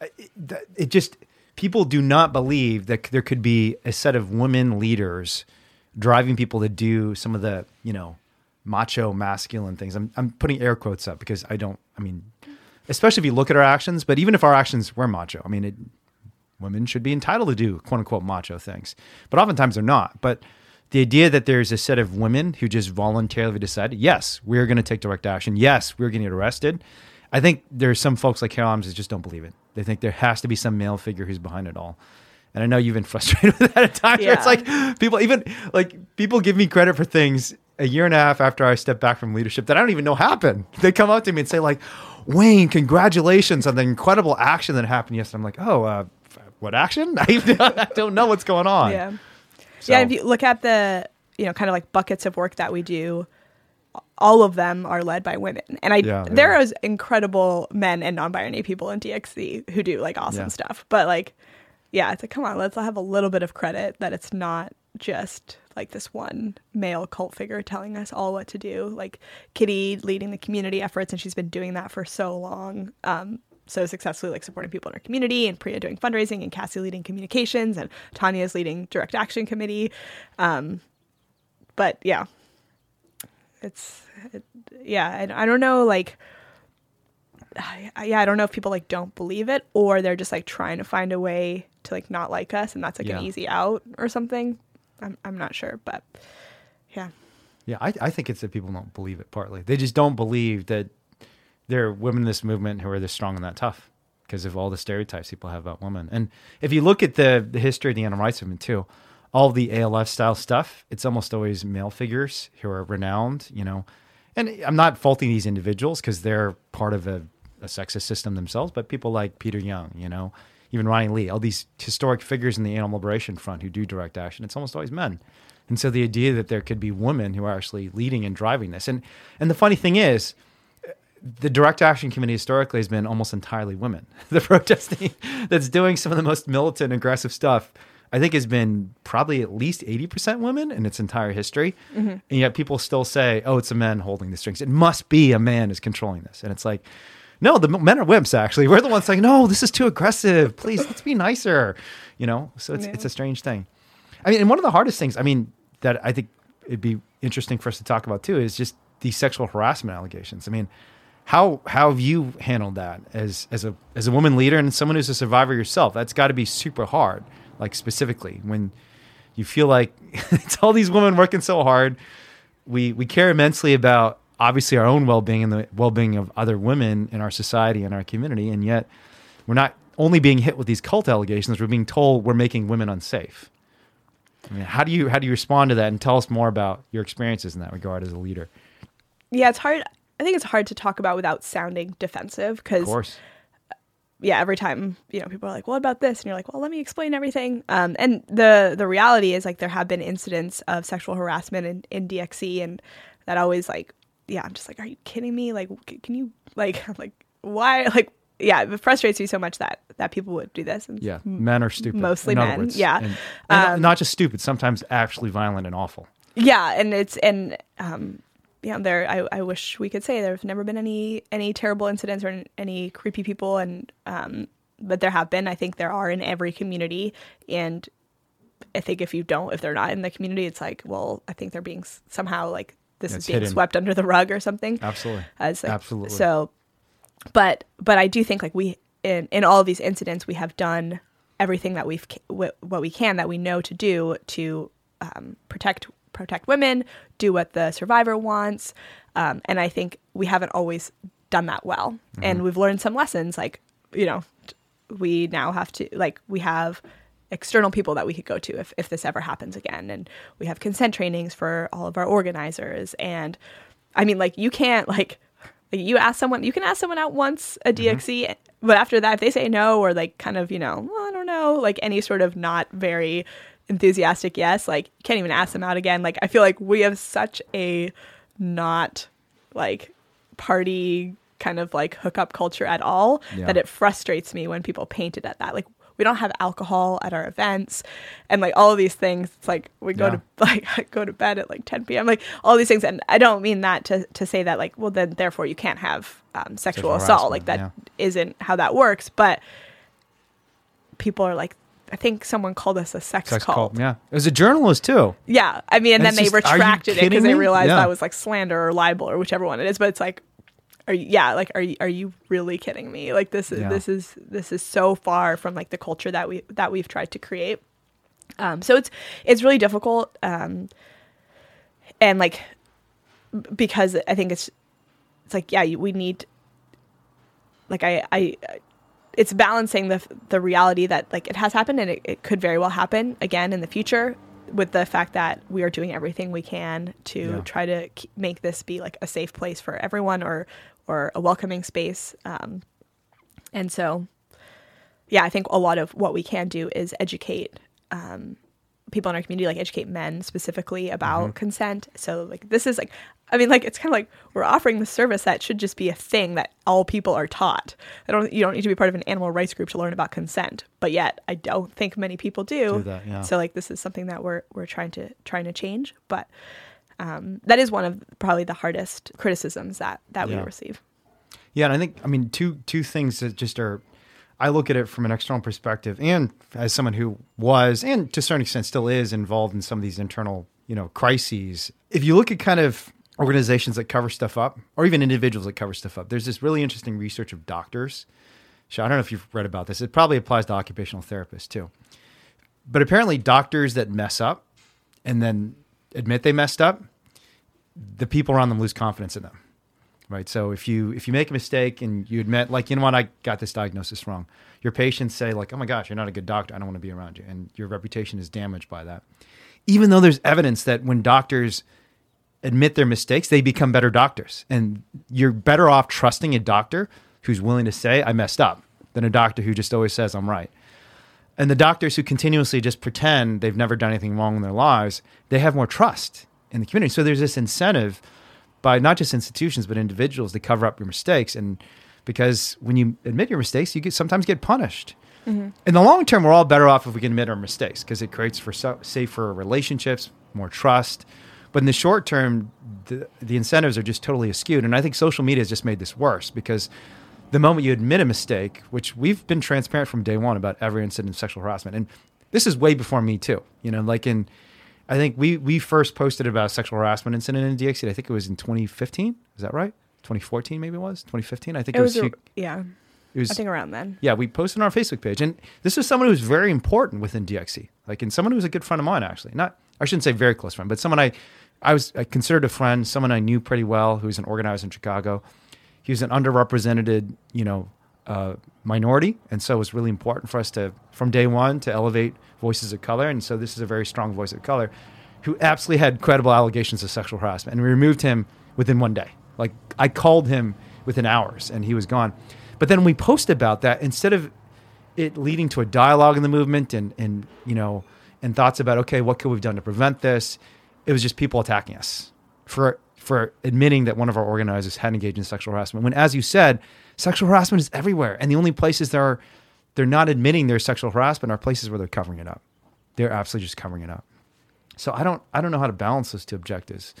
uh, it, it just, people do not believe that there could be a set of women leaders driving people to do some of the, you know, macho masculine things. I'm, I'm putting air quotes up because I don't, I mean, especially if you look at our actions. But even if our actions were macho, I mean, it, women should be entitled to do quote unquote macho things, but oftentimes they're not. But the idea that there's a set of women who just voluntarily decided, yes, we're going to take direct action. Yes, we're going to get arrested. I think there's some folks like Carol Adams that just don't believe it. They think there has to be some male figure who's behind it all. And I know you've been <laughs> frustrated with that at times. where It's like people even like people give me credit for things a year and a half after I stepped back from leadership that I don't even know happened. <laughs> They come up to me and say like, "Wayne, congratulations on the incredible action that happened yesterday." I'm like, "Oh, uh, what action? <laughs> I don't know what's going on." Yeah. So- Yeah, if you look at the, you know, kind of like buckets of work that we do, all of them are led by women. And I Yeah, there are. is incredible men and non-binary people in DXE who do like awesome Yeah. stuff. But like yeah, it's like come on, let's have a little bit of credit that it's not just like this one male cult figure telling us all what to do. Like Kitty leading the community efforts and she's been doing that for so long. Um so successfully like supporting people in our community and Priya doing fundraising and Cassie leading communications and Tanya's leading direct action committee. Um but yeah, it's it, yeah I, I don't know like I, I- yeah i don't know if people like don't believe it or they're just like trying to find a way to like not like us and that's like Yeah. an easy out or something i'm, I'm not sure but yeah Yeah, I, I think it's that people don't believe it partly. They just don't believe that there are women in this movement who are this strong and that tough because of all the stereotypes people have about women. And if you look at the, the history of the animal rights movement too, all the ALF style stuff, it's almost always male figures who are renowned, you know. And I'm not faulting these individuals because they're part of a, a sexist system themselves, but people like Peter Young, you know, even Ronnie Lee, all these historic figures in the animal liberation front who do direct action, it's almost always men. And so the idea that there could be women who are actually leading and driving this. And and the funny thing is, the direct action committee historically has been almost entirely women. <laughs> The protesting that's doing some of the most militant, aggressive stuff, I think, has been probably at least 80% women in its entire history. Mm-hmm. And yet people still say, oh, it's a man holding the strings. It must be a man is controlling this. And it's like, no, the men are wimps, actually. <laughs> We're the ones saying, no, this is too aggressive. Please, let's be nicer. You know, so it's, Yeah. it's a strange thing. I mean, and one of the hardest things, I mean, that I think it'd be interesting for us to talk about too is just these sexual harassment allegations. I mean, how how have you handled that as as a as a woman leader and someone who's a survivor yourself? That's got to be super hard. Like specifically when you feel like <laughs> it's all these women working so hard. We we care immensely about obviously our own well being and the well being of other women in our society and our community, and yet we're not only being hit with these cult allegations. We're being told we're making women unsafe. I mean, how do you how do you respond to that? And tell us more about your experiences in that regard as a leader. yeah it's hard i think it's hard to talk about without sounding defensive Of because course, yeah, every time you know people are like, "What about this?" and you're like, "Well, let me explain everything." Um, and the the reality is like there have been incidents of sexual harassment in, in DXE, and that always like, yeah, I'm just like, "Are you kidding me?" Like, can you like, <laughs> like, why? Like, yeah, it frustrates me so much that that people would do this. And yeah, men are stupid. mostly men, words. yeah. and, and Um, not just stupid. Sometimes actually violent and awful. yeah and it's and um yeah there I, I wish we could say there's never been any any terrible incidents or any creepy people and um but there have been i think there are in every community and i think if you don't if they're not in the community it's like well i think they're being somehow like this It's is being hidden. swept under the rug or something Absolutely. as like, Absolutely. so but but i do think like we in in all of these incidents we have done everything that we've what we can that we know to do to um, protect protect women do what the survivor wants um, and i think we haven't always done that well. And we've learned some lessons like you know we now have to like we have external people that we could go to if, if this ever happens again. And we have consent trainings for all of our organizers. And i mean like you can't like you ask someone you can ask someone out once a dxe but after that if they say no or like kind of you know well, i don't know like any sort of not very enthusiastic yes like you can't even ask them out again. Like i feel like we have such a not like party kind of like hookup culture at all Yeah. that it frustrates me when people paint it at that. Like we don't have alcohol at our events and like all of these things. It's like we go Yeah. to <laughs> like go to bed at like 10 p.m like all these things. And i don't mean that to, to say that like well then therefore you can't have um, sexual Sexual assault. like that harassment, not how that works. But people are like i think someone called us a sex, Sex cult cult. Yeah, it was a journalist too. yeah, I mean, and, And then they just- retracted it because they realized Yeah. that was like slander or libel or whichever one it is. But it's like, are you, yeah, like are you, are you really kidding me? Like this is Yeah. this is this is so far from like the culture that we that we've tried to create. Um, so it's it's really difficult, um, and like because I think it's it's like yeah, we need like I I it's balancing the the reality that like it has happened and it, it could very well happen again in the future with the fact that we are doing everything we can to Yeah. try to make this be like a safe place for everyone or or a welcoming space um, and so yeah i think a lot of what we can do is educate um, people in our community like educate men specifically about consent. So like this is like i mean like it's kind of like we're offering the service that should just be a thing that all people are taught. I don't you don't need to be part of an animal rights group to learn about consent but yet i don't think many people do, Do that, yeah. so like this is something that we're we're trying to trying to change but um, that is one of probably the hardest criticisms that that we receive. Yeah, and I think I mean two two things that just are. I look at it from an external perspective, and as someone who was, and to a certain extent still is, involved in some of these internal, you know, crises. If you look at kind of organizations that cover stuff up, or even individuals that cover stuff up, there's this really interesting research of doctors. So I don't know if you've read about this. It probably applies to occupational therapists too. But apparently, doctors that mess up and then admit they messed up, the people around them lose confidence in them right? So if you if you make a mistake and you admit like you know what? I got this diagnosis wrong. Your patients say like oh my gosh you're not a good doctor. I don't want to be around you. And your reputation is damaged by that. Even though there's evidence that when doctors admit their mistakes they become better doctors. And you're better off trusting a doctor who's willing to say i messed up than a doctor who just always says i'm right. And the doctors who continuously just pretend they've never done anything wrong in their lives, they have more trust in the community. So there's this incentive by not just institutions but individuals to cover up your mistakes. And because when you admit your mistakes, you get sometimes get punished. Mm-hmm. In the long term, we're all better off if we can admit our mistakes because it creates for so, safer relationships, more trust. But in the short term, the, the incentives are just totally skewed. And I think social media has just made this worse because the moment you admit a mistake, which we've been transparent from day one about every incident of sexual harassment, and this is way before me too. You know, like in, I think we we first posted about a sexual harassment incident in DXE. I think it was in 2015. Is that right? 2014 maybe it was 2015. I think it, it was. was a, yeah it was i think around then yeah, we posted on our Facebook page, and this was someone who was very important within DXE, like, and someone who was a good friend of mine, actually. Not, I shouldn't say very close friend, but someone I, I was I considered a friend, someone I knew pretty well, who was an organizer in Chicago. He was an underrepresented, you know, uh, minority, and so it was really important for us to, from day one, to elevate voices of color. And so this is a very strong voice of color, who absolutely had credible allegations of sexual harassment, and we removed him within one day. Like I called him within hours, and he was gone. But then we posted about that instead of it leading to a dialogue in the movement and and you know and thoughts about okay what could we've done to prevent this it was just people attacking us for for admitting that one of our organizers had engaged in sexual harassment when as you said sexual harassment is everywhere and the only places there are they're not admitting their sexual harassment are places where they're covering it up they're absolutely just covering it up so i don't i don't know how to balance those two objectives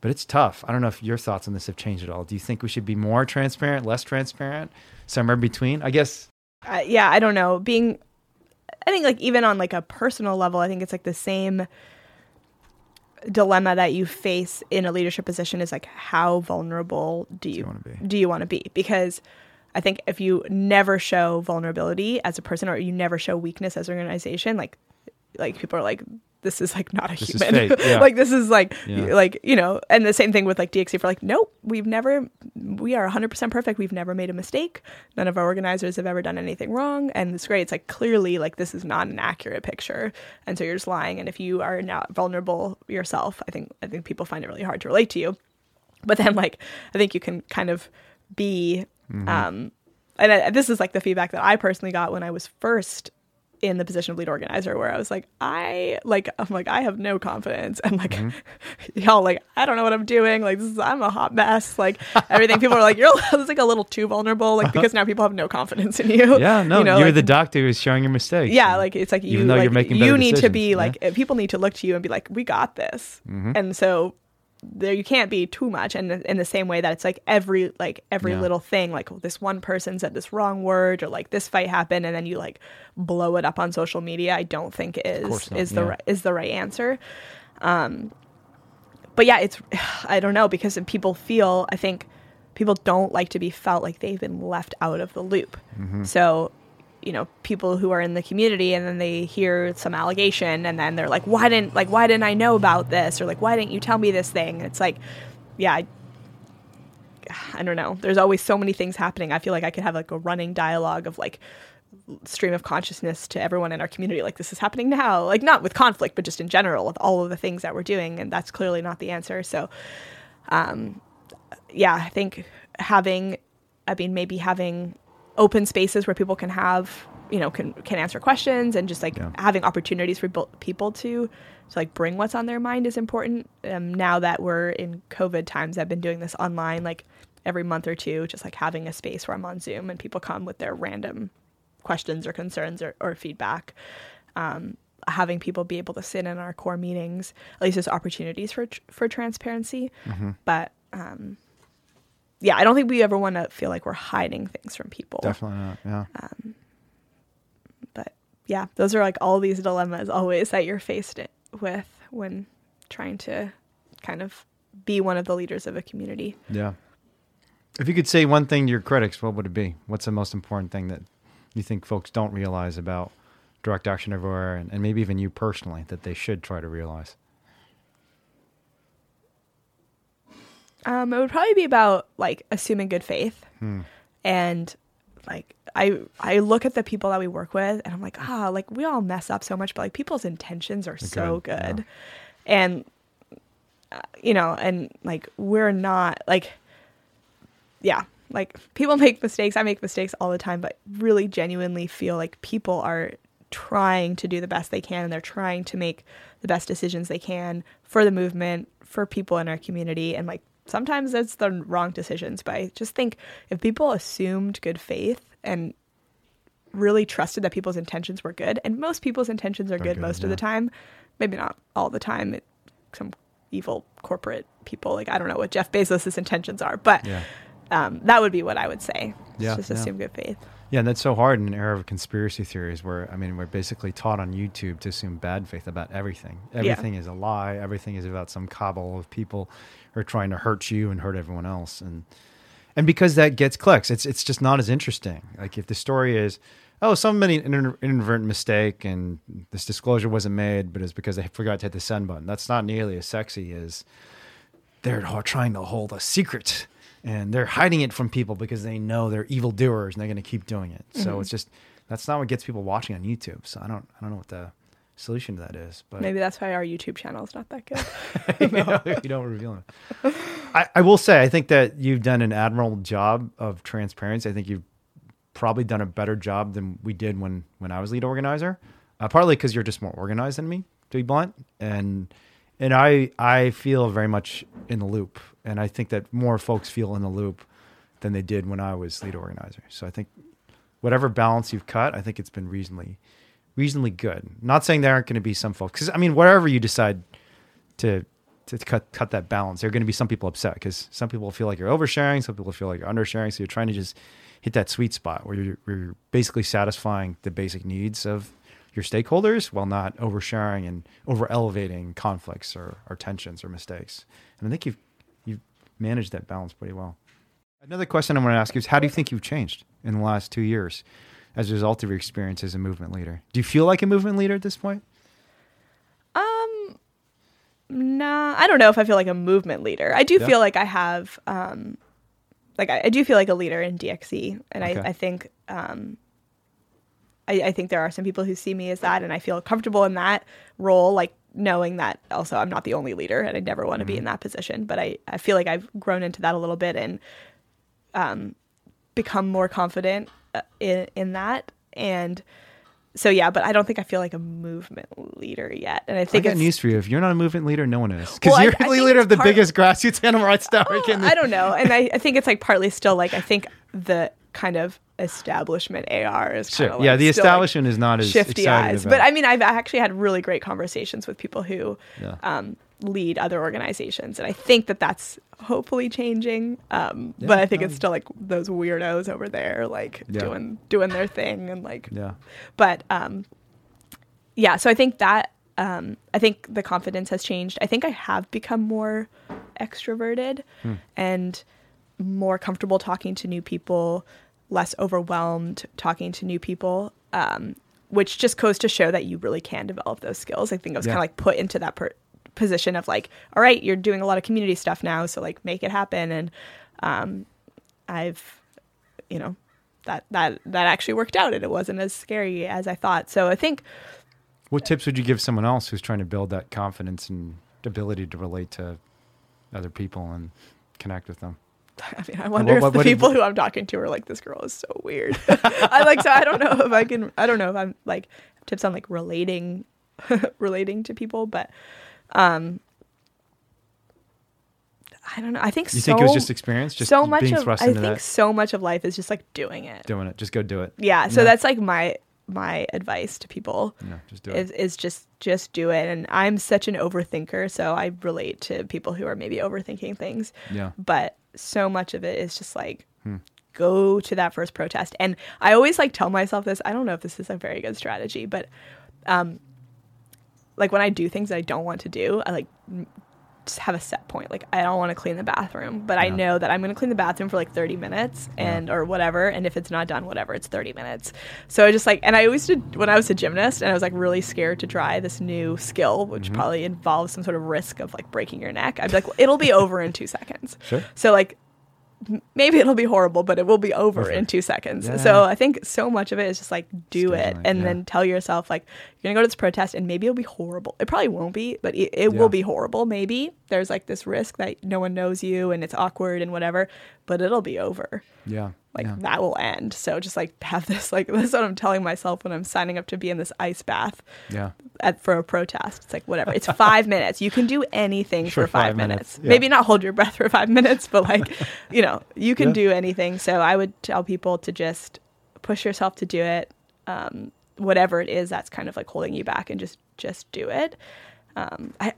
but it's tough i don't know if your thoughts on this have changed at all do you think we should be more transparent less transparent somewhere in between i guess uh, yeah, I don't know. Being, I think like even on like a personal level, I think it's like the same dilemma that you face in a leadership position is like how vulnerable do you, wanna be? do you want to be? Because I think if you never show vulnerability as a person or you never show weakness as an organization, like like people are like this is like not a This human. <laughs> yeah. like this is like Yeah. like you know, and the same thing with like DXE for like nope, we've never we are 100% perfect. We've never made a mistake. None of our organizers have ever done anything wrong, and it's great. It's like clearly like this is not an accurate picture, and so you're just lying. And if you are not vulnerable yourself, I think I think people find it really hard to relate to you. But then like I think you can kind of be um and I, this is like the feedback that I personally got when I was first in the position of lead organizer where I was like, I like I'm like, I have no confidence <laughs> and like <laughs> y'all like I don't know what I'm doing. Like this is I'm a hot mess. Like everything people are like, You're <laughs> it's like a little too vulnerable, like because now people have no confidence in you. Yeah, no, You know, you're like- the doctor who's showing your mistakes. yeah, like it's like you Even though like, you're making you need to be yeah. like people need to look to you and be like, we got this, Mm-hmm. and so there you can't be too much. And in the same way that it's like every like every Yeah. little thing, like this one person said this wrong word or like this fight happened, and then you like blow it up on social media. I don't think is is the yeah. right is the right answer. Um, but yeah, it's <sighs> I don't know because people feel I think people don't like to be felt like they've been left out of the loop. So, you know, people who are in the community and then they hear some allegation and then they're like, why didn't like why didn't I know about this or like why didn't you tell me this thing? It's like, yeah, I, I don't know. There's always so many things happening. I feel like I could have like a running dialogue of like stream of consciousness to everyone in our community like this is happening now like not with conflict but just in general with all of the things that we're doing and that's clearly not the answer so um yeah i think having i mean maybe having open spaces where people can have you know can can answer questions and just like Yeah. having opportunities for people to to like bring what's on their mind is important. Um, now that we're in covid times i've been doing this online like every month or two just like having a space where i'm on zoom and people come with their random questions or concerns or, or feedback. Um, having people be able to sit in our core meetings at least as opportunities for tr- for transparency. But um, yeah i don't think we ever want to feel like we're hiding things from people Definitely not. Yeah. Um, but yeah those are like all these dilemmas always that you're faced with when trying to kind of be one of the leaders of a community Yeah. If you could say one thing to your critics, what would it be? What's the most important thing that you think folks don't realize about direct action everywhere and, and maybe even you personally that they should try to realize? Um, it would probably be about like assuming good faith, and like I I look at the people that we work with, and I'm like, ah, like we all mess up so much, but like people's intentions are so good, good, yeah. and uh, you know, and like we're not like, yeah, like people <laughs> make mistakes. I make mistakes all the time, but really genuinely feel like people are trying to do the best they can and they're trying to make the best decisions they can for the movement, for people in our community. And like sometimes it's the wrong decisions, but I just think if people assumed good faith and really trusted that people's intentions were good, and most people's intentions are good, good, most of the time, maybe not all the time. It, some evil corporate people, like I don't know what Jeff Bezos' intentions are, but Yeah. um, that would be what I would say. Yeah, just yeah. assume good faith. Yeah, and that's so hard in an era of conspiracy theories where, I mean, we're basically taught on YouTube to assume bad faith about everything. Everything is a lie. Everything is about some cabal of people are trying to hurt you and hurt everyone else. And and because that gets clicks, it's it's just not as interesting. Like if the story is, oh, somebody an inadvertent mistake and this disclosure wasn't made, but it's because they forgot to hit the send button. That's not nearly as sexy as they're trying to hold a secret and they're hiding it from people because they know they're evil doers and they're going to keep doing it. So mm-hmm. it's just that's not what gets people watching on YouTube. So I don't I don't know what the solution to that is, but Maybe that's why our YouTube channel is not that good. <laughs> you, know, <laughs> you don't reveal it. I, I will say, I think that you've done an admirable job of transparency. I think you've probably done a better job than we did when when I was lead organizer. Uh, partly because you're just more organized than me, to be blunt, and and I I feel very much in the loop, and I think that more folks feel in the loop than they did when I was lead organizer. So I think whatever balance you've cut, I think it's been reasonably reasonably good. Not saying there aren't going to be some folks, because I mean, whatever you decide to to cut cut that balance, there are going to be some people upset because some people feel like you're oversharing, some people feel like you're undersharing. So you're trying to just hit that sweet spot where you're, where you're basically satisfying the basic needs of your stakeholders while not oversharing and over elevating conflicts or, or tensions or mistakes. And I think you've you've managed that balance pretty well. Another question I want to ask you is how do you think you've changed in the last two years as a result of your experience as a movement leader? Do you feel like a movement leader at this point? Um, nah, I don't know if I feel like a movement leader. I do Yeah. feel like I have, um, like I, I do feel like a leader in DXE, and Okay. I, I think, um, I, I think there are some people who see me as that, and I feel comfortable in that role, like knowing that also I'm not the only leader, and I never want to be in that position. But I, I feel like I've grown into that a little bit and, um, become more confident uh, in in that, and so yeah. But I don't think I feel like a movement leader yet, and I I think got it's news for you. If you're not a movement leader, no one is. Because Well, you're I the leader of the part- biggest grassroots <laughs> animal rights network in the I don't know, and I, I think it's like partly still like I think the kind of establishment AR is Sure. kind of yeah, the still, like, establishment is not as shifty eyes. about But I mean, I've actually had really great conversations with people who Yeah. um, lead other organizations, and I think that that's hopefully changing. Um, Yeah, but I think no. it's still like those weirdos over there, like Yeah. doing doing their thing and like yeah. but um yeah so i think that um i think the confidence has changed i think i have become more extroverted Hmm. and more comfortable talking to new people, less overwhelmed talking to new people, um, which just goes to show that you really can develop those skills. I think I was Yeah. kind of like put into that per- position of like, all right, you're doing a lot of community stuff now, so like make it happen. And um, I've, you know, that that that actually worked out, and it wasn't as scary as I thought. So I think What tips would you give someone else who's trying to build that confidence and ability to relate to other people and connect with them? <laughs> I mean, I wonder what- if the what people who I'm talking to are like, this girl is so weird. <laughs> I like, so I don't know if I can, I don't know if I'm like tips on like relating, <laughs> relating to people, but, um, I don't know. I think You so, think it was just experience, just so much being of, I think that, so much of life is just like doing it. doing it. Just go do it. Yeah. So Yeah. that's like my, my advice to people Yeah, just do is, it. is just, just do it. And I'm such an overthinker. So I relate to people who are maybe overthinking things Yeah. but so much of it is just like Hmm. go to that first protest and i always like tell myself this i don't know if this is a very good strategy but um like when i do things that i don't want to do i like just have a set point. Like i don't want to clean the bathroom but i know that i'm going to clean the bathroom for like 30 minutes and or whatever and if it's not done whatever it's 30 minutes. So i just like and i always did when i was a gymnast and i was like really scared to try this new skill which Mm-hmm. probably involves some sort of risk of like breaking your neck i'd be like well, it'll be over in two seconds. Sure. so like maybe it'll be horrible, but it will be over in two seconds. Yeah. So I think so much of it is just like do it Scheduling, and yeah. then tell yourself like you're gonna go to this protest and maybe it'll be horrible. It probably won't be, but it, it Yeah. will be horrible. Maybe there's like this risk that no one knows you and it's awkward and whatever, but it'll be over. Yeah. Like yeah. that will end. So just like have this like <laughs> this is what I'm telling myself when I'm signing up to be in this ice bath Yeah. at, for a protest. It's like whatever. It's five <laughs> minutes. You can do anything Sure, for five, five minutes. minutes. Yeah. Maybe not hold your breath <laughs> for five minutes, but like you know, you can Yeah. do anything. So I would tell people to just push yourself to do it. Um, whatever it is that's kind of like holding you back, and just just do it. Um, I.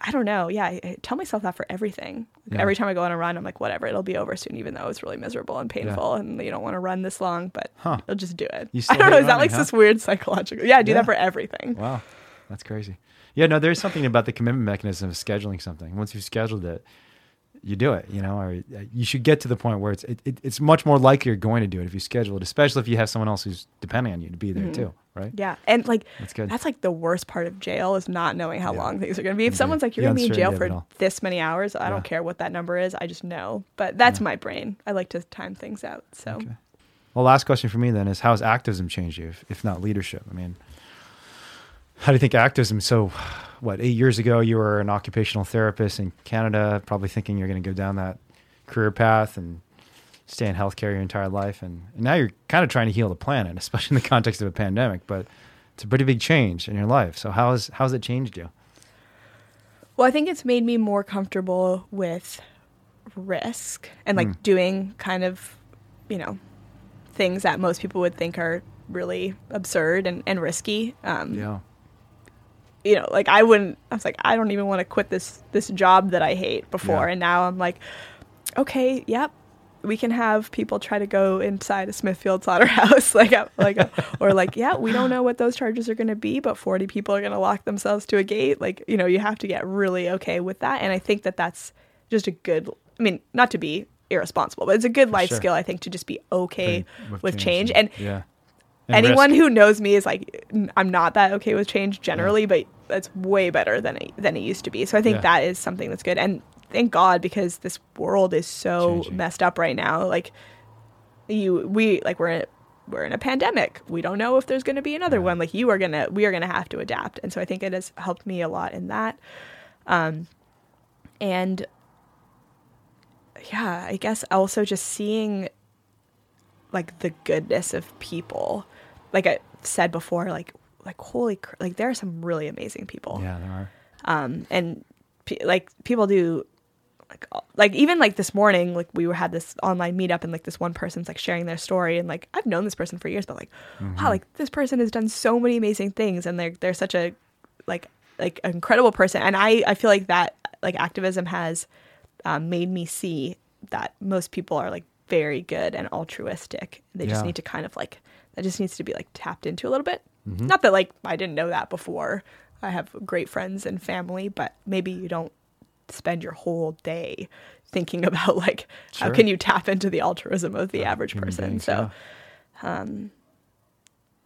I- don't know. Yeah, I, I tell myself that for everything. Like, Yeah. Every time I go on a run, I'm like, whatever, it'll be over soon, even though it's really miserable and painful, and you don't want to run this long, but Huh. you'll just do it. You <laughs> I don't know. hate Is that like huh? this weird psychological? Yeah, I do Yeah. that for everything. Wow, that's crazy. Yeah, no, there's something about the commitment mechanism of scheduling something. Once you've scheduled it, you do it. You know, or uh, you should get to the point where it's it, it, it's much more likely you're going to do it if you schedule it, especially if you have someone else who's depending on you to be there too. Right? Yeah, and like That's good. that's like the worst part of jail is not knowing how Yeah. long things are going to be. If Indeed. someone's like, "You're The going to be in jail for this many hours," I Yeah. don't care what that number is. I just know. But that's my brain. I like to time things out. So Okay. Well, last question for me then is how has activism changed you, if, if not leadership? I mean, how do you think activism? So, what eight years ago you were an occupational therapist in Canada, probably thinking you're going to go down that career path and stay in healthcare your entire life, and, and now you're kind of trying to heal the planet, especially in the context of a pandemic. But it's a pretty big change in your life. So how has how's it changed you? Well, I think it's made me more comfortable with risk and like Mm. doing kind of, you know, things that most people would think are really absurd and, and risky. Um, Yeah, you know, like I wouldn't. I was like, I don't even want to quit this this job that I hate before, Yeah. and now I'm like, okay, yep, we can have people try to go inside a Smithfield slaughterhouse, <laughs> like, a, like, uh, a, uh, or like, yeah, we don't know what those charges are going to be, but 40 people are going to lock themselves to a gate. Like, you know, you have to get really okay with that, and I think that that's just a good. I mean, not to be irresponsible, but it's a good life sure. skill. I think to just be okay With with, change and yeah. And anyone risk. who knows me is like I'm not that okay with change generally, but that's way better than it, than it used to be. So I think Yeah. that is something that's good. And thank God because this world is so Changing. messed up right now. Like you, we like we're in, we're in a pandemic. We don't know if there's going to be another Yeah. one. Like you are gonna, we are gonna have to adapt. And so I think it has helped me a lot in that. Um, and yeah, I guess also just seeing like the goodness of people. Like I said before, like like holy, cr- like there are some really amazing people. Yeah, there are. Um, and pe- like people do. Like, like even like this morning, like we were had this online meetup, and like this one person's like sharing their story, and like I've known this person for years, but like, wow, like this person has done so many amazing things, and they're they're such a like like an incredible person, and I I feel like that like activism has um, made me see that most people are like very good and altruistic. They just Yeah. need to kind of like that just needs to be like tapped into a little bit. Mm-hmm. Not that like I didn't know that before. I have great friends and family, but maybe you don't spend your whole day thinking <laughs> about like how can you tap into the altruism of the average person. beings, so, yeah.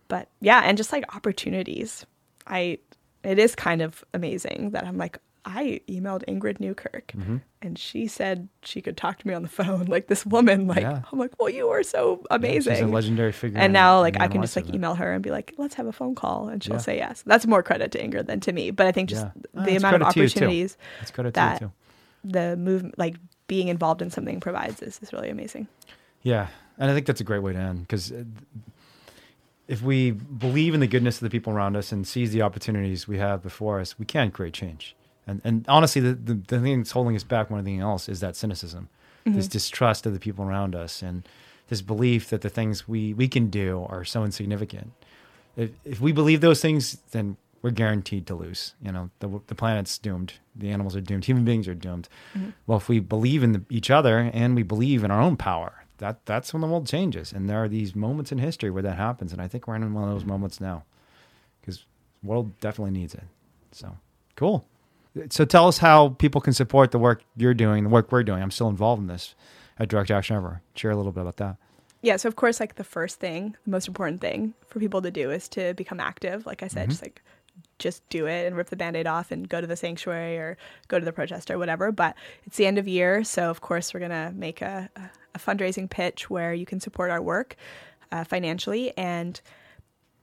but yeah, and just like opportunities. I it is kind of amazing that I'm like I emailed Ingrid Newkirk Mm-hmm. and she said she could talk to me on the <laughs> phone. Like this woman, like Yeah. I'm like, well, you are so Yeah, amazing. she's a legendary figure. and now like I can just like email her and be like, let's have a phone call, and she'll Yeah. say yes. That's more credit to Ingrid than to me, but I think just Yeah. the it's amount of to opportunities credit that to the move like being involved in something provides is, is really amazing. Yeah, and I think that's a great way to end because if we believe in the goodness of the people around us and seize the opportunities we have before us, we can create change. And and honestly, the the, the thing that's holding us back more than anything else is that cynicism, this mm-hmm. distrust of the people around us, and this belief that the things we we can do are so insignificant. If if we believe those things, then we're guaranteed to lose. You know, the the planet's doomed. The animals are doomed. Human beings are doomed. Mm-hmm. Well, if we believe in the, each other and we believe in our own power, that that's when the world changes. And there are these moments in history where that happens. And I think we're in one of those moments now, because the world definitely needs it. So cool. So tell us how people can support the work you're doing, the work we're doing. I'm still involved in this at Direct Action Ever. Share a little bit about that. Yeah, so of course, like the first thing, the most important thing for people to do is to become active. Like I said, just like just do it and rip the band-aid off and go to the sanctuary or go to the protest or whatever. But it's the end of year, so of course we're gonna make a, a, a fundraising pitch where you can support our work uh, financially. And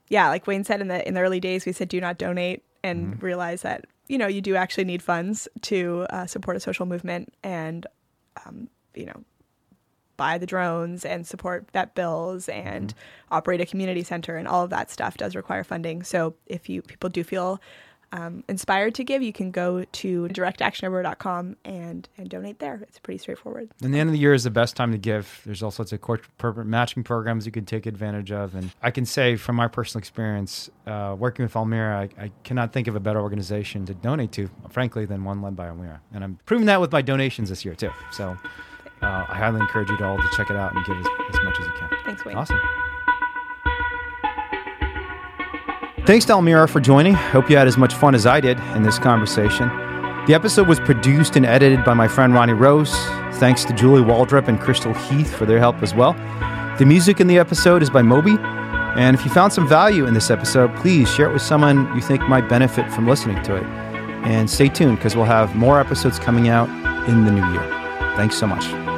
yeah, like Wayne said in the in the early days, we said do not donate and realize that you know you do actually need funds to uh, support a social movement and um, you know buy the drones and support vet bills and operate a community center and all of that stuff does require funding. So if you people do feel um, inspired to give, you can go to directactionever.com and and donate there. It's pretty straightforward. And the end of the year is the best time to give. There's all sorts of corporate matching programs you can take advantage of. And I can say from my personal experience, uh, working with Almira, I, I cannot think of a better organization to donate to, frankly, than one led by Almira. And I'm proving that with my donations this year, too. So uh, I highly encourage you to all to check it out and give as, as much as you can. Thanks, Wayne. Awesome. Thanks to Almira for joining. Hope you had as much fun as I did in this conversation. The episode was produced and edited by my friend Ronnie Rose. Thanks to Julie Waldrop and Crystal Heath for their help as well. The music in the episode is by Moby. And if you found some value in this episode, please share it with someone you think might benefit from listening to it. And stay tuned because we'll have more episodes coming out in the new year. Thanks so much.